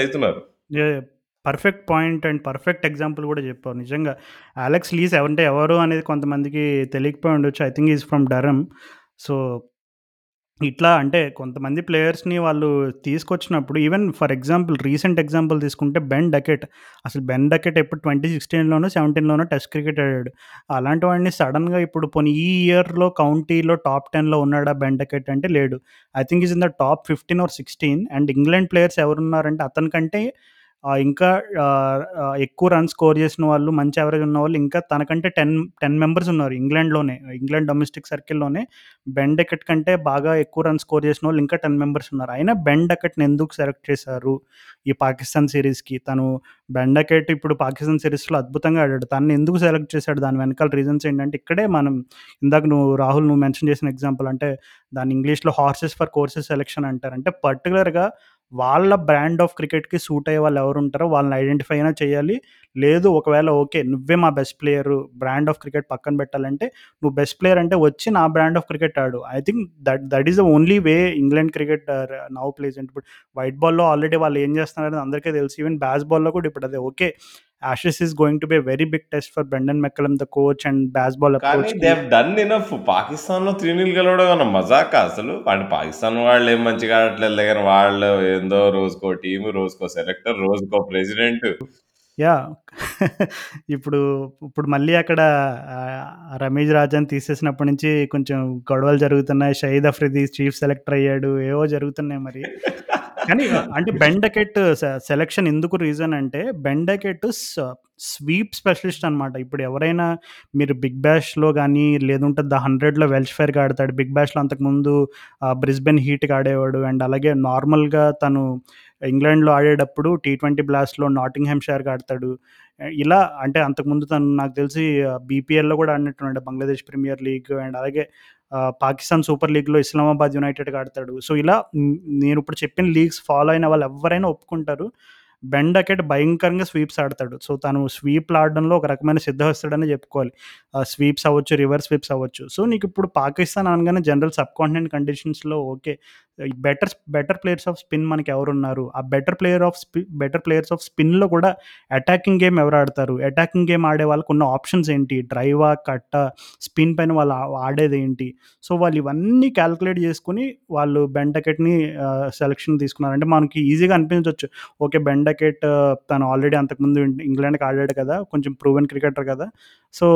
Yeah! Perfect point and perfect example కూడా చెప్పావు. నిజంగా అలెక్స్ లీస్ అంటే ఎవరు అనేది కొంతమందికి తెలియకపోయి ఉండొచ్చు. I think is from Durham. So, ఇట్లా అంటే కొంతమంది ప్లేయర్స్‌ని వాళ్ళు తీసుకొచ్చినప్పుడు even for example recent example తీసుకుంటే బెన్ డకెట్. అసలు బెన్ డకెట్ ఎప్పుడు 2016లోనో, 17లోనో టెస్ట్ క్రికెట్ ఆడాడు. అలాంటి వాడిని సడన్గా ఇప్పుడు పోనీ ఈ ఇయర్‌లో కౌంటీలో టాప్ 10లో ఉన్నాడా బెన్ డకెట్ అంటే లేడు. I think is in the top 15 or 16 and England players ఎవరున్నారంటే అతనికంటే ఇంకా ఎక్కువ రన్స్ స్కోర్ చేసిన వాళ్ళు, మంచి యావరేజ్ ఉన్నవాళ్ళు ఇంకా తనకంటే 10, 10 మెంబర్స్ ఉన్నారు ఇంగ్లాండ్‌లోనే. ఇంగ్లాండ్ డొమెస్టిక్ సర్కిల్‌లోనే బెన్ ఎక్కట్ కంటే బాగా ఎక్కువ రన్స్ స్కోర్ చేసిన వాళ్ళు ఇంకా 10 మెంబర్స్ ఉన్నారు. అయినా బెన్ డకెట్‌ని ఎందుకు సెలెక్ట్ చేశారు ఈ పాకిస్తాన్ సిరీస్కి తను బెన్ డకెట్ ఇప్పుడు పాకిస్తాన్ సిరీస్లో అద్భుతంగా ఆడాడు. తనని ఎందుకు సెలెక్ట్ చేశాడు? దాని వెనకాల రీజన్స్ ఏంటంటే ఇక్కడే మనం ఇందాక నువ్వు రాహుల్ నువ్వు మెన్షన్ చేసిన ఎగ్జాంపుల్ అంటే దాన్ని ఇంగ్లీష్‌లో హార్సెస్ ఫర్ కోర్సెస్ సెలెక్షన్ అంటారు. అంటే పర్టిక్యులర్‌గా వాళ్ళ బ్రాండ్ ఆఫ్ క్రికెట్‌కి సూట్ అయ్యే వాళ్ళు ఎవరు ఉంటారో వాళ్ళని ఐడెంటిఫై అయినా చేయాలి. లేదు ఒకవేళ ఓకే. నువ్వే మా best player brand of cricket పక్కన పెట్టాలంటే నువ్వు బెస్ట్ ప్లేయర్ అంటే వచ్చి నా బ్రాండ్ ఆఫ్ క్రికెట్ ఆడు. I think that that is the only way England cricket now plays అంటే ఇప్పుడు వైట్ బాల్‌లో ఆల్రెడీ వాళ్ళు ఏం చేస్తున్నారు అందరికీ తెలుసు. ఈవెన్ బ్యాస్ బాల్‌లో కూడా ఇప్పుడు అదే okay. Ashes is going to be a very big test for Brendon McCullum the coach and Bazball కానీ అప్రోచ్‌కి దే హావ్ డన్ ఎనఫ్. పాకిస్తాన్‌లో 3-0 గెలవడం ఏమన్నా మజాకా అసలు? అంటే పాకిస్తాన్ వాళ్ళు ఏం మంచిగా ఆడట్లేదులే గాని వాళ్ళు ఏందో రోజుకో టీమ్, రోజుకో సెలెక్టర్, రోజుకో ప్రెసిడెంట్. యాహ్! ఇప్పుడు ఇప్పుడు మళ్ళీ అక్కడ ఆహ్, రమీజ్ రాజాని తీసేసినప్పటి నుంచి కొంచెం గొడవలు జరుగుతున్నాయి. షహీద్ అఫ్రిది చీఫ్ సెలెక్టర్ అయ్యాడు. ఏవో జరుగుతున్నాయి మరి. కానీ అంటే బెన్ డకెట్ సె సెలక్షన్ ఎందుకు రీజన్ అంటే బెన్ డకెట్ స్వీప్ స్పెషలిస్ట్ అనమాట. ఇప్పుడు ఎవరైనా మీరు 'బిగ్ బ్యాష్‌లో' గాని లేదంటే 'ద 100లో' వెల్ష్ ఫైర్‌గా ఆడతాడు. 'బిగ్ బ్యాష్‌లో' అంతకుముందు ఆహ్, 'బ్రిస్బెన్ హీట్‌కి' ఆడేవాడు. అండ్ అలాగే నార్మల్‌గా తను ఇంగ్లాండ్‌లో ఆడేటప్పుడు టీ ట్వంటీ బ్లాస్ట్‌లో 'నాటింగ్‌హామ్‌షైర్‌కి' ఆడతాడు. ఇలా అంటే అంతకుముందు తను నాకు తెలిసి బీపీఎల్‌లో కూడా ఆడినట్టున్నాడు. బంగ్లాదేశ్ ప్రీమియర్ లీగ్ అండ్ అలాగే పాకిస్తాన్ సూపర్ లీగ్‌లో ఇస్లామాబాద్ యునైటెడ్గా ఆడతాడు. సో, ఇలా నేను ఇప్పుడు చెప్పిన లీగ్స్ ఫాలో అయిన వాళ్ళు ఎవరైనా ఒప్పుకుంటారు. బెన్ డకెట్ భయంకరంగా స్వీప్స్ ఆడతాడు. సో, తను స్వీప్‌లు ఆడడంలో ఒక రకమైన సిద్ధహస్తుడని చెప్పుకోవాలి. స్వీప్స్ అవ్వచ్చు, రివర్స్ స్వీప్స్ అవ్వచ్చు. సో, నీకు ఇప్పుడు పాకిస్తాన్ అనగానే జనరల్ సబ్‌కాంటినెంట్ కండిషన్స్‌లో okay. Better better players of spin మనకి ఎవరున్నారు? ఆ better player of spin better players of స్పిన్‌లో కూడా అటాకింగ్ గేమ్ ఎవరు ఆడతారు? అటాకింగ్ గేమ్ ఆడే వాళ్ళకు ఉన్న ఆప్షన్స్ ఏంటి? డ్రైవా, కట్టా, స్పిన్ పైన వాళ్ళు ఆడేది ఏంటి సో, వాళ్ళు ఇవన్నీ క్యాలిక్యులేట్ చేసుకుని వాళ్ళు బెండకెట్ని సెలక్షన్ తీసుకున్నారు. అంటే మనకి ఈజీగా అనిపించవచ్చు ఓకే. బెండకెట్ తను ఆల్రెడీ అంతకుముందు ఇంగ్లాండ్‌కి ఆడాడు కదా! కొంచెం ప్రూవెన్ క్రికెటర్ కదా! సో,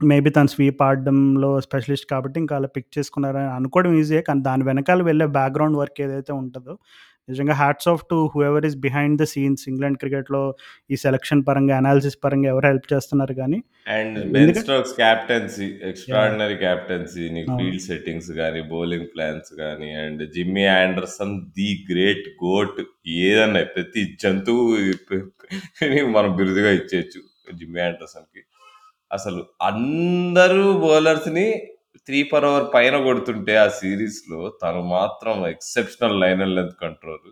మేబీ తను స్వీప్ ఆడడంలో స్పెషలిస్ట్ కాబట్టి ఇంకా అలా పిక్ చేసుకున్నారని అనుకోవడం ఈజీయే. కానీ దాని వెనకాల వెళ్ళే బ్యాక్‌గ్రౌండ్ వర్క్ ఏదైతే ఉంటదో నిజంగా hats off to whoever is behind the scenes England క్రికెట్‌లో ఈ సెలక్షన్ పరంగా, అనాలిసిస్ పరంగా ఎవరు హెల్ప్ చేస్తున్నారు గానీ and Ben Stokes captaincy yeah! Extraordinary captaincy. నీకు. ఫీల్డ్ సెట్టింగ్స్ గాని, బౌలింగ్ ప్లాన్స్ గాని and Jimmy Anderson the great goat ఏదన్నా ప్రతి జంతువు మనం బిరుదుగా ఇచ్చేయొచ్చు జిమ్మీ ఆండర్సన్‌కి. అసలు అందరూ బౌలర్స్‌ని 3 పర్ ఓవర్ పైన కొడుతుంటే ఆ సీరీస్‌లో తను మాత్రం exceptional line and length control.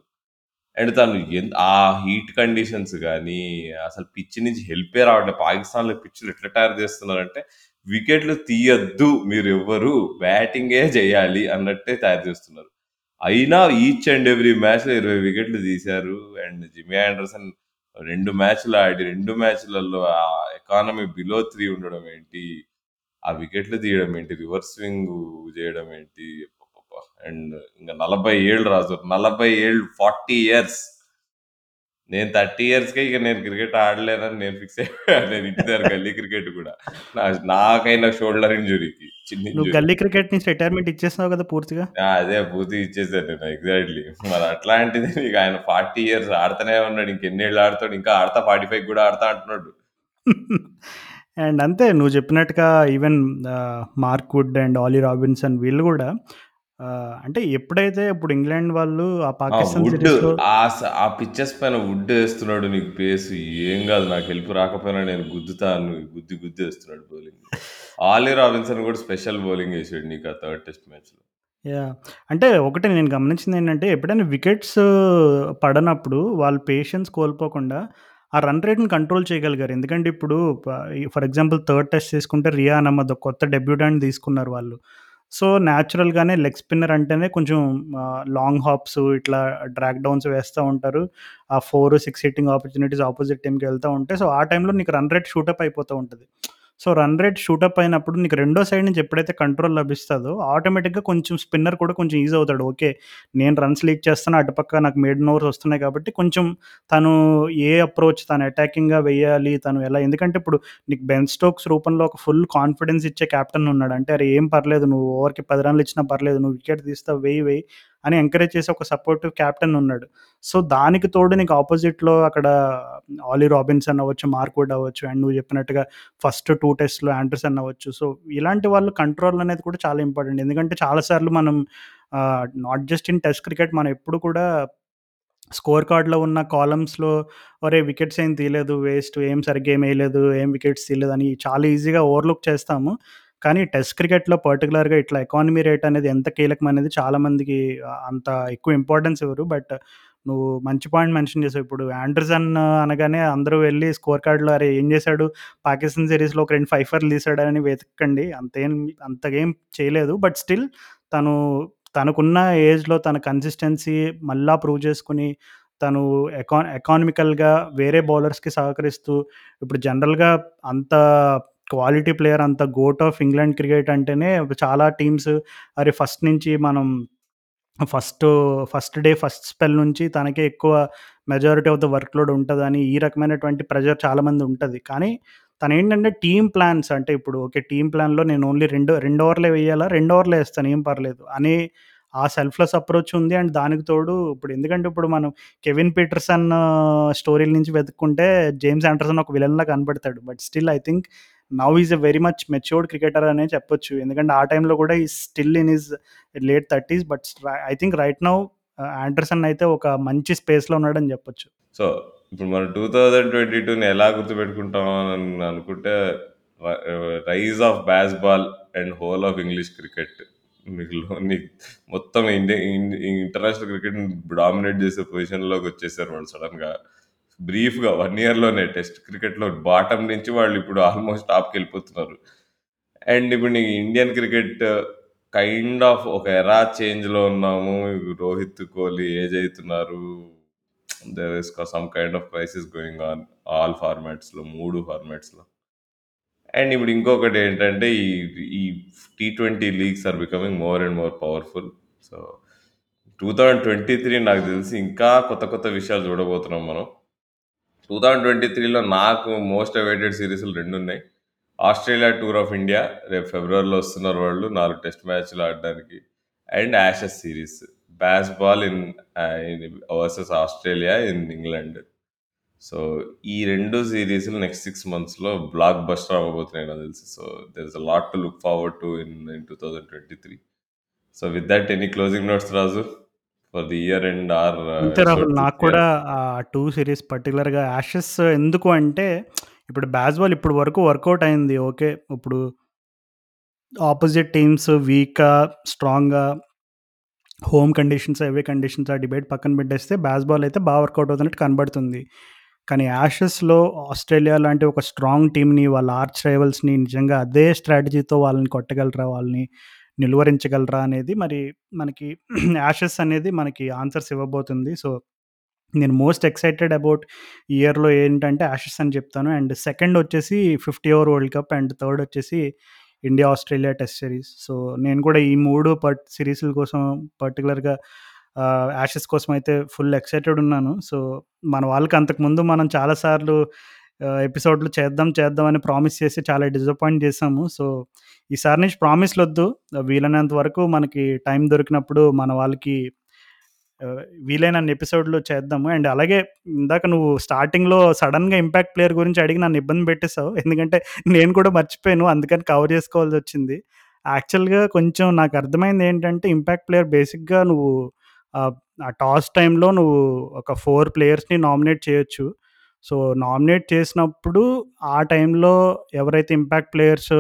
And తను ఎన్ ఆ హీట్ కండిషన్స్ కానీ అసలు పిచ్ నుంచి హెల్పే రావట్లేదు. పాకిస్తాన్‌లో పిచ్‌లు ఎట్లా తయారు చేస్తున్నారంటే వికెట్లు తీయొద్దు మీరెవ్వరు బ్యాటింగే చేయాలి అన్నట్టే తయారు చేస్తున్నారు. అయినా ఈచ్ అండ్ ఎవ్రీ మ్యాచ్‌లో 20 వికెట్లు తీశారు. అండ్ జిమ్మీ ఆండర్సన్ రెండు మ్యాచ్‌లు ఆడి రెండు మ్యాచ్‌లలో ఆ ఎకానమీ బిలో త్రీ ఉండడం ఏంటి? ఆ వికెట్లు తీయడం ఏంటి? రివర్స్ స్వింగ్ చేయడం ఏంటి? అండ్ ఇంకా నలభై ఏళ్ళు రాజు నలభై ఏళ్ళు ఫార్టీ ఇయర్స్ నేను థర్టీ ఇయర్స్కే ఇక నేను క్రికెట్ ఆడలేనని నేను ఫిక్స్ అయిపోయాను నేను ఇంటి దగ్గర గల్లీ క్రికెట్ కూడా. నా- నాకైనా షోల్డర్ ఇంజురీకి చిన్న నువ్వు గల్లీ క్రికెట్ నుంచి రిటైర్మెంట్ ఇచ్చేస్తున్నావు కదా పూర్తిగా? అదే పూర్తి ఇచ్చేసాను నేను ఎగ్జాక్ట్లీ. మరి అట్లాంటిది నీకు ఆయన ఫార్టీ ఇయర్స్ ఆడుతూనే ఉన్నాడు ఇంకెన్నేళ్ళు ఆడతాడు ఇంకా ఆడతా ఫార్టీ ఫైవ్ కూడా ఆడతా అంటున్నాడు. అండ్ అంతే నువ్వు చెప్పినట్టుగా even Mark Wood and Ollie Robinson వీళ్ళు కూడా ఆ, అంటే ఎప్పుడైతే ఇప్పుడు ఇంగ్లాండ్ వాళ్ళు ఆ ఆ పాకిస్తాన్ వుడ్ సిరీస్లో ఆ స- ఆ పిక్చర్స్ పైన వుడ్ వేస్తున్నాడు నీకు పేస్. ఏం కాదు నాకు హెల్ప్ రాకపోయినా నేను గుద్దుతాను గుద్ది గుద్ది వేస్తున్నాడు బౌలింగ్. ఆలీ రాబిన్సన్ కూడా స్పెషల్ బౌలింగ్ వేసాడు నీకు ఆ థర్డ్ టెస్ట్ మ్యాచ్లో యా. అంటే ఒకటి నేను గమనించింది ఏంటంటే ఎప్పుడైనా వికెట్స్ పడనప్పుడు వాళ్ళు పేషెన్స్ కోల్పోకుండా ఆ రన్ రేట్ని కంట్రోల్ చేయగలిగారు. ఎందుకంటే ఇప్పుడు ఫర్ ఎగ్జాంపుల్ థర్డ్ టెస్ట్ తీసుకుంటే రియాన్ అహ్మద్ ఒక కొత్త డెబ్యూటాంట్ తీసుకున్నారు వాళ్ళు. సో న్యాచురల్గానే లెగ్ స్పిన్నర్ అంటేనే కొంచెం లాంగ్ హాప్స్ ఇట్లా డ్రాక్ డౌన్స్ వేస్తూ ఉంటారు. ఆ four six hitting opportunities opposite టీంకి వెళ్తూ ఉంటాయి సో ఆ టైంలో నీకు రన్ రేట్ షూటప్ అయిపోతూ ఉంటుంది. సో రన్ రేట్ షూటప్ అయినప్పుడు నీకు రెండో సైడ్ నుంచి ఎప్పుడైతే కంట్రోల్ లభిస్తుందో ఆటోమేటిక్గా కొంచెం స్పిన్నర్ కూడా కొంచెం ఈజీ అవుతాడు. ఓకే నేను రన్స్ లీక్ చేస్తాను అటుపక్క నాకు మేడన్ ఓవర్స్ వస్తున్నాయి కాబట్టి కొంచెం తను ఏ అప్రోచ్ తను అటాకింగ్గా వేయాలి తను ఎలా? ఎందుకంటే ఇప్పుడు నీకు బెన్ స్టోక్స్ రూపంలో ఒక ఫుల్ కాన్ఫిడెన్స్ ఇచ్చే కెప్టెన్ ఉన్నాడు. అంటే అరే ఏం పర్లేదు నువ్వు ఓవర్కి పది రన్లు ఇచ్చినా పర్లేదు నువ్వు వికెట్ తీస్తావు వెయ్యి వెయ్యి అని ఎంకరేజ్ చేసే ఒక సపోర్టివ్ కెప్టెన్ ఉన్నాడు. సో దానికి తోడు నీకు ఆపోజిట్లో అక్కడ ఆలీ రాబిన్సన్ అవ్వచ్చు మార్క్వుడ్ అవ్వచ్చు అండ్ నువ్వు చెప్పినట్టుగా ఫస్ట్ టూ టెస్ట్లో ఆండర్సన్ అవ్వచ్చు. సో ఇలాంటి వాళ్ళు కంట్రోల్ అనేది కూడా చాలా ఇంపార్టెంట్ ఎందుకంటే చాలాసార్లు మనం not just in test cricket మనం ఎప్పుడు కూడా స్కోర్ కార్డ్లో ఉన్న కాలమ్స్లో ఒరే వికెట్స్ ఏం తీయలేదు వేస్ట్ ఏం సరిగ్గా ఏం వేయలేదు ఏం వికెట్స్ తీయలేదు అని చాలా ఈజీగా ఓవర్లుక్ చేస్తాము. కానీ టెస్ట్ క్రికెట్లో పర్టికులర్గా ఇట్లా ఎకానమీ రేట్ అనేది ఎంత కీలకం అనేది చాలామందికి అంత ఎక్కువ ఇంపార్టెన్స్ ఇవ్వరు. బట్ నువ్వు మంచి పాయింట్ మెన్షన్ చేసావు. ఇప్పుడు ఆండర్సన్ అనగానే అందరూ వెళ్ళి స్కోర్ కార్డులో అరే ఏం చేశాడు? పాకిస్తాన్ సిరీస్లో ఒక రెండు ఫైఫర్లు తీసాడని వెతకండి. అంతేం అంతగేం చేయలేదు. బట్ స్టిల్ తను తనకున్న ఏజ్లో తన కన్సిస్టెన్సీ మళ్ళా ప్రూవ్ చేసుకుని తను ఎకా ఎకానమికల్గా వేరే బౌలర్స్కి సహకరిస్తూ ఇప్పుడు జనరల్గా అంత క్వాలిటీ ప్లేయర్ అంత గోట్ ఆఫ్ ఇంగ్లాండ్ క్రికెట్ అంటేనే చాలా టీమ్స్ అరే ఫస్ట్ నుంచి మనం first first day first spell నుంచి తనకే ఎక్కువ majority of the workload ఉంటుందని ఈ రకమైనటువంటి ప్రెజర్ చాలామంది ఉంటుంది. కానీ తను ఏంటంటే టీమ్ ప్లాన్స్ అంటే ఇప్పుడు ఓకే టీమ్ ప్లాన్లో నేను ఓన్లీ రెండు రెండు ఓవర్లే వేయాలా? రెండు ఓవర్లే వేస్తాను ఏం పర్లేదు. అనే ఆ సెల్ఫ్లెస్ అప్రోచ్ ఉంది అండ్ దానికి తోడు ఇప్పుడు ఎందుకంటే ఇప్పుడు మనం కెవిన్ పీటర్సన్ స్టోరీల నుంచి వెతుక్కుంటే జేమ్స్ ఆండర్సన్ ఒక విలన్లా కనబడతాడు but still I think now is a very much matured cricketer అనే చెప్పొచ్చు. ఎందుకంటే ఆ టైంలో కూడా ఈ still in is late thirties but I think right now Anderson అయితే ఒక మంచి స్పేస్లో ఉన్నాడని చెప్పొచ్చు. సో ఇప్పుడు మనం టూ థౌజండ్ ట్వంటీ టూని ఎలా గుర్తుపెట్టుకుంటాం అని అనుకుంటే rise of Bazball and whole of English cricket మీకు మొత్తం ఇండియా ఇంటర్నేషనల్ క్రికెట్ డామినేట్ చేసే పొజిషన్లోకి వచ్చేసారు వాళ్ళు సడన్గా బ్రీఫ్గా వన్ ఇయర్లోనే టెస్ట్ క్రికెట్లో బాటమ్ నుంచి వాళ్ళు ఇప్పుడు ఆల్మోస్ట్ టాప్కి వెళ్ళిపోతున్నారు అండ్ ఇప్పుడు నీకు ఇండియన్ క్రికెట్ కైండ్ ఆఫ్ ఒక ఎరా చేంజ్లో ఉన్నాము. రోహిత్ కోహ్లీ ఏజ్ అవుతున్నారు there is some kind of crisis going on all ఫార్మాట్స్లో మూడు ఫార్మాట్స్లో అండ్ ఇప్పుడు ఇంకొకటి ఏంటంటే ఈ ఈ T twenty leagues are becoming more and more powerful so two thousand twenty three నాకు తెలిసి ఇంకా కొత్త కొత్త విషయాలు చూడబోతున్నాం మనం. టూ థౌజండ్ ట్వంటీ త్రీలో నాకు మోస్ట్ అవైటెడ్ సిరీస్లు రెండు ఉన్నాయి ఆస్ట్రేలియా టూర్ ఆఫ్ ఇండియా రేపు ఫిబ్రవరిలో వస్తున్నారు వాళ్ళు నాలుగు టెస్ట్ మ్యాచ్లు ఆడడానికి. And Ashes series Bazball in versus Australia in England so ఈ రెండు సిరీస్లు నెక్స్ట్ సిక్స్ మంత్స్లో బ్లాక్ బస్టర్ అవ్వబోతున్నాయి నాకు తెలిసి. So there is a lot to look forward to in in two thousand twenty three so with that any closing notes Raju for the year and or అంతే రాహుల్ నాకు కూడా ఆ టూ సిరీస్ పర్టికులర్గా యాషెస్ ఎందుకు అంటే ఇప్పుడు బ్యాస్బాల్ ఇప్పుడు వరకు వర్కౌట్ అయింది ఓకే ఇప్పుడు ఆపోజిట్ టీమ్స్ వీక్గా స్ట్రాంగ్గా హోమ్ కండిషన్స్ అవే కండిషన్స్ ఆ డిబేట్ పక్కన పెట్టేస్తే బ్యాస్బాల్ అయితే బాగా వర్కౌట్ అవుతున్నట్టు కనబడుతుంది. కానీ యాషెస్లో ఆస్ట్రేలియా లాంటి ఒక స్ట్రాంగ్ టీంని వాళ్ళ ఆర్చ్ రైవల్స్ని నిజంగా అదే స్ట్రాటజీతో వాళ్ళని కొట్టగలరా వాళ్ళని నిలువరించగలరా అనేది మరి మనకి యాషెస్ అనేది మనకి ఆన్సర్స్ ఇవ్వబోతుంది సో నేను మోస్ట్ ఎక్సైటెడ్ అబౌట్ ఇయర్‌లో ఏంటంటే యాషెస్ అని చెప్తాను. అండ్ సెకండ్ వచ్చేసి 50 over world cup and third వచ్చేసి India Australia test series. So నేను కూడా ఈ మూడు పర్ట్ సిరీస్‌ల కోసం పర్టిక్యులర్‌గా యాషెస్ కోసం అయితే ఫుల్ ఎక్సైటెడ్ ఉన్నాను. సో మన వాళ్ళకి అంతకుముందు మనం చాలాసార్లు ఎపిసోడ్‌లు చేద్దాం, చేద్దాం అని ప్రామిస్ చేసి చాలా డిసప్పాయింట్ చేసాము. సో ఈసారి నుంచి ప్రామిస్‌లొద్దు. వీలైనంత వరకు మనకి టైం దొరికినప్పుడు మన వాళ్ళకి వీలైనన్ని ఎపిసోడ్‌లు చేద్దాము. అండ్ అలాగే ఇందాక నువ్వు స్టార్టింగ్‌లో సడన్గా ఇంపాక్ట్ ప్లేయర్ గురించి అడిగి నన్ను ఇబ్బంది పెట్టేశావు ఎందుకంటే నేను కూడా మర్చిపోయాను. అందుకని కవర్ చేసుకోవాల్సి వచ్చింది యాక్చువల్‌గా కొంచెం నాకు అర్థమైంది ఏంటంటే ఇంపాక్ట్ ప్లేయర్ బేసిక్‌గా నువ్వు ఆ టాస్ టైంలో నువ్వు ఒక ఫోర్ ప్లేయర్స్‌ని నామినేట్ చేయొచ్చు. సో నామినేట్ చేసినప్పుడు ఆ టైంలో ఎవరైతే ఇంపాక్ట్ ప్లేయర్స్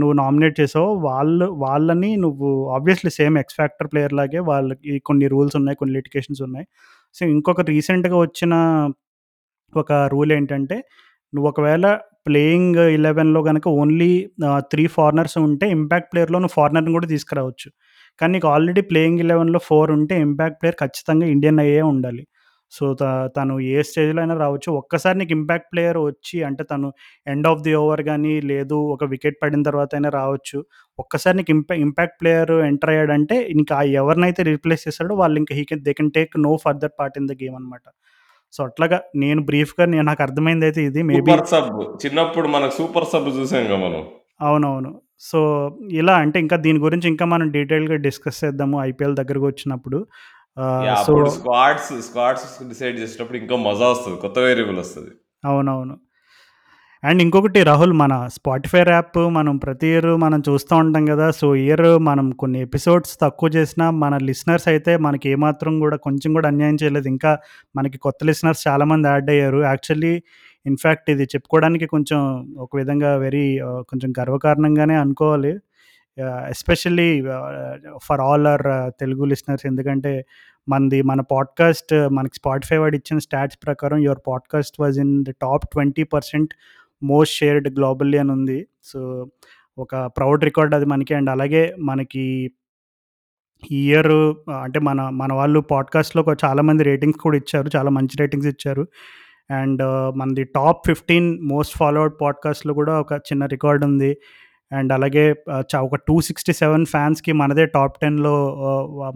నువ్వు నామినేట్ చేసావో వాళ్ళు వాళ్ళని నువ్వు obviously same X factor player లాగే వాళ్ళకి కొన్ని రూల్స్ ఉన్నాయి. కొన్ని లిటికేషన్స్ ఉన్నాయి. సో ఇంకొక రీసెంట్‌గా వచ్చిన ఒక రూల్ ఏంటంటే నువ్వు ఒకవేళ ప్లేయింగ్ ఇలెవెన్లో కనుక ఓన్లీ త్రీ ఫారినర్స్ ఉంటే ఇంపాక్ట్ ప్లేయర్‌లో నువ్వు ఫారినర్‌ని కూడా తీసుకురావచ్చు. కానీ నీకు ఆల్రెడీ ప్లేయింగ్ 11లో 4 ఉంటే ఇంపాక్ట్ ప్లేయర్ ఖచ్చితంగా ఇండియన్ అయ్యే ఉండాలి. సో తను ఏ స్టేజ్‌లో అయినా రావచ్చు. ఒక్కసారి నీకు ఇంపాక్ట్ ప్లేయర్ వచ్చి అంటే తను ఎండ్ ఆఫ్ ది ఓవర్ గాని, లేదు ఒక వికెట్ పడిన తర్వాత అయినా రావచ్చు. ఒక్కసారి నీకు ఇంపా ఇంపాక్ట్ ప్లేయర్ ఎంటర్ అయ్యాడంటే ఆ ఎవరినైతే రీప్లేస్ చేసాడో వాళ్ళు ఇంకా he can they can take no further part in the game అనమాట. సో అట్లాగా నేను బ్రీఫ్‌గా నేను నాకు అర్థమైందైతే ఇది. Maybe sub. చిన్నప్పుడు మనకు సూపర్ సబ్ చూసాంగా మనం. అవునవును. సో ఇలా అంటే ఇంకా దీని గురించి ఇంకా మనం డీటెయిల్‌గా డిస్కస్ చేద్దాము ఐపీఎల్ దగ్గరకొచ్చినప్పుడు. Ah, yeah! సో అప్పుడు స్క్వాడ్స్, స్క్వాడ్స్ డిసైడ్ చేసేటప్పుడు ఇంకా మజా వస్తది. కొత్త వేరియబుల్ వస్తది. అవునవును. అండ్ ఇంకొకటి రాహుల్ మన స్పాటిఫై యాప్ మనం ప్రతి ఇయర్ మనం చూస్తూ ఉంటాం కదా! సో ఇయర్ మనం కొన్ని ఎపిసోడ్స్ తక్కువ చేసినా మన లిసనర్స్ అయితే మనకి ఏమాత్రం కూడా కొంచెం కూడా అన్యాయం చేయలేదు. ఇంకా మనకి కొత్త లిసనర్స్ చాలామంది యాడ్ అయ్యారు. యాక్చువల్లీ ఇన్‌ఫాక్ట్ ఇది చెప్పుకోవడానికి కొంచెం ఒక విధంగా వెరీ కొంచెం గర్వకారణంగానే అనుకోవాలి. Especially for all our Telugu listeners ఎందుకంటే మనది మన పాడ్‌కాస్ట్ uh, మనకి స్పాటిఫై వాడు ఇచ్చిన స్టాట్స్ ప్రకారం your podcast was in the top 20% most shared globally అని ఉంది. సో ఒక ప్రౌడ్ రికార్డ్ అది మనకి. అండ్ అలాగే మనకి ఇయర్ uh, అంటే మన మన వాళ్ళు పాడ్‌కాస్ట్‌లో చాలామంది రేటింగ్స్ కూడా ఇచ్చారు. చాలా మంచి రేటింగ్స్ ఇచ్చారు. అండ్ మనది టాప్ 15 మోస్ట్ ఫాలోవర్డ్ పాడ్‌కాస్ట్‌లో కూడా ఒక చిన్న రికార్డ్ ఉంది. అండ్ అలాగే ఒక టూ సిక్స్టీ సెవెన్ ఫ్యాన్స్‌కి మనదే టాప్ టెన్లో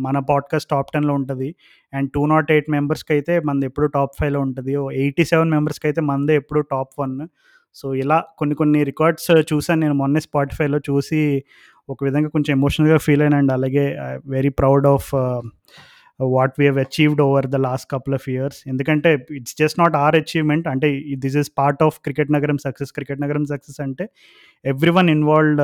మన పాడ్‌కాస్ట్ టాప్ టెన్లో ఉంటుంది అండ్ టూ నాట్ ఎయిట్ మెంబర్స్కి అయితే మనది ఎప్పుడు టాప్ 5లో ఉంటది. ఓ 87 మెంబర్స్‌కైతే మనదే ఎప్పుడు టాప్ వన్ సో ఇలా కొన్ని కొన్ని రికార్డ్స్ చూసాను నేను మొన్నే స్పాటిఫైలో చూసి ఒక విధంగా కొంచెం ఎమోషనల్‌గా ఫీల్ అయినా అండ్ అలాగే very proud of what we have achieved over the last couple of years. ఎందుకంటే it's just not our achievement అంటే this is part of cricket Nagaram success. Cricket Nagaram success అంటే everyone involved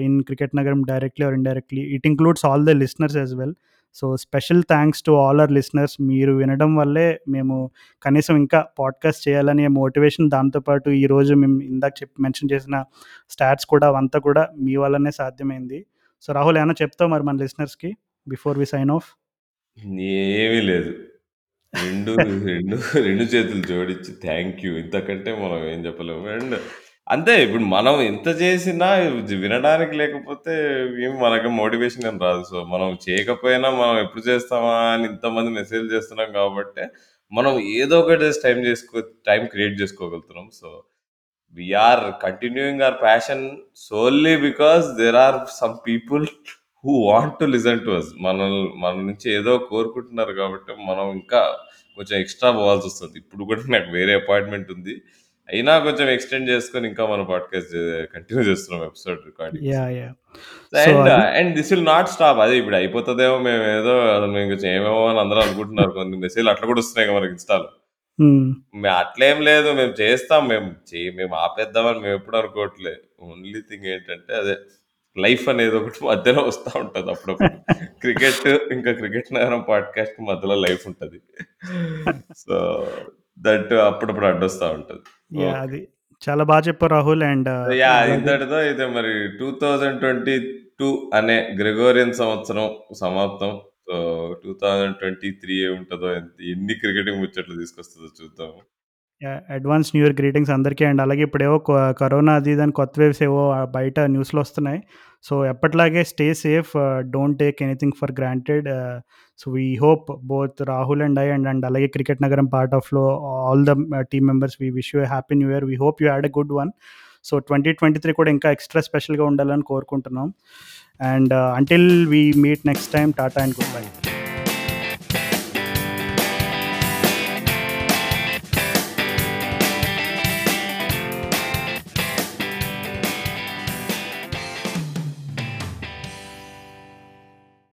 in cricket Nagaram directly or indirectly. It includes all the listeners as well. So special thanks to all our listeners మీరు వినడం వల్లే మేము కనీసం ఇంకా పాడ్‌కాస్ట్ చేయాలనే మోటివేషన్ దాంతోపాటు ఈరోజు మేము ఇందాక చెప్పి మెన్షన్ చేసిన స్టాట్స్ కూడా అవంతా కూడా మీ వల్లనే సాధ్యమైంది. సో రాహుల్ ఏమైనా చెప్తావు మరి మన లిస్నర్స్కి బిఫోర్ వి సైన్ ఆఫ్? ఏమీ లేదు. 2, 2, 2 చేతులు జోడించి థాంక్ యూ. ఇంతకంటే మనం ఏం చెప్పలేము. అండ్ అంతే ఇప్పుడు మనం ఎంత చేసినా వినడానికి లేకపోతే ఏం మనకి మోటివేషన్ ఏం రాదు. సో మనం చేయకపోయినా మనం ఎప్పుడు చేస్తామా అని ఇంతమంది మెసేజ్‌లు చేస్తున్నాం కాబట్టే మనం ఏదో ఒకటి చేసి టైం చేసుకో time create చేసుకోగలుగుతున్నాం. So we are continuing our passion solely because there are some people who want to listen to us. మనల్ మన నుంచి ఏదో కోరుకుంటున్నారు కాబట్టి మనం ఇంకా కొంచెం ఎక్స్‌ట్రా పోవాల్సొస్తది. ఇప్పుడు కూడా నాకు వేరే అపాయింట్‌మెంట్ ఉంది. అయినా కొంచెం ఎక్స్‌టెండ్ చేసుకొని ఇంకా మన పాడ్‌కాస్ట్ కంటిన్యూ చేస్తున్నాం episode! So and and this will not stop. అదే ఇప్పుడు అయిపోతదేమో మేమేదో మేము ఇంక చేయమేమో అని అందరూ అనుకుంటున్నారు. కొన్ని మెసేజ్‌లు అట్లా కూడా వస్తున్నాయి! మనకి ఇన్‌స్టాలో. మే అట్లేం లేదు. మేము చేస్తాం. మేము మేము ఆపేద్దామని మేము ఎప్పుడు అనుకోవట్లే. ఓన్లీ థింగ్ ఏంటంటే అదే లైఫ్ అనేది ఒకటి మధ్యలో వస్తా ఉంటది అప్పుడప్పుడు. క్రికెట్ ఇంకా క్రికెట్ నగరం పాడ్‌కాస్ట్‌కి మధ్యలో లైఫ్ ఉంటది. సో దట్ అప్పుడప్పుడు అడ్డొస్తా ఉంటది. అది చాలా బా చెప్పావు రాహుల్. అండ్! అలాగే ఇంతటితో అయితే మరి 2022 అనే గ్రెగోరియన్ సంవత్సరం సమాప్తం. సో 2023 ఏముంటదో ఎన్ని క్రికెటింగ్ ముచ్చట్లు తీసుకొస్తదో చూద్దాము. అడ్వాన్స్ న్యూ ఇయర్ గ్రీటింగ్స్ అందరికీ అండ్ అలాగే ఇప్పుడేవో కరోనా అది ఇది అని కొత్త వేవ్స్ ఏవో బయట న్యూస్‌లో వస్తున్నాయి. సో ఎప్పటిలాగే stay safe. Don't take anything for granted. So we hope both Rahul and I and and అలాగే క్రికెట్ నగరం పార్ట్ ఆఫ్‌లో all the team members we wish you happy new year. We hope you had a good one. So 2023 కూడా ఇంకా ఎక్స్‌ట్రా స్పెషల్‌గా ఉండాలని కోరుకుంటున్నాం. And until we meet next time tata and goodbye.